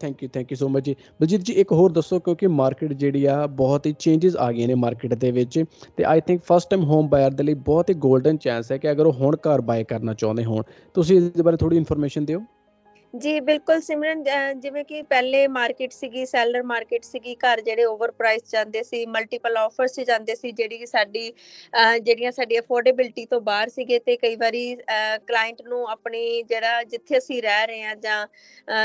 Thank you thank you so much ਜੀ ਬਲਜੀਤ ਜੀ, ਇੱਕ ਹੋਰ ਦੱਸੋ, ਕਿਉਂਕਿ ਮਾਰਕੀਟ ਜਿਹੜੀ ਆ, ਬਹੁਤ ਹੀ ਚੇਂਜਸ ਆ ਗਏ ਨੇ ਮਾਰਕੀਟ ਦੇ ਵਿੱਚ ਤੇ I think first time home buyer ਦੇ ਲਈ ਬਹੁਤ ਹੀ 골ਡਨ ਚਾਂਸ ਹੈ ਕਿ ਅਗਰ ਉਹ ਹੁਣ ਘਰ ਬਾਏ ਕਰਨਾ ਚਾਹੁੰਦੇ ਹੋਣ। ਤੁਸੀਂ ਇਸ ਦੇ ਬਾਰੇ ਥੋੜੀ ਇਨਫੋਰਮੇਸ਼ਨ ਦਿਓ। ਜੀ, ਬਿਲਕੁਲ ਸਿਮਰਨ ਜਿਵੇਂ ਕਿ ਪਹਿਲੇ ਮਾਰਕੀਟ ਸੀਗੀ ਸੈਲਰ ਮਾਰਕੀਟ ਸੀਗੀ, ਘਰ ਜਿਹੜੇ ਓਵਰ ਪ੍ਰਾਈਸ ਜਾਂਦੇ ਸੀ ਮਲਟੀਪਲ ਆਫਰਸ 'ਚ ਜਾਂਦੇ ਸੀ, ਜਿਹੜੀ ਕਿ ਸਾਡੀ ਜਿਹੜੀਆਂ ਸਾਡੀ ਅਫੋਰਡੇਬਿਲਟੀ ਤੋਂ ਬਾਹਰ ਸੀਗੇ ਤੇ ਕਈ ਵਾਰੀ ਕਲਾਇੰਟ ਨੂੰ ਆਪਣੀ ਜਿਹੜਾ ਜਿੱਥੇ ਅਸੀਂ ਰਹਿ ਰਹੇ ਹਾਂ ਜਾਂ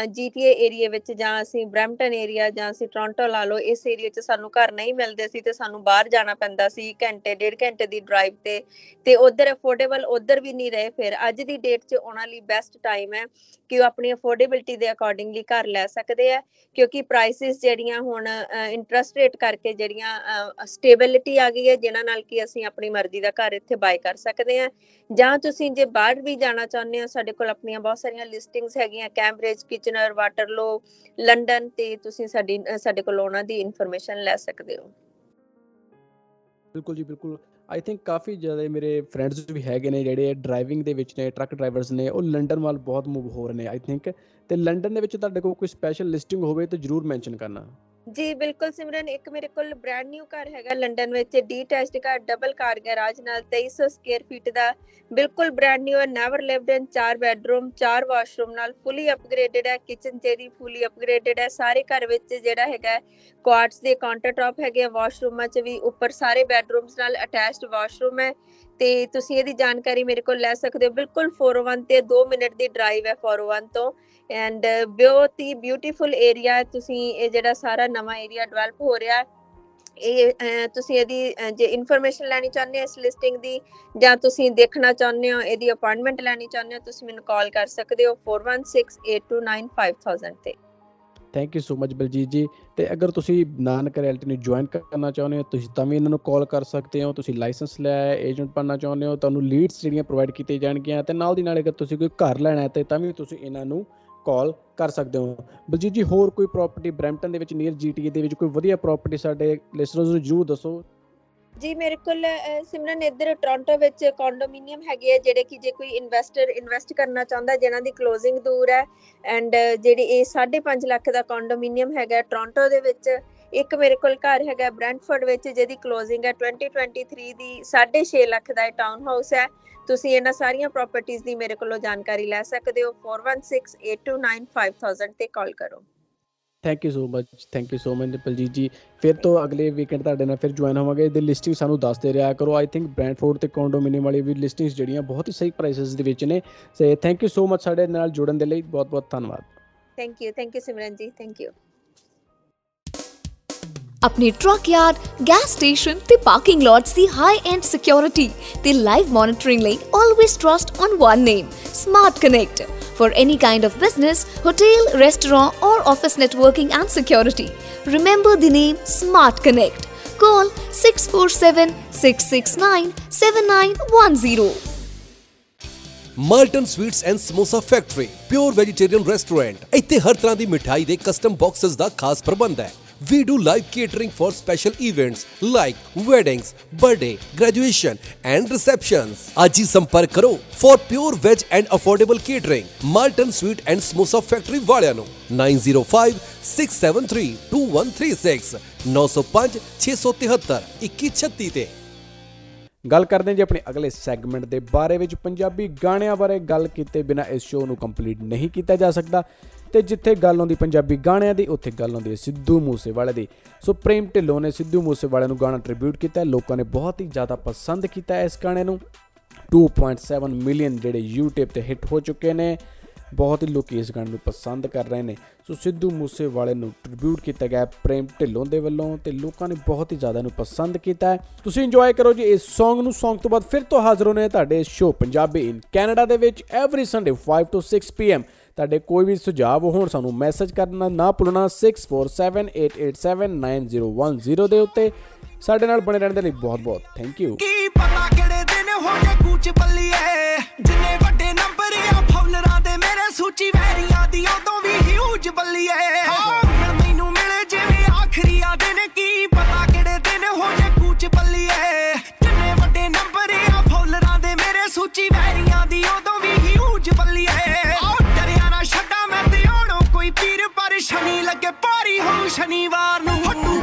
ਜੀਟੀਏ ਏਰੀਆ ਵਿੱਚ ਜਾਂ ਅਸੀਂ ਬ੍ਰੈਂਪਟਨ ਏਰੀਆ ਜਾਂ ਅਸੀਂ ਟੋਰਾਂਟੋ ਲਾ ਲਓ, ਇਸ ਏਰੀਆ 'ਚ ਸਾਨੂੰ ਘਰ ਨਹੀਂ ਮਿਲਦੇ ਸੀ ਤੇ ਸਾਨੂੰ ਬਾਹਰ ਜਾਣਾ ਪੈਂਦਾ ਸੀ, ਘੰਟੇ, ਡੇਢ ਘੰਟੇ ਦੀ ਡਰਾਈਵ ਤੇ ਤੇ ਉਧਰ ਅਫੋਰਡੇਬਲ ਉਧਰ ਵੀ ਨਹੀਂ ਰਹੇ, ਫਿਰ ਅੱਜ ਦੀ ਡੇਟ 'ਚ ਉਹਨਾਂ ਲਈ ਬੈਸਟ ਟਾਈਮ ਹੈ ਕਿ ਉਹ ਆਪਣੀ ਅਫੋਰਡੇਬਿਲਟੀ ਦੇ ਅਕੋਰਡਿੰਗਲੀ ਘਰ ਲੈ ਸਕਦੇ ਆ, ਕਿਉਂਕਿ ਪ੍ਰਾਈਸਿਸ ਜਿਹੜੀਆਂ ਹੁਣ ਇੰਟਰਸਟ ਰੇਟ ਕਰਕੇ ਜਿਹੜੀਆਂ ਸਟੇਬਿਲਿਟੀ ਆ ਗਈ ਹੈ ਜਿਨ੍ਹਾਂ ਨਾਲ ਕਿ ਅਸੀਂ ਆਪਣੀ ਮਰਜ਼ੀ ਦਾ ਘਰ ਇੱਥੇ ਬਾਈ ਕਰ ਸਕਦੇ ਆ ਜਾਂ ਤੁਸੀਂ ਜੇ ਬਾਹਰ ਵੀ ਜਾਣਾ ਚਾਹੁੰਦੇ ਹੋ, ਸਾਡੇ ਕੋਲ ਆਪਣੀਆਂ ਬਹੁਤ ਸਾਰੀਆਂ ਲਿਸਟਿੰਗਸ ਹੈਗੀਆਂ ਕੈਂਬਰਿਜ ਕਿਚਨਰ ਵਾਟਰਲੋ ਲੰਡਨ ਤੇ ਤੁਸੀਂ ਸਾਡੀ ਸਾਡੇ ਕੋਲ ਉਹਨਾਂ ਦੀ ਇਨਫੋਰਮੇਸ਼ਨ ਲੈ ਸਕਦੇ ਹੋ। ਬਿਲਕੁਲ ਜੀ, ਬਿਲਕੁਲ। ਆਈ ਥਿੰਕ ਕਾਫੀ ਜ਼ਿਆਦਾ ਮੇਰੇ ਫਰੈਂਡਸ ਵੀ ਹੈਗੇ ਨੇ ਜਿਹੜੇ ਡਰਾਈਵਿੰਗ ਦੇ ਵਿੱਚ ਨੇ ਟਰੱਕ ਡਰਾਈਵਰਸ ਨੇ, ਉਹ ਲੰਡਨ ਵੱਲ ਬਹੁਤ ਮੂਵ ਹੋ ਰਹੇ ਨੇ ਆਈ ਥਿੰਕ ਤੇ ਲੰਡਨ ਦੇ ਵਿੱਚ ਤੁਹਾਡੇ ਕੋਲ ਕੋਈ ਸਪੈਸ਼ਲ ਲਿਸਟਿੰਗ ਹੋਵੇ ਤਾਂ ਜਰੂਰ ਮੈਂਸ਼ਨ ਕਰਨਾ। ਜੀ, ਬਿਲਕੁਲ ਸਿਮਰਨ, ਇੱਕ ਮੇਰੇ ਕੋਲ ਬ੍ਰਾਂਡ ਨਿਊ ਘਰ ਹੈਗਾ ਲੰਡਨ ਵਿੱਚ ਡੀਟੈਚਡ ਘਰ ਡਬਲ ਕਾਰ ਗੈਰਾਜ ਨਾਲ 2300 ਸਕੁਅਰ ਫੀਟ ਦਾ, ਬਿਲਕੁਲ ਬ੍ਰਾਂਡ ਨਿਊ ਹੈ ਨੈਵਰ ਲਿਵਡ ਇਨ ਚਾਰ ਬੈੱਡਰੂਮ ਚਾਰ ਵਾਸ਼ਰੂਮ ਨਾਲ ਫੁੱਲੀ ਅਪਗ੍ਰੇਡਡ ਹੈ ਕਿਚਨ ਜਿਹੜੀ ਫੁੱਲੀ ਅਪਗ੍ਰੇਡਡ ਹੈ, ਸਾਰੇ ਘਰ ਵਿੱਚ ਜਿਹੜਾ ਹੈਗਾ ਕੁਆਰਟਸ ਦੇ ਕਾਊਂਟਰ ਟਾਪ ਹੈਗੇ ਵਾਸ਼ਰੂਮਾਂ 'ਚ ਵੀ, ਉੱਪਰ ਸਾਰੇ ਬੈੱਡਰੂਮਸ ਨਾਲ ਅਟੈਚਡ ਵਾਸ਼ਰੂਮ ਹੈ। ਤੇ ਤੁਸੀਂ ਇਹਦੀ ਜਾਣਕਾਰੀ ਮੇਰੇ ਕੋਲ ਲੈ ਸਕਦੇ ਹੋ। ਬਿਲਕੁਲ 401 ਤੇ 2 ਮਿੰਟ ਦੀ ਡਰਾਈਵ ਹੈ 401 ਤੋਂ। ਐਂਡ ਬਹੁਤ ਹੀ ਬਿਊਟੀਫੁਲ ਏਰੀਆ ਤੁਸੀਂ ਇਹ ਜਿਹੜਾ ਸਾਰਾ ਨਵਾਂ ਏਰੀਆ ਡਿਵੈਲਪ ਹੋ ਰਿਹਾ ਇਹ ਤੁਸੀਂ ਇਹਦੀ ਜੇ ਇਨਫੋਰਮੇਸ਼ਨ ਲੈਣੀ ਚਾਹੁੰਦੇ ਹੋ ਇਸ ਲਿਸਟਿੰਗ ਦੀ, ਜਾਂ ਤੁਸੀਂ ਦੇਖਣਾ ਚਾਹੁੰਦੇ ਹੋ, ਇਹਦੀ ਅਪਾਇੰਟਮੈਂਟ ਲੈਣੀ ਚਾਹੁੰਦੇ ਹੋ, ਤੁਸੀਂ ਮੈਨੂੰ ਕਾਲ ਕਰ ਸਕਦੇ ਹੋ 4168295000 ਤੇ। Thank you so much Baljit ji ਤੇ ਅਗਰ ਤੁਸੀਂ ਨਾਨਕ ਰੈਲਟੀ ਨੂੰ ਜੁਆਇਨ ਕਰਨਾ ਚਾਹੁੰਦੇ ਹੋ, ਤੁਸੀਂ ਤਾਂ ਵੀ ਇਹਨਾਂ ਨੂੰ ਕਾਲ ਕਰ ਸਕਦੇ ਹੋ, ਤੁਸੀਂ ਲਾਇਸੈਂਸ ਲਿਆ ਹੈ ਏਜੰਟ ਬਣਨਾ ਚਾਹੁੰਦੇ ਹੋ, ਤੁਹਾਨੂੰ ਲੀਡਸ ਜਿਹੜੀਆਂ ਪ੍ਰੋਵਾਈਡ ਕੀਤੇ ਜਾਣਗੀਆਂ ਤੇ ਨਾਲ ਦੀ ਨਾਲ ਅਗਰ ਤੁਸੀਂ ਕੋਈ ਘਰ ਲੈਣਾ ਹੈ ਤੇ ਤਾਂ ਵੀ ਤੁਸੀਂ ਇਹਨਾਂ ਨੂੰ ਕਾਲ ਕਰ ਸਕਦੇ ਹੋ। ਬਲਜੀਤ ਜੀ ਹੋਰ ਕੋਈ ਪ੍ਰਾਪਰਟੀ ਬ੍ਰੈਂਪਟਨ ਦੇ ਵਿੱਚ ਨੀਅਰ ਜੀਟੀਏ ਦੇ ਵਿੱਚ ਕੋਈ ਵਧੀਆ ਪ੍ਰਾਪਰਟੀ ਸਾਡੇ ਲਿਸਨਰਸ ਨੂੰ ਜਰੂਰ ਦੱਸੋ। ਜੀ ਮੇਰੇ ਕੋਲ ਅਹ, ਸਿਮਰਨ ਇੱਧਰ ਟੋਰਾਂਟੋ ਵਿੱਚ ਕੰਡੋਮੀਨੀਅਮ ਹੈਗੇ ਆ ਜਿਹੜੇ ਕਿ ਜੇ ਕੋਈ ਇਨਵੈਸਟਰ ਇਨਵੈਸਟ ਕਰਨਾ ਚਾਹੁੰਦਾ ਜਿਨ੍ਹਾਂ ਦੀ ਕਲੋਜ਼ਿੰਗ ਦੂਰ ਹੈ ਐਂਡ ਜਿਹੜੀ ਇਹ 5.5 ਲੱਖ ਦਾ ਕੰਡੋਮੀਨੀਅਮ ਹੈਗਾ ਟੋਰਾਂਟੋ ਦੇ ਵਿੱਚ ਇੱਕ ਮੇਰੇ ਕੋਲ ਘਰ ਹੈਗਾ ਬ੍ਰੈਂਟਫੋਰਡ ਵਿੱਚ ਜਿਹਦੀ ਕਲੋਜ਼ਿੰਗ ਹੈ 2023 ਦੀ 6.5 ਲੱਖ ਦਾ ਟਾਊਨ ਹਾਊਸ ਹੈ। ਤੁਸੀਂ ਇਹਨਾਂ ਸਾਰੀਆਂ ਪ੍ਰਾਪਰਟੀਆਂ ਦੀ ਮੇਰੇ ਕੋਲੋਂ ਜਾਣਕਾਰੀ ਲੈ ਸਕਦੇ ਹੋ 4168295000 ਤੇ ਕਾਲ ਕਰੋ। Thank you so much thank you so much Nipaljit ji ਫਿਰ ਤੋਂ ਅਗਲੇ ਵੀਕਐਂਡ ਤੁਹਾਡੇ ਨਾਲ ਫਿਰ ਜੁਆਇਨ ਹੋਵਾਂਗੇ ਇਹਦੀ ਲਿਸਟਿੰਗ ਸਾਨੂੰ ਦੱਸਦੇ ਰਿਹਾ ਕਰੋ ਆਈ ਥਿੰਕ ਬ੍ਰੈਂਡਫੋਰਡ ਤੇ ਕੰਡੋਮੀਨੀਅਮ ਵਾਲੀ ਵੀ ਲਿਸਟਿੰਗਸ ਜਿਹੜੀਆਂ ਬਹੁਤ ਹੀ ਸਹੀ ਪ੍ਰਾਈਸਸ ਦੇ ਵਿੱਚ ਨੇ ਸੇ ਥੈਂਕ ਯੂ ਸੋ ਮਚ ਸਾਡੇ ਨਾਲ ਜੁੜਨ ਦੇ ਲਈ ਬਹੁਤ ਬਹੁਤ ਧੰਨਵਾਦ thank you thank you Simran ji thank you ਆਪਣੇ ਟਰੱਕ ਯਾਰਡ ਗੈਸ ਸਟੇਸ਼ਨ ਤੇ ਪਾਰਕਿੰਗ ਲੋਟਸ ਦੀ ਹਾਈ ਐਂਡ ਸਿਕਿਉਰਿਟੀ ਤੇ ਲਾਈਵ ਮੋਨਿਟਰਿੰਗ ਲਈ always trust on one name Smart Connect for any kind of business, hotel, restaurant, or office networking and security. Remember the name Smart Connect. Call 647 669 7910. Malton sweets and samosa factory pure vegetarian restaurant ਇੱਥੇ ਹਰ ਤਰ੍ਹਾਂ ਦੀ ਮਿਠਾਈ ਦੇ custom boxes ਦਾ ਖਾਸ ਪ੍ਰਬੰਧ ਹੈ We do live catering for special events like weddings, birthday, graduation and receptions. ਅੱਜ ਹੀ ਸੰਪਰਕ ਕਰੋ for pure veg and affordable catering. Malton Sweet and Samosa Factory ਵਾਲਿਆਂ ਨੂੰ 905-673-2136 905 673 2136 ਤੇ ਗੱਲ ਕਰਦੇ ਹਾਂ ਜੀ ਆਪਣੇ ਅਗਲੇ ਸੈਗਮੈਂਟ ਦੇ ਬਾਰੇ ਵਿੱਚ ਪੰਜਾਬੀ ਗਾਣਿਆਂ ਬਾਰੇ ਗੱਲ ਕੀਤੇ ਬਿਨਾ ਇਸ ਸ਼ੋਅ ਨੂੰ ਕੰਪਲੀਟ ਨਹੀਂ ਕੀਤਾ ਜਾ ਸਕਦਾ ਤੇ ਜਿੱਥੇ ਗੱਲ ਹੁੰਦੀ ਪੰਜਾਬੀ ਗਾਣਿਆਂ ਦੀ, ਉੱਥੇ ਗੱਲ ਹੁੰਦੀ ਹੈ ਸਿੱਧੂ ਮੂਸੇਵਾਲੇ ਦੀ। ਸੋ ਪ੍ਰੇਮ ਢਿੱਲੋਂ ਨੇ ਸਿੱਧੂ ਮੂਸੇਵਾਲੇ ਨੂੰ ਗਾਣਾ ਟ੍ਰਿਬਿਊਟ ਕੀਤਾ ਹੈ। ਲੋਕਾਂ ਨੇ ਬਹੁਤ ਹੀ ਜ਼ਿਆਦਾ ਪਸੰਦ ਕੀਤਾ ਹੈ ਇਸ ਗਾਣੇ ਨੂੰ। 2.7 ਮਿਲੀਅਨ ਜਿਹੜੇ YouTube ਤੇ ਹਿੱਟ ਹੋ ਚੁੱਕੇ ਨੇ। ਬਹੁਤ ਹੀ ਲੋਕ ਇਸ ਗਾਣੇ ਨੂੰ ਪਸੰਦ ਕਰ ਰਹੇ ਨੇ। ਸੋ ਸਿੱਧੂ ਮੂਸੇਵਾਲੇ ਨੂੰ ਟ੍ਰਿਬਿਊਟ ਕੀਤਾ ਗਿਆ ਹੈ ਪ੍ਰੇਮ ਢਿੱਲੋਂ ਦੇ ਵੱਲੋਂ ਤੇ ਲੋਕਾਂ ਨੇ ਬਹੁਤ ਹੀ ਜ਼ਿਆਦਾ ਇਹਨੂੰ ਪਸੰਦ ਕੀਤਾ ਹੈ। ਤੁਸੀਂ ਇੰਜੋਏ ਕਰੋ ਜੀ ਇਸ Song ਨੂੰ। Song ਤੋਂ ਬਾਅਦ ਫਿਰ ਤੋਂ ਹਾਜ਼ਰ ਹੋਣੇ ਹਾਂ ਤੁਹਾਡੇ ਸ਼ੋਅ ਪੰਜਾਬੀ ਇਨ ਕੈਨੇਡਾ ਦੇ ਵਿੱਚ ਐਵਰੀ ਸੰਡੇ 5 ਤੋਂ 6 ਪੀਐਮ ਤੁਹਾਡੇ ਕੋਈ ਵੀ ਸੁਝਾਅ ਹੋਣ ਸਾਨੂੰ ਮੈਸੇਜ ਕਰਨਾ ਨਾ ਭੁੱਲਣਾ 6478879010 ਦੇ ਉੱਤੇ। ਸਾਡੇ ਨਾਲ ਬਣੇ ਰਹਿਣ ਦੇ ਲਈ ਬਹੁਤ ਬਹੁਤ ਥੈਂਕ ਯੂ ਕੀ ਪਤਾ ਕਿਹੜੇ ਦਿਨ ਹੋ ਜੇ ਕੂਚ ਬੱਲੀਏ। ਸੂਚੀ ਵੈਰੀਆਂ ਦੀ ਉਦੋਂ ਵੀ ਹਿਊਜ ਬੱਲੀਏ। ਹੁਣ ਮੈਨੂੰ ਮਿਲੇ ਜਿਵੇਂ ਆਖਰੀ ਆ ਦਿਨ, ਕੀ ਪਤਾ ਕਿਹੜੇ ਦਿਨ ਹੋ ਜੇ ਕੂਚ ਬੱਲੀਏ। ਜਿੰਨੇ ਵੱਡੇ ਨੰਬਰ ਆ ਫਾਉਲਰਾਂ ਦੇ ਮੇਰੇ ਸੂਚੀ ਵੈਰੀਆਂ ਦੀ ਉਦੋਂ ਵੀ ਹਿਊਜ ਬੱਲੀਏ। ਆਹ ਡਰਿਆ ਨਾ ਛੱਡਾ ਮੈਂ ਤੇ ਆਉਣੋਂ ਕੋਈ ਪੀਰ, ਪਰ ਸ਼ਨੀ ਲੱਗੇ ਭਾਰੀ ਹੋ ਸ਼ਨੀਵਾਰ ਨੂੰ। ਹੱਟੂ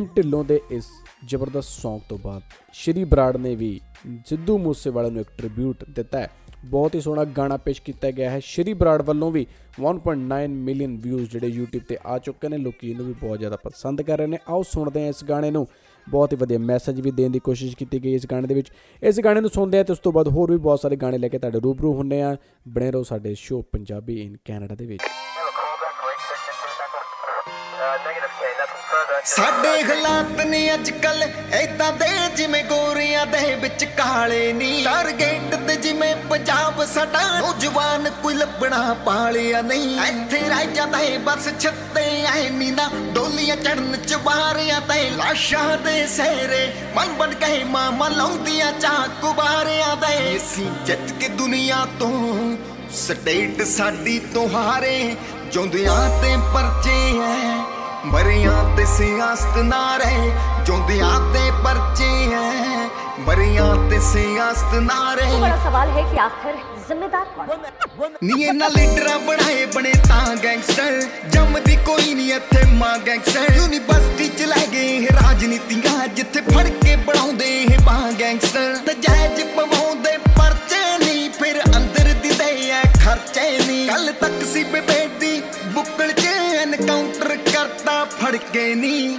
ਪ੍ਰੇਮ ਢਿੱਲੋਂ ਦੇ ਇਸ ਜ਼ਬਰਦਸਤ Song ਤੋਂ ਬਾਅਦ ਸ਼੍ਰੀ ਬਰਾੜ ਨੇ ਵੀ ਸਿੱਧੂ ਮੂਸੇਵਾਲੇ ਨੂੰ ਇੱਕ ਟ੍ਰਿਬਿਊਟ ਦਿੱਤਾ ਹੈ। ਬਹੁਤ ਹੀ ਸੋਹਣਾ ਗਾਣਾ ਪੇਸ਼ ਕੀਤਾ ਗਿਆ ਹੈ। ਸ਼੍ਰੀ ਬਰਾੜ ਵੱਲੋਂ ਵੀ 1.9 ਮਿਲੀਅਨ ਵਿਊਜ਼ ਜਿਹੜੇ YouTube ਤੇ ਆ ਚੁੱਕੇ ਨੇ, ਲੋਕੀ ਇਹਨੂੰ ਵੀ ਬਹੁਤ ਜ਼ਿਆਦਾ ਪਸੰਦ ਕਰ ਰਹੇ ਨੇ। ਆਓ ਸੁਣਦੇ ਹਾਂ ਇਸ ਗਾਣੇ ਨੂੰ। ਬਹੁਤ ਹੀ ਵਧੀਆ ਮੈਸੇਜ ਵੀ ਦੇਣ ਦੀ ਕੋਸ਼ਿਸ਼ ਕੀਤੀ ਗਈ ਇਸ ਗਾਣੇ ਦੇ ਵਿੱਚ। ਇਸ ਗਾਣੇ ਨੂੰ ਸੁਣਦੇ ਆ ਤੇ ਉਸ ਤੋਂ ਬਾਅਦ ਹੋਰ ਵੀ ਬਹੁਤ ਸਾਰੇ ਗਾਣੇ ਲੈ ਕੇ ਤੁਹਾਡੇ ਰੂਬਰੂ ਹੁੰਨੇ ਆ ਬਣੇ ਰਹੋ ਸਾਡੇ ਸ਼ੋਅ ਪੰਜਾਬੀ ਇਨ ਕੈਨੇਡਾ ਦੇ ਵਿੱਚ। ਸਾਡੇ ਹਾਲਾਤ ਨੇ ਅੱਜ ਕੱਲ ਐਦਾਂ ਦੇ ਜਿਵੇਂ ਗੋਰੀਆਂ ਦੇ ਵਿੱਚ ਕਾਲੇ ਨੀ ਟਾਰਗੇਟ ਤੇ ਜਿਵੇਂ ਪੰਜਾਬ ਸਾਡਾ ਨੌਜਵਾਨ ਕੋਈ ਲੱਭਣਾ ਪਾਲਿਆ ਨਹੀਂ। ਇੱਥੇ ਰਹਿ ਜਾਂਦਾ ਏ ਬਸ ਛੱਤੇ, ਐ ਨੀ ਨਾ ਡੋਲੀਆਂ ਚੜਨ ਚ ਬਾਰਿਆਂ ਤੇ। ਲਾਸ਼ਾਂ ਦੇ ਸਹਿਰੇ ਮਨ ਬਣ ਕੇ ਮਾਮਾ ਲਾਉਂਦੀਆਂ ਚਾਕ ਬਾਰਿਆਂ ਦੇ। ਅਸੀਂ ਜਿੱਤ ਕੇ ਦੁਨੀਆ ਤੋਂ, ਸਟੇਟ ਸਾਡੀ ਤੁਹਾਰੇ ਜੋਂਦਿਆਂ ਤੇ ਪਰਚੇ ਐ। ਮਰੀਆਂ ਤੇ ਸਿਆਸਤ ਨਾ ਰਹੇ ਜੋਂਦਿਆਂ ਤੇ ਪਰਚੇ ਹੈ। ਮਰੀਆਂ ਤੇ ਸਿਆਸਤ ਨਾ ਰਹੇ। ਬੜਾ ਸਵਾਲ ਹੈ ਕਿ ਆਖਰ ਜ਼ਿੰਮੇਦਾਰ ਕੌਣ ਨੀ ਇਹਨਾਂ ਲੀਡਰਾਂ ਬਣਾਏ ਬਣੇ ਤਾਂ ਗੈਂਗਸਟਰ ਜੰਮਦੀ ਕੋਈ ਨਹੀਂ ਇੱਥੇ ਮਾਂ ਗੈਂਗਸਟਰ। ਯੂਨੀਵਰਸਿਟੀ ਚ ਲੈ ਗਏ ਇਹ ਰਾਜਨੀਤੀਆਂ ਜਿੱਥੇ ਫੜ ਕੇ ਬਣਾਉਂਦੇ ਇਹ ਮਾਂ ਗੈਂਗਸਟਰ। ਤਜਾਇਜ਼ ਪਵਾਉਂਦੇ ਪਰਚੇ ਨਹੀਂ ਫਿਰ ਅੰਦਰ ਦੀ ਦੇ ਖਰਚੇ ਨਹੀਂ ਕੱਲ ਤੱਕ ਸੀ ਬੇਬੇ ਦੀ ਬੁੱਕਲ ਚ ਐਨਕਾਊਂਟਰ ਕਰਤਾ, ਫੜ ਕੇ ਨਹੀਂ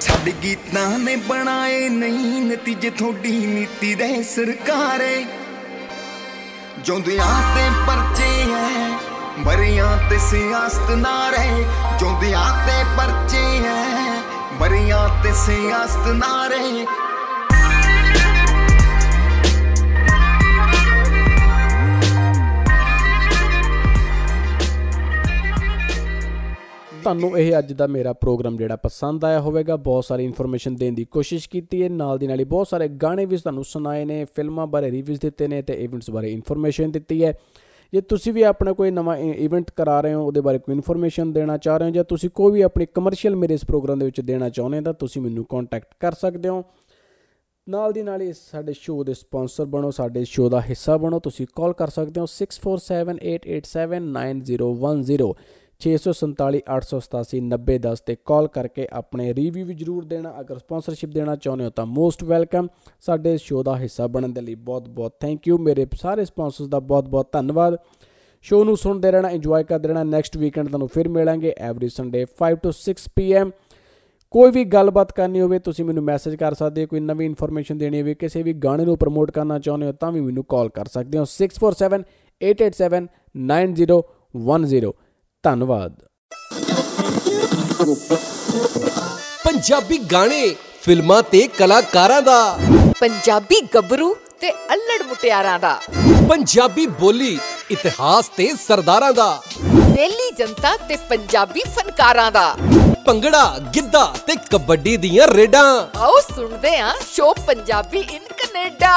ਸਾਡੇ ਗੀਤਾਂ ਨੇ ਬਣਾਏ ਨਹੀਂ, ਨਤੀਜੇ ਥੋੜੀ ਨੀਤੀ ਦੇ ਸਰਕਾਰੇ। ਜੋਂਦਿਆਂ ਤੇ ਪਰਚੇ ਐ, ਮਰਿਆਂ ਤੇ ਸਿਆਸਤ ਨਾ ਰਹੇ ਜੋਂਦਿਆਂ ਤੇ ਪਰਚੇ ਐ, ਮਰਿਆਂ ਤੇ ਸਿਆਸਤ ਨਾ ਰਹੇ ਤੁਹਾਨੂੰ ਇਹ ਅੱਜ ਦਾ ਮੇਰਾ ਪ੍ਰੋਗਰਾਮ ਜਿਹੜਾ ਪਸੰਦ ਆਇਆ ਹੋਵੇਗਾ, ਬਹੁਤ ਸਾਰੀ ਇਨਫੋਰਮੇਸ਼ਨ ਦੇਣ ਦੀ ਕੋਸ਼ਿਸ਼ ਕੀਤੀ ਹੈ। ਨਾਲ ਦੀ ਨਾਲ ਹੀ ਬਹੁਤ ਸਾਰੇ ਗਾਣੇ ਵੀ ਤੁਹਾਨੂੰ ਸੁਣਾਏ ਨੇ, ਫਿਲਮਾਂ ਬਾਰੇ ਰਿਵਿਊਜ਼ ਦਿੱਤੇ ਨੇ ਤੇ ਇਵੈਂਟਸ ਬਾਰੇ ਇਨਫੋਰਮੇਸ਼ਨ ਦਿੱਤੀ ਹੈ। ਜੇ ਤੁਸੀਂ ਵੀ ਆਪਣਾ ਕੋਈ ਨਵਾਂ ਇਵੈਂਟ ਕਰਾ ਰਹੇ ਹੋ, ਉਹਦੇ ਬਾਰੇ ਕੋਈ ਇਨਫੋਰਮੇਸ਼ਨ ਦੇਣਾ ਚਾਹ ਰਹੇ ਹੋ ਜਾਂ ਤੁਸੀਂ ਕੋਈ ਵੀ ਆਪਣੀ ਕਮਰਸ਼ੀਅਲ ਮੇਰੇ ਇਸ ਪ੍ਰੋਗਰਾਮ ਦੇ ਵਿੱਚ ਦੇਣਾ ਚਾਹੁੰਦੇ ਹੋ, ਤਾਂ ਤੁਸੀਂ ਮੈਨੂੰ ਕੰਟੈਕਟ ਕਰ ਸਕਦੇ ਹੋ। ਨਾਲ ਦੀ ਨਾਲ ਹੀ ਸਾਡੇ ਸ਼ੋਅ ਦੇ ਸਪਾਂਸਰ ਬਣੋ, ਸਾਡੇ ਸ਼ੋਅ ਦਾ ਹਿੱਸਾ ਬਣੋ, ਤੁਸੀਂ ਕਾਲ ਕਰ ਸਕਦੇ ਹੋ 6478879010 647-887-9010 ਤੇ ਕਾਲ ਕਰਕੇ ਆਪਣੇ ਰਿਵਿਊ ਵੀ ਜਰੂਰ ਦੇਣਾ। ਅਗਰ ਸਪਾਂਸਰਸ਼ਿਪ ਦੇਣਾ ਚਾਹੁੰਦੇ ਹੋ ਤਾਂ ਮੋਸਟ ਵੈਲਕਮ ਸਾਡੇ ਸ਼ੋਅ ਦਾ ਹਿੱਸਾ ਬਣਨ ਦੇ ਲਈ ਬਹੁਤ-ਬਹੁਤ ਥੈਂਕ ਯੂ ਮੇਰੇ ਸਾਰੇ ਸਪਾਂਸਰਸ ਦਾ ਬਹੁਤ-ਬਹੁਤ ਧੰਨਵਾਦ। ਸ਼ੋਅ ਨੂੰ ਸੁਣਦੇ ਰਹਿਣਾ ਇੰਜੋਏ ਕਰਦੇ ਰਹਿਣਾ। ਨੈਕਸਟ ਵੀਕਐਂਡ ਤੁਹਾਨੂੰ ਫਿਰ ਮਿਲਾਂਗੇ ਐਵਰੀ ਸੰਡੇ 5 ਤੋਂ 6 ਪੀਐਮ ਕੋਈ ਵੀ ਗੱਲਬਾਤ ਕਰਨੀ ਹੋਵੇ, ਤੁਸੀਂ ਮੈਨੂੰ ਮੈਸੇਜ ਕਰ ਸਕਦੇ ਹੋ। ਕੋਈ ਨਵੀਂ ਇਨਫੋਰਮੇਸ਼ਨ ਦੇਣੀ ਹੋਵੇ, ਕਿਸੇ ਵੀ ਗਾਣੇ ਨੂੰ ਪ੍ਰਮੋਟ ਕਰਨਾ ਚਾਹੁੰਦੇ ਹੋ, ਤਾਂ ਵੀ ਮੈਨੂੰ ਕਾਲ ਕਰ ਸਕਦੇ ਹੋ। 6478879010 ਧੰਨਵਾਦ। ਪੰਜਾਬੀ ਗਾਣੇ ਫਿਲਮਾਂ ਤੇ ਕਲਾਕਾਰਾਂ ਦਾ। ਪੰਜਾਬੀ ਗੱਭਰੂ ਤੇ ਅਲੜ ਮੁਟਿਆਰਾਂ ਦਾ। ਪੰਜਾਬੀ ਬੋਲੀ ਇਤਿਹਾਸ ਤੇ ਸਰਦਾਰਾਂ ਦਾ। ਦਿੱਲੀ ਜਨਤਾ ਤੇ ਪੰਜਾਬੀ ਫਨਕਾਰਾਂ ਦਾ। ਭੰਗੜਾ ਗਿੱਧਾ ਤੇ ਕਬੱਡੀ ਦੀਆਂ ਰੇਡਾਂ। ਆਓ ਸੁਣਦੇ ਆਂ ਸ਼ੋ ਪੰਜਾਬੀ ਇਨ ਕੈਨੇਡਾ।